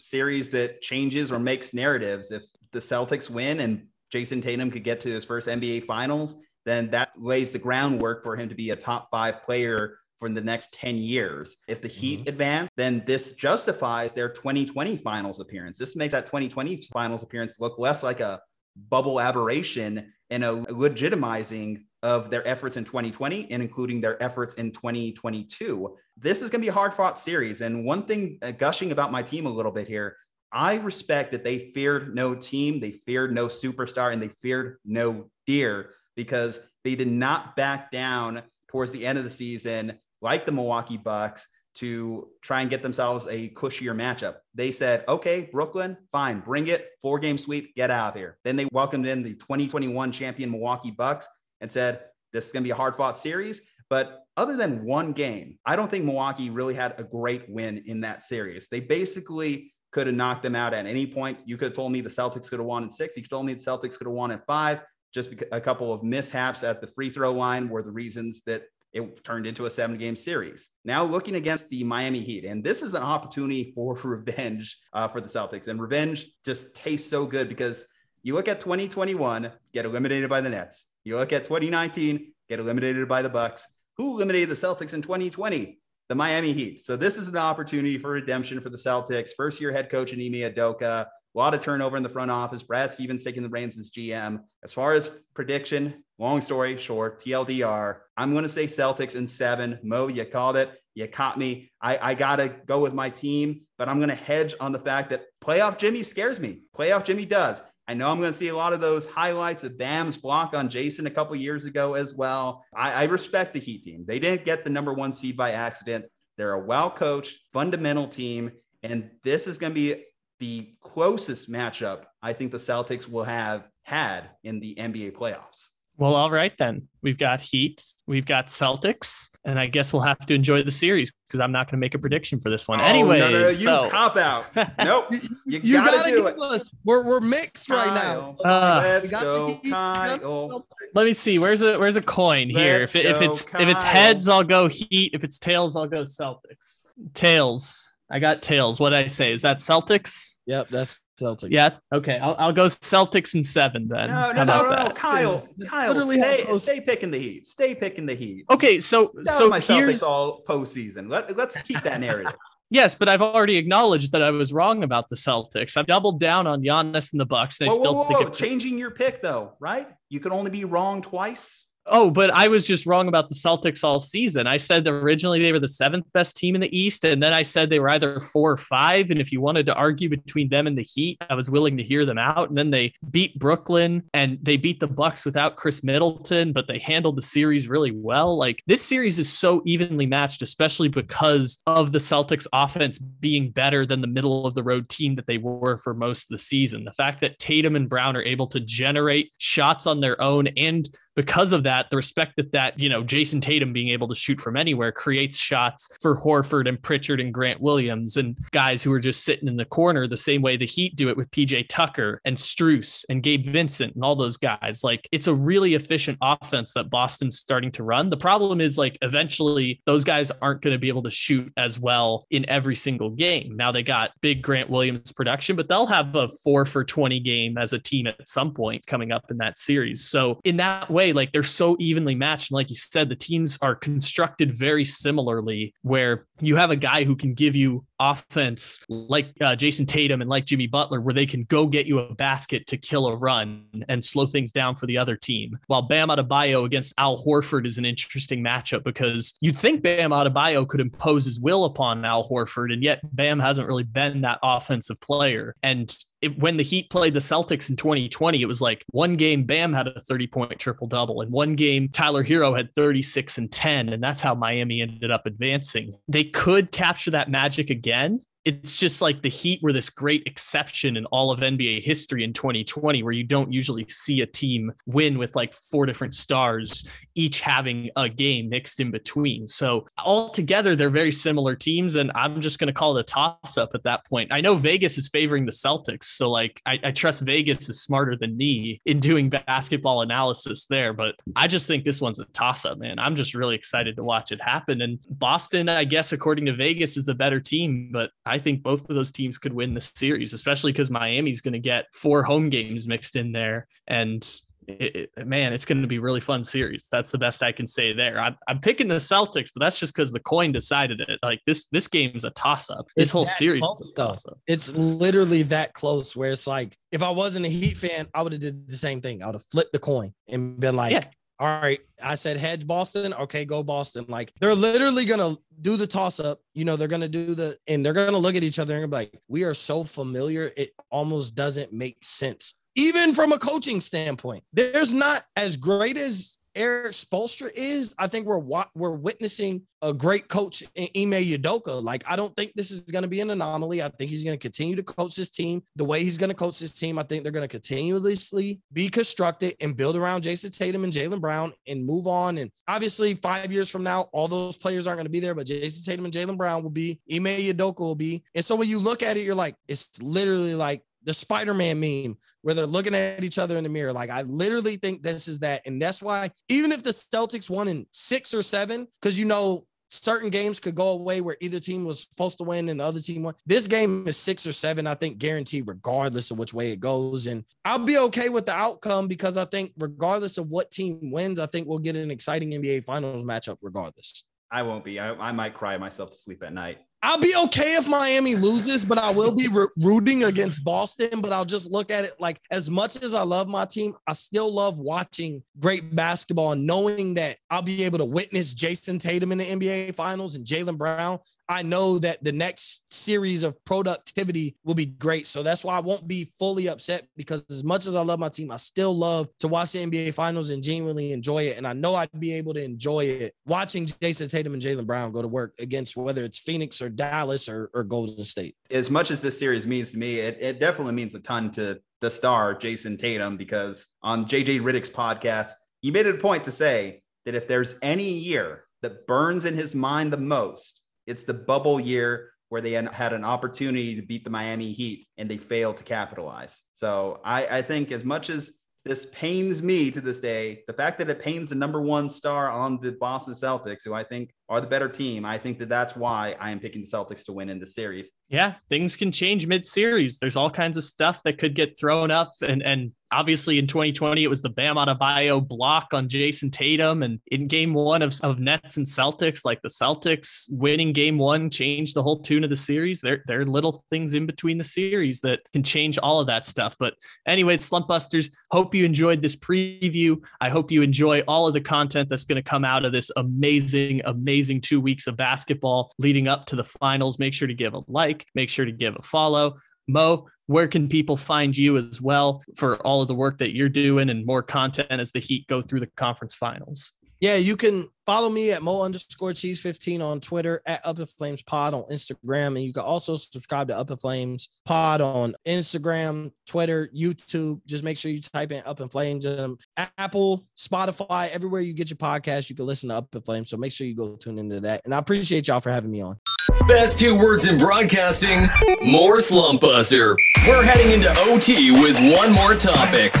series that changes or makes narratives. If the Celtics win and Jayson Tatum could get to his first NBA finals, then that lays the groundwork for him to be a top five player for the next 10 years. If the Heat Mhm. advance, then this justifies their 2020 finals appearance. This makes that 2020 finals appearance look less like a bubble aberration and a legitimizing of their efforts in 2020 and including their efforts in 2022. This is going to be a hard fought series. And one thing uh, gushing about my team a little bit here, I respect that they feared no team, they feared no superstar, and they feared no deer because they did not back down towards the end of the season, like the Milwaukee Bucks, to try and get themselves a cushier matchup. They said, okay, Brooklyn, fine, bring it, four game sweep, get out of here. Then they welcomed in the 2021 champion Milwaukee Bucks and said, this is going to be a hard fought series. But other than one game, I don't think Milwaukee really had a great win in that series. They basically could have knocked them out at any point. You could have told me the Celtics could have won in six. You could have told me the Celtics could have won at five. Just a couple of mishaps at the free throw line were the reasons that it turned into a seven game series. Now looking against the Miami Heat, and this is an opportunity for revenge uh, for the Celtics. And revenge just tastes so good because you look at 2021, get eliminated by the Nets. You look at 2019, get eliminated by the Bucks. Who eliminated the Celtics in 2020? The Miami Heat. So this is an opportunity for redemption for the Celtics. First year head coach Ime Udoka. A lot of turnover in the front office. Brad Stevens taking the reins as GM. As far as prediction, long story short, TLDR, I'm going to say Celtics in seven. Mo, you called it. You caught me. I, I got to go with my team, but I'm going to hedge on the fact that playoff Jimmy scares me. Playoff Jimmy does. I know I'm going to see a lot of those highlights of Bam's block on Jayson a couple years ago as well. I, I respect the Heat team. They didn't get the number one seed by accident. They're a well coached, fundamental team. And this is going to be the closest matchup I think the Celtics will have had in the NBA playoffs. Well, all right then. We've got Heat, we've got Celtics, and I guess we'll have to enjoy the series because I'm not going to make a prediction for this one. Oh, anyway, no, no, no, you so cop out. Nope. You, You gotta, gotta, do give it. us. We're we're mixed right now. So, Uh, Let's got go, Heat, we got the Kyle. Let me see. Where's a where's a coin here? Let's If, it, if go, it's if it's heads, I'll go Heat. If it's tails, I'll go Celtics. Tails. I got tails. What did I say? Is that Celtics? Yep, that's Celtics. Yeah. Okay. I'll, I'll go Celtics in seven then. No, How no, no, no. Kyle. That's Kyle, literally stay, stay picking the Heat. Stay picking the Heat. Okay. So That so was my here's Celtics all postseason. Let, let's keep that narrative. yes, but I've already acknowledged that I was wrong about the Celtics. I've doubled down on Giannis and the Bucks, and I still whoa, whoa, think whoa. it- changing your pick though, right? You can only be wrong twice. Oh, but I was just wrong about the Celtics all season. I said originally they were the seventh best team in the East, and then I said they were either four or five. And if you wanted to argue between them and the Heat, I was willing to hear them out. And then they beat Brooklyn and they beat the Bucks without Khris Middleton, but they handled the series really well. Like this series is so evenly matched, especially because of the Celtics offense being better than the middle of the road team that they were for most of the season. The fact that Tatum and Brown are able to generate shots on their own and because of that, the respect that that, you know, Jayson Tatum being able to shoot from anywhere creates shots for Horford and Pritchard and Grant Williams and guys who are just sitting in the corner the same way the Heat do it with PJ Tucker and Strus and Gabe Vincent and all those guys. Like it's a really efficient offense that Boston's starting to run. The problem is like eventually those guys aren't going to be able to shoot as well in every single game. Now they got big Grant Williams production, but they'll have a four for 20 game as a team at some point coming up in that series. So in that way, like they're so evenly matched. And like you said, the teams are constructed very similarly where you have a guy who can give you offense like uh, Jayson Tatum and like Jimmy Butler, where they can go get you a basket to kill a run and slow things down for the other team. While Bam Adebayo against Al Horford is an interesting matchup because you'd think Bam Adebayo could impose his will upon Al Horford, and yet Bam hasn't really been that offensive player. And it, when the Heat played the Celtics in 2020, it was like one game Bam had a 30 point triple double, and one game Tyler Herro had 36 and 10. And that's how Miami ended up advancing. They could capture that magic again it's just like the Heat were this great exception in all of NBA history in 2020, where you don't usually see a team win with like four different stars, each having a game mixed in between. So altogether, they're very similar teams, and I'm just going to call it a toss up at that point. I know Vegas is favoring the Celtics, so like I, I trust Vegas is smarter than me in doing basketball analysis there, but I just think this one's a toss up, man. I'm just really excited to watch it happen. And Boston, I guess, according to Vegas, is the better team, but I think both of those teams could win the series, especially because Miami's going to get four home games mixed in there. And it, it, man, it's going to be really fun series. That's the best I can say there. I'm, I'm picking the Celtics, but that's just because the coin decided it. Like this, this game's a toss up. This It's whole series close, is a toss up. It's literally that close where it's like, if I wasn't a Heat fan, I would have did the same thing. I would have flipped the coin and been like, Yeah. All right, I said hedge Boston. Okay, go Boston. Like they're literally gonna do the toss up. You know, they're gonna do the and they're gonna look at each other and be like, we are so familiar, it almost doesn't make sense. Even from a coaching standpoint, there's not as great as Erik Spoelstra is. I think we're we're witnessing a great coach in Ime Udoka. Like, I don't think this is going to be an anomaly. I think he's going to continue to coach this team the way he's going to coach this team. I think they're going to continuously be constructed and build around Jayson Tatum and Jaylen Brown and move on. And obviously, five years from now, all those players aren't going to be there, but Jayson Tatum and Jaylen Brown will be. Ime Udoka will be. And so when you look at it, you're like, it's literally like the Spider-Man meme where they're looking at each other in the mirror. Like I literally think this is that. And that's why even if the Celtics won in six or seven, because you know certain games could go away where either team was supposed to win and the other team won. This game is six or seven, I think, guaranteed, regardless of which way it goes. And I'll be okay with the outcome because I think, regardless of what team wins, I think we'll get an exciting NBA Finals matchup regardless. I won't be. I, I might cry myself to sleep at night. I'll be okay if Miami loses, but I will be re- rooting against Boston. But I'll just look at it like as much as I love my team, I still love watching great basketball and knowing that I'll be able to witness Jayson Tatum in the NBA Finals and Jaylen Brown. I know that the next series of productivity will be great. So that's why I won't be fully upset because as much as I love my team, I still love to watch the NBA Finals and genuinely enjoy it. And I know I'd be able to enjoy it watching Jayson Tatum and Jaylen Brown go to work against whether it's Phoenix or Dallas or, or Golden State. As much as this series means to me, it, it definitely means a ton to the star, Jayson Tatum, because on JJ Redick's podcast, he made it a point to say that if there's any year that burns in his mind the most, it's the bubble year where they had an opportunity to beat the Miami Heat and they failed to capitalize. So I, I think as much as this pains me to this day, the fact that it pains the number one star on the Boston Celtics, who I think are the better team, I think that that's why I am picking the Celtics to win in the series. Yeah, things can change mid-series. There's all kinds of stuff that could get thrown up, and and obviously in 2020 it was the Bam Adebayo block on Jayson Tatum, and in Game One of of Nets and Celtics, like the Celtics winning Game One changed the whole tune of the series. There there are little things in between the series that can change all of that stuff. But anyways, Slumpbusters, hope you enjoyed this preview. I hope you enjoy all of the content that's going to come out of this amazing, amazing two weeks of basketball leading up to the finals. Make sure to give a like, make sure to give a follow. Mo, where can people find you as well for all of the work that you're doing and more content as the Heat go through the conference finals? Yeah, you can follow me at Mo underscore cheese 15 on Twitter, at Up N Flamez Pod on Instagram. And you can also subscribe to Up N Flamez Pod on Instagram, Twitter, YouTube. Just make sure you type in Up N Flamez and Apple, Spotify, everywhere you get your podcast, you can listen to Up N Flamez. So make sure you go tune into that. And I appreciate y'all for having me on. Best two words in broadcasting more Slumpbuster. We're heading into OT with one more topic.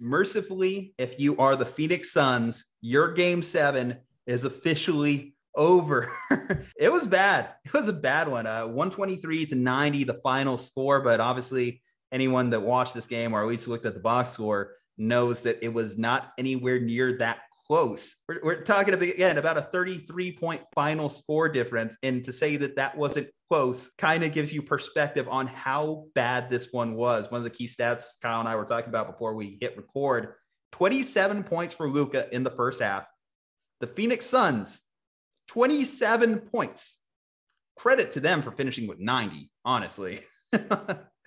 Mercifully, if you are the Phoenix Suns, your game seven is officially over. it was bad. It was a bad one. Uh, 123 to 90, the final score. But obviously, anyone that watched this game or at least looked at the box score knows that it was not anywhere near that close. We're, we're talking again about a 33 point final score difference. And to say that that wasn't close kind of gives you perspective on how bad this one was. One of the key stats Kyle and I were talking about before we hit record 27 points for Luka in the first half. The Phoenix Suns, 27 points. Credit to them for finishing with 90, honestly.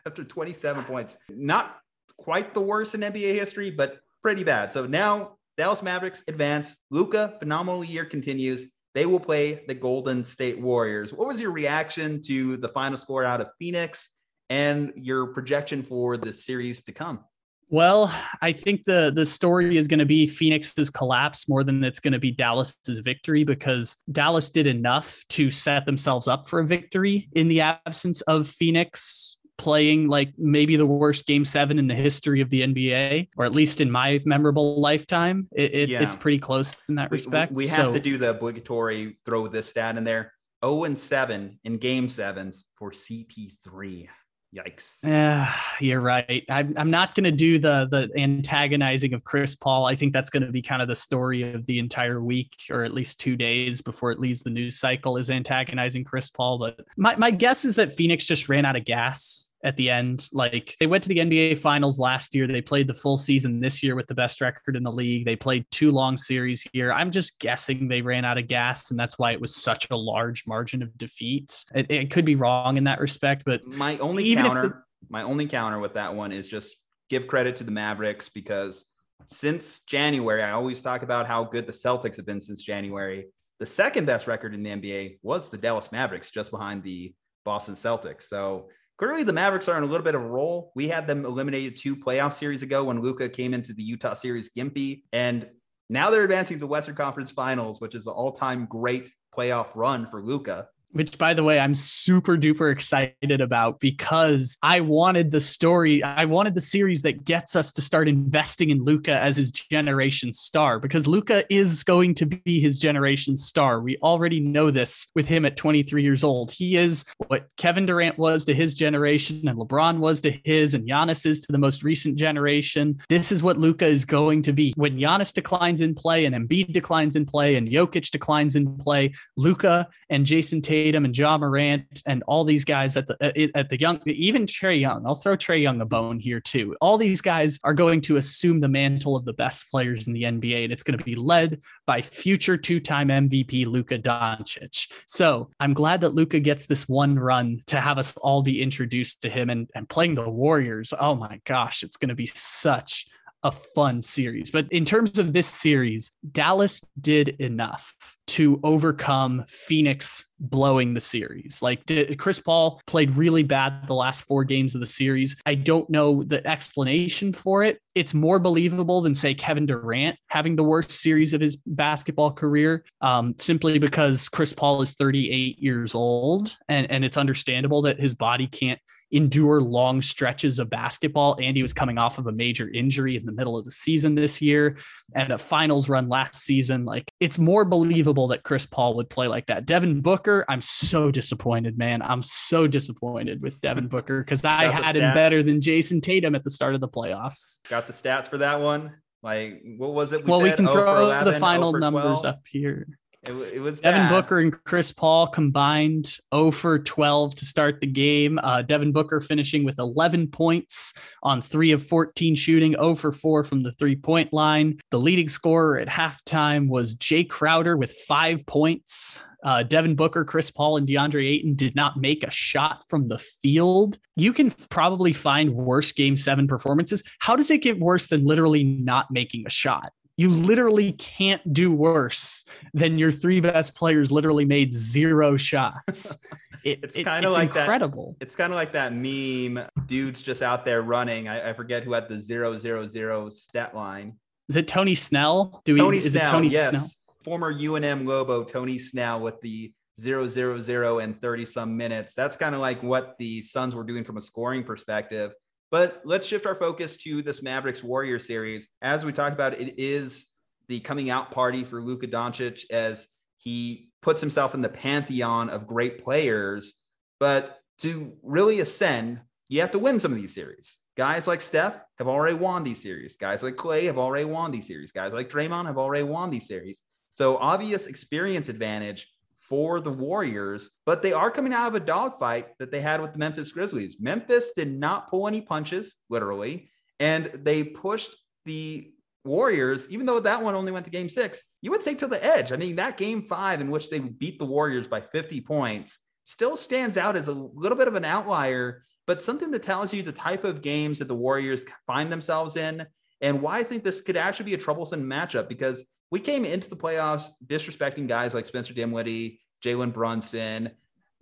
After 27 points. Not quite the worst in NBA history, but pretty bad. So now Dallas Mavericks advance. Luka, phenomenal year continues. They will play the Golden State Warriors. What was your reaction to the final score out of Phoenix and your projection for the series to come? Well, I think the the story is going to be Phoenix's collapse more than it's going to be Dallas's victory because Dallas did enough to set themselves up for a victory in the absence of Phoenix playing like maybe the worst game seven in the history of the NBA, or at least in my memorable lifetime. It, it, yeah. It's pretty close in that we, respect. We, we have so, to do the obligatory throw this stat in there 0 and 7 in game sevens for CP3. Yikes. Yeah, you're right. I'm, I'm not going to do the the antagonizing of Chris Paul. I think that's going to be kind of the story of the entire week, or at least two days before it leaves the news cycle, is antagonizing Chris Paul. But my, my guess is that Phoenix just ran out of gas at the end. Like they went to the NBA finals last year. They played the full season this year with the best record in the league. They played two long series here. I'm just guessing they ran out of gas and that's why it was such a large margin of defeat. It, it could be wrong in that respect, but my only even counter, the, my only counter with that one is just give credit to the Mavericks because since January, I always talk about how good the Celtics have been since January. The second best record in the NBA was the Dallas Mavericks, just behind the Boston Celtics. So clearly the Mavericks are in a little bit of a roll. We had them eliminated two playoff series ago when Luka came into the Utah series gimpy, and now they're advancing to the Western Conference Finals, which is an all-time great playoff run for Luka which by the way i'm super duper excited about because i wanted the story i wanted the series that gets us to start investing in luka as his generation star because luka is going to be his generation star. We already know this with him at 23 years old. He is what kevin durant was to his generation and lebron was to his and Giannis is to the most recent generation. This is what luka is going to be. When Giannis declines in play and Embiid declines in play and Jokic declines in play Luka and Jayson Tatum Tatum and Ja Morant and all these guys at the at the young, even Trae Young. I'll throw Trae Young a bone here too. All these guys are going to assume the mantle of the best players in the NBA, and it's going to be led by future two-time MVP Luka Doncic. So I'm glad that Luka gets this one run to have us all be introduced to him and, and playing the Warriors. Oh my gosh, it's going to be such a fun series. But in terms of this series, Dallas did enough to overcome Phoenix blowing the series. Like Chris Paul played really bad the last four games of the series. I don't know the explanation for it. It's more believable than say Kevin Durant having the worst series of his basketball career, um, simply because Chris Paul is 38 years old, and and it's understandable that his body can't endure long stretches of basketball. Andy was coming off of a major injury in the middle of the season this year and a finals run last season. Like it's more believable that Chris Paul would play like that. Devin Booker, I'm so disappointed, man. I'm so disappointed with Devin Booker because I had him better than Jayson Tatum at the start of the playoffs. Got the stats for that one. Like, what was it? We well, we can throw 11, the final numbers up here. It, it was Devin bad. Booker and Chris Paul combined 0 for 12 to start the game. Uh, Devin Booker finishing with 11 points on 3 of 14 shooting, 0 for 4 from the three point line. The leading scorer at halftime was Jay Crowder with five points. Uh, Devin Booker, Chris Paul, and DeAndre Ayton did not make a shot from the field. You can probably find worse game seven performances. How does it get worse than literally not making a shot? You literally can't do worse than your three best players literally made zero shots. It, It's it- kinda it's like that- incredible. It's kind of like that meme. Dudes just out there running. I, I forget who had the zero zero zero stat line. Is it Tony Snell? Do we? Tony is Snell, it Tony yes. Snell? Former UNM Lobo Tony Snell with the zero zero zero and 30 some minutes. That's kind of like what the Suns were doing from a scoring perspective. But let's shift our focus to this Mavericks Warrior series. As we talked about, it is the coming out party for Luka Doncic as he puts himself in the pantheon of great players. But to really ascend, you have to win some of these series. Guys like Steph have already won these series. Guys like Klay have already won these series. Guys like Draymond have already won these series. So obvious experience advantage for the Warriors, but they are coming out of a dogfight that they had with the Memphis Grizzlies. Memphis did not pull any punches, literally, and they pushed the Warriors, even though that one only went to game six, you would say to the edge. I mean, that game five in which they beat the Warriors by 50 points still stands out as a little bit of an outlier, but something that tells you the type of games that the Warriors find themselves in and why I think this could actually be a troublesome matchup because we came into the playoffs disrespecting guys like Spencer Dinwiddie, Jalen Brunson,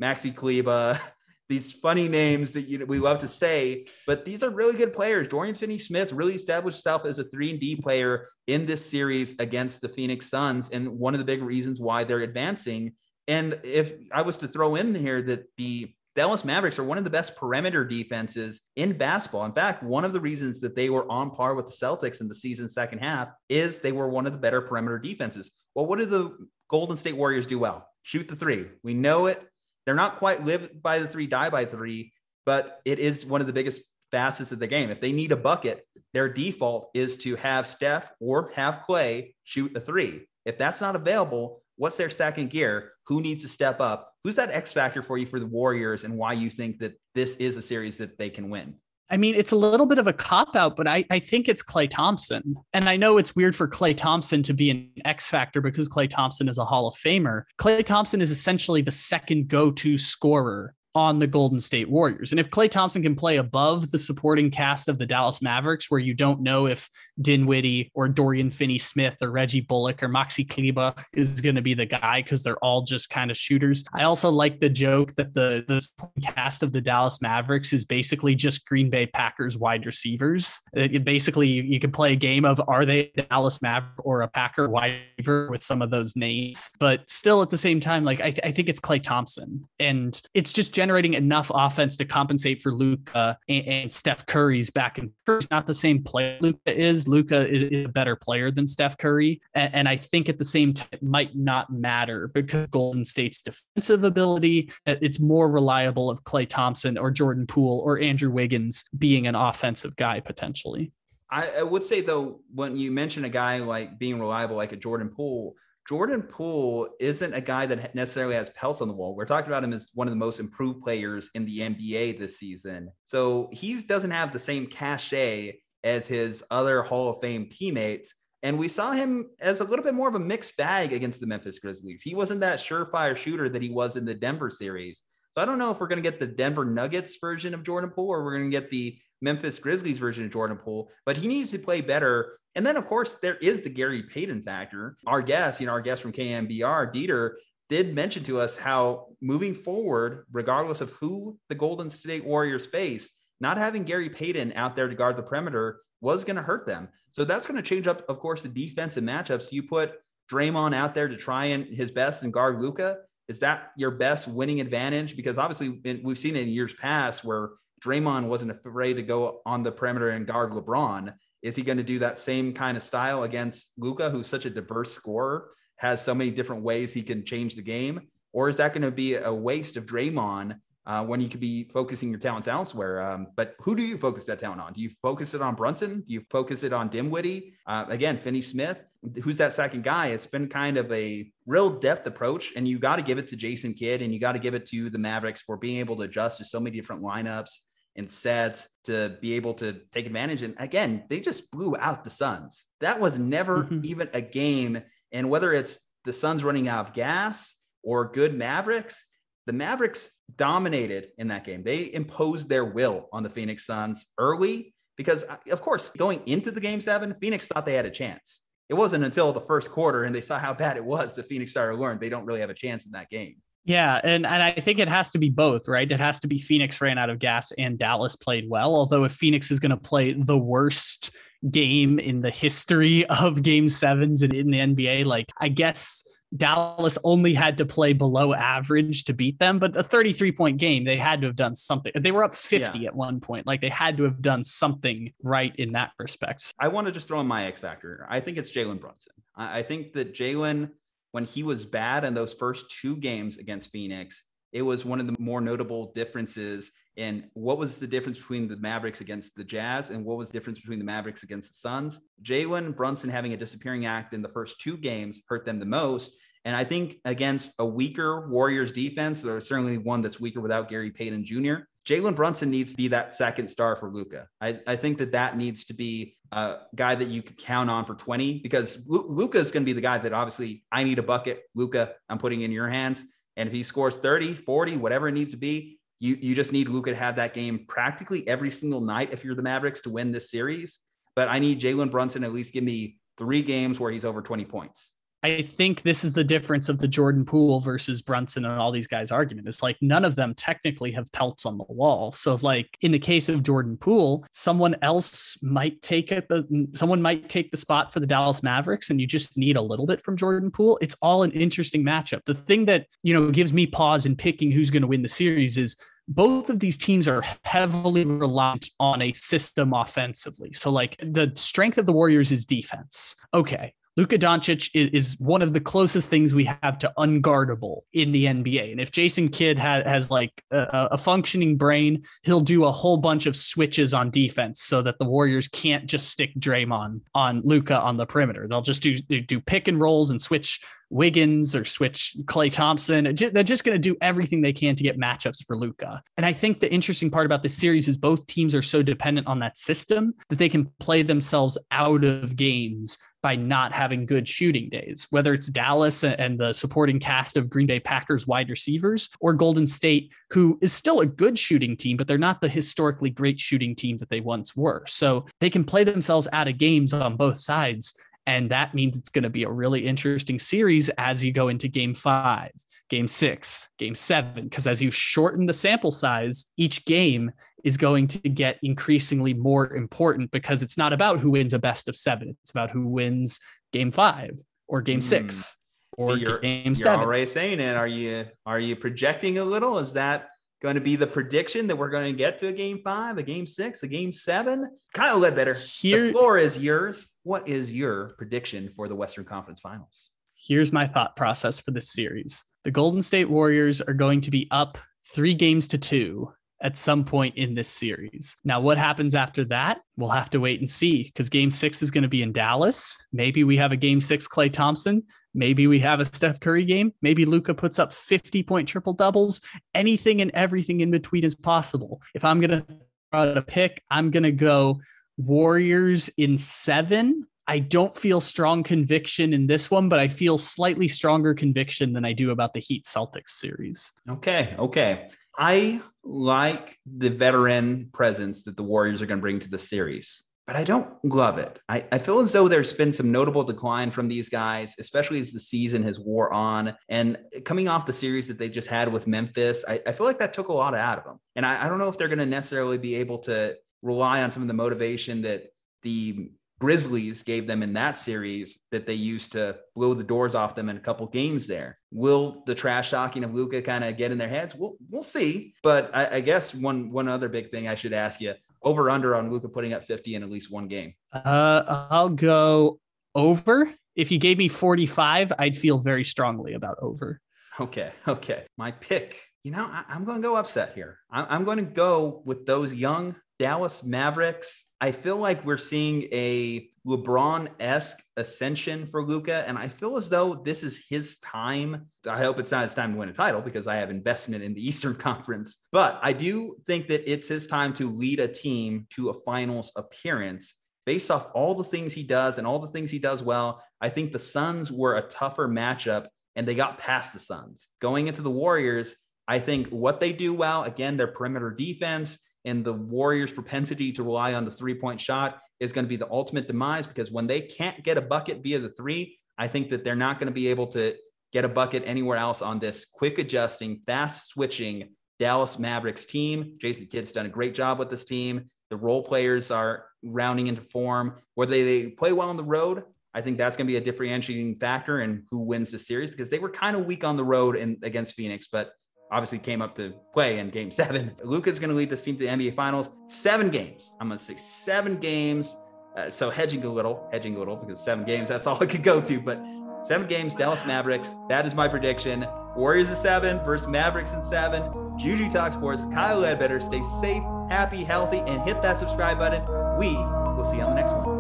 Maxi Kleber, these funny names that you we love to say, but these are really good players. Dorian Finney-Smith really established himself as a three and D player in this series against the Phoenix Suns, and one of the big reasons why they're advancing. And if I was to throw in here that the Dallas Mavericks are one of the best perimeter defenses in basketball. In fact, one of the reasons that they were on par with the Celtics in the season second half is they were one of the better perimeter defenses. Well, what do the Golden State Warriors do well? Shoot the three. We know it. They're not quite live by the three, die by three, but it is one of the biggest facets of the game. If they need a bucket, their default is to have Steph or have Klay shoot a three. If that's not available, what's their second gear? Who needs to step up? Who's that X factor for you for the Warriors and why you think that this is a series that they can win? I mean, it's a little bit of a cop out, but I, I think it's Klay Thompson. And I know it's weird for Klay Thompson to be an X factor because Klay Thompson is a Hall of Famer. Klay Thompson is essentially the second go to scorer on the Golden State Warriors. And if Klay Thompson can play above the supporting cast of the Dallas Mavericks, where you don't know if Dinwiddie or Dorian Finney Smith or Reggie Bullock or Maxi Kleber is going to be the guy because they're all just kind of shooters. I also like the joke that the, the cast of the Dallas Mavericks is basically just Green Bay Packers wide receivers. It, basically, you, you can play a game of are they Dallas Maverick or a Packer wide receiver with some of those names, but still at the same time, like I, th- I think it's Klay Thompson, and it's just generating enough offense to compensate for Luka and, and Steph Curry's back and forth. Not the same player Luka is. Luka is, a better player than Steph Curry, and, and I think at the same time it might not matter because Golden State's defensive ability. uh, It's more reliable of Klay Thompson or Jordan Poole or Andrew Wiggins being an offensive guy potentially. I, I would say though, when you mention a guy like being reliable, like a Jordan Poole, Jordan Poole isn't a guy that necessarily has pelts on the wall. We're talking about him as one of the most improved players in the NBA this season. So he doesn't have the same cachet as his other Hall of Fame teammates. And we saw him as a little bit more of a mixed bag against the Memphis Grizzlies. He wasn't that surefire shooter that he was in the Denver series. So I don't know if we're going to get the Denver Nuggets version of Jordan Poole or we're going to get the Memphis Grizzlies version of Jordan Poole, but he needs to play better. And then, of course, there is the Gary Payton factor. Our guest, you know, our guest from KMBR, Dieter, did mention to us how moving forward, regardless of who the Golden State Warriors face, not having Gary Payton out there to guard the perimeter was going to hurt them. So that's going to change up, of course, the defensive matchups. Do you put Draymond out there to try and his best and guard Luka? Is that your best winning advantage? Because obviously, we've seen in years past where Draymond wasn't afraid to go on the perimeter and guard LeBron. Is he going to do that same kind of style against Luka, who's such a diverse scorer, has so many different ways he can change the game? Or is that going to be a waste of Draymond uh, when you could be focusing your talents elsewhere. Um, but who do you focus that talent on? Do you focus it on Brunson? Do you focus it on Dinwiddie? Uh, again, Finney Smith. Who's that second guy? It's been kind of a real depth approach, and you got to give it to Jason Kidd, and you got to give it to the Mavericks for being able to adjust to so many different lineups and sets to be able to take advantage. And again, they just blew out the Suns. That was never mm-hmm. even a game. And whether it's the Suns running out of gas or good Mavericks, the Mavericks dominated in that game. They imposed their will on the Phoenix Suns early because, uh, of course, going into the game seven, Phoenix thought they had a chance. It wasn't until the first quarter and they saw how bad it was that Phoenix started to learn they don't really have a chance in that game. Yeah, and and I think it has to be both, right? It has to be Phoenix ran out of gas and Dallas played well. Although if Phoenix is going to play the worst game in the history of game sevens in, in the NBA, like I guess Dallas only had to play below average to beat them, but a 33 point game, they had to have done something. They were up 50 yeah. at one point. Like they had to have done something right in that respect. I want to just throw in my X factor. I think it's Jalen Brunson. I think that Jalen, when he was bad in those first two games against Phoenix, it was one of the more notable differences in what was the difference between the Mavericks against the Jazz and what was the difference between the Mavericks against the Suns. Jalen Brunson having a disappearing act in the first two games hurt them the most. And I think against a weaker Warriors defense, there's certainly one that's weaker without Gary Payton Jr. Jalen Brunson needs to be that second star for Luka. I, I think that that needs to be a guy that you could count on for 20 because Luka is going to be the guy that obviously I need a bucket. Luca, I'm putting in your hands. And if he scores 30, 40, whatever it needs to be, you, you just need Luka to have that game practically every single night if you're the Mavericks to win this series. But I need Jalen Brunson at least give me three games where he's over 20 points. I think this is the difference of the Jordan Poole versus Brunson and all these guys' argument. It's like none of them technically have pelts on the wall. So, like in the case of Jordan Poole, someone else might take it. The someone might take the spot for the Dallas Mavericks, and you just need a little bit from Jordan Poole. It's all an interesting matchup. The thing that you know gives me pause in picking who's going to win the series is both of these teams are heavily reliant on a system offensively. So, like, the strength of the Warriors is defense. Okay. Luka Doncic is, is, one of the closest things we have to unguardable in the NBA. And if Jason Kidd ha- has like a, a, functioning brain, he'll do a whole bunch of switches on defense so that the Warriors can't just stick Draymond on Luka on the perimeter. They'll just do do pick and rolls and switch Wiggins or switch Klay Thompson. They're just going to do everything they can to get matchups for Luka. And I think the interesting part about this series is both teams are so dependent on that system that they can play themselves out of games by not having good shooting days, whether it's Dallas and the supporting cast of Green Bay Packers wide receivers or Golden State, who is still a good shooting team, but they're not the historically great shooting team that they once were. So they can play themselves out of games on both sides and that means it's going to be a really interesting series as you go into game five, game six, game seven, because as you shorten the sample size, each game is going to get increasingly more important because it's not about who wins a best of seven. It's about who wins game five or game mm. six or you're, game you're seven. already saying it. Are you are you projecting a little? Is that going to be the prediction that we're going to get to a game five, a game six, a game seven? Kyle Ledbetter, Here, the floor is yours. What is your prediction for the Western Conference Finals? Here's my thought process for this series. The Golden State Warriors are going to be up three games to two at some point in this series. Now, what happens after that? We'll have to wait and see because game six is going to be in Dallas. Maybe we have a game six Klay Thompson. Maybe we have a Steph Curry game. Maybe Luka puts up 50 point triple doubles. Anything and everything in between is possible. If I'm going to throw out a pick, I'm going to go Warriors in seven. I don't feel strong conviction in this one, but I feel slightly stronger conviction than I do about the Heat Celtics series. Okay. Okay. I like the veteran presence that the Warriors are going to bring to the series, but I don't love it. I, I feel as though there's been some notable decline from these guys, especially as the season has wore on. And coming off the series that they just had with Memphis, I, I feel like that took a lot out of them. And I, I don't know if they're going to necessarily be able to rely on some of the motivation that the Grizzlies gave them in that series that they used to blow the doors off them in a couple games there. Will the trash talking of Luka kind of get in their heads? We'll we'll see. But I, I, guess one one other big thing I should ask you: over under on Luka putting up 50 in at least one game. Uh, I'll go over. If you gave me 45, I'd feel very strongly about over. Okay. Okay. My pick you know, I, am going to go upset here. I, I'm going to go with those young Dallas Mavericks. I feel like we're seeing a LeBron esque ascension for Luka, and I feel as though this is his time. I hope it's not his time to win a title because I have investment in the Eastern Conference. But I do think that it's his time to lead a team to a finals appearance based off all the things he does and all the things he does well. I think the Suns were a tougher matchup and they got past the Suns. Going into the Warriors, I think what they do well, again, their perimeter defense and the Warriors' propensity to rely on the three point shot is going to be the ultimate demise because when they can't get a bucket via the three, I think that they're not going to be able to get a bucket anywhere else on this quick adjusting, fast switching Dallas Mavericks team. Jason Kidd's done a great job with this team. The role players are rounding into form. Whether they play well on the road, I think that's going to be a differentiating factor in who wins the series because they were kind of weak on the road and against Phoenix, but obviously came up to play in game seven. Luka's going to lead this team to the NBA Finals. Seven games. I'm going to say seven games. Uh, so hedging a little, hedging a little because seven games, that's all I could go to. But seven games, Dallas Mavericks. That is my prediction. Warriors of seven versus Mavericks in seven. Juju Talk Sports, Kyle Ledbetter. Stay safe, happy, healthy, and hit that subscribe button. We will see you on the next one.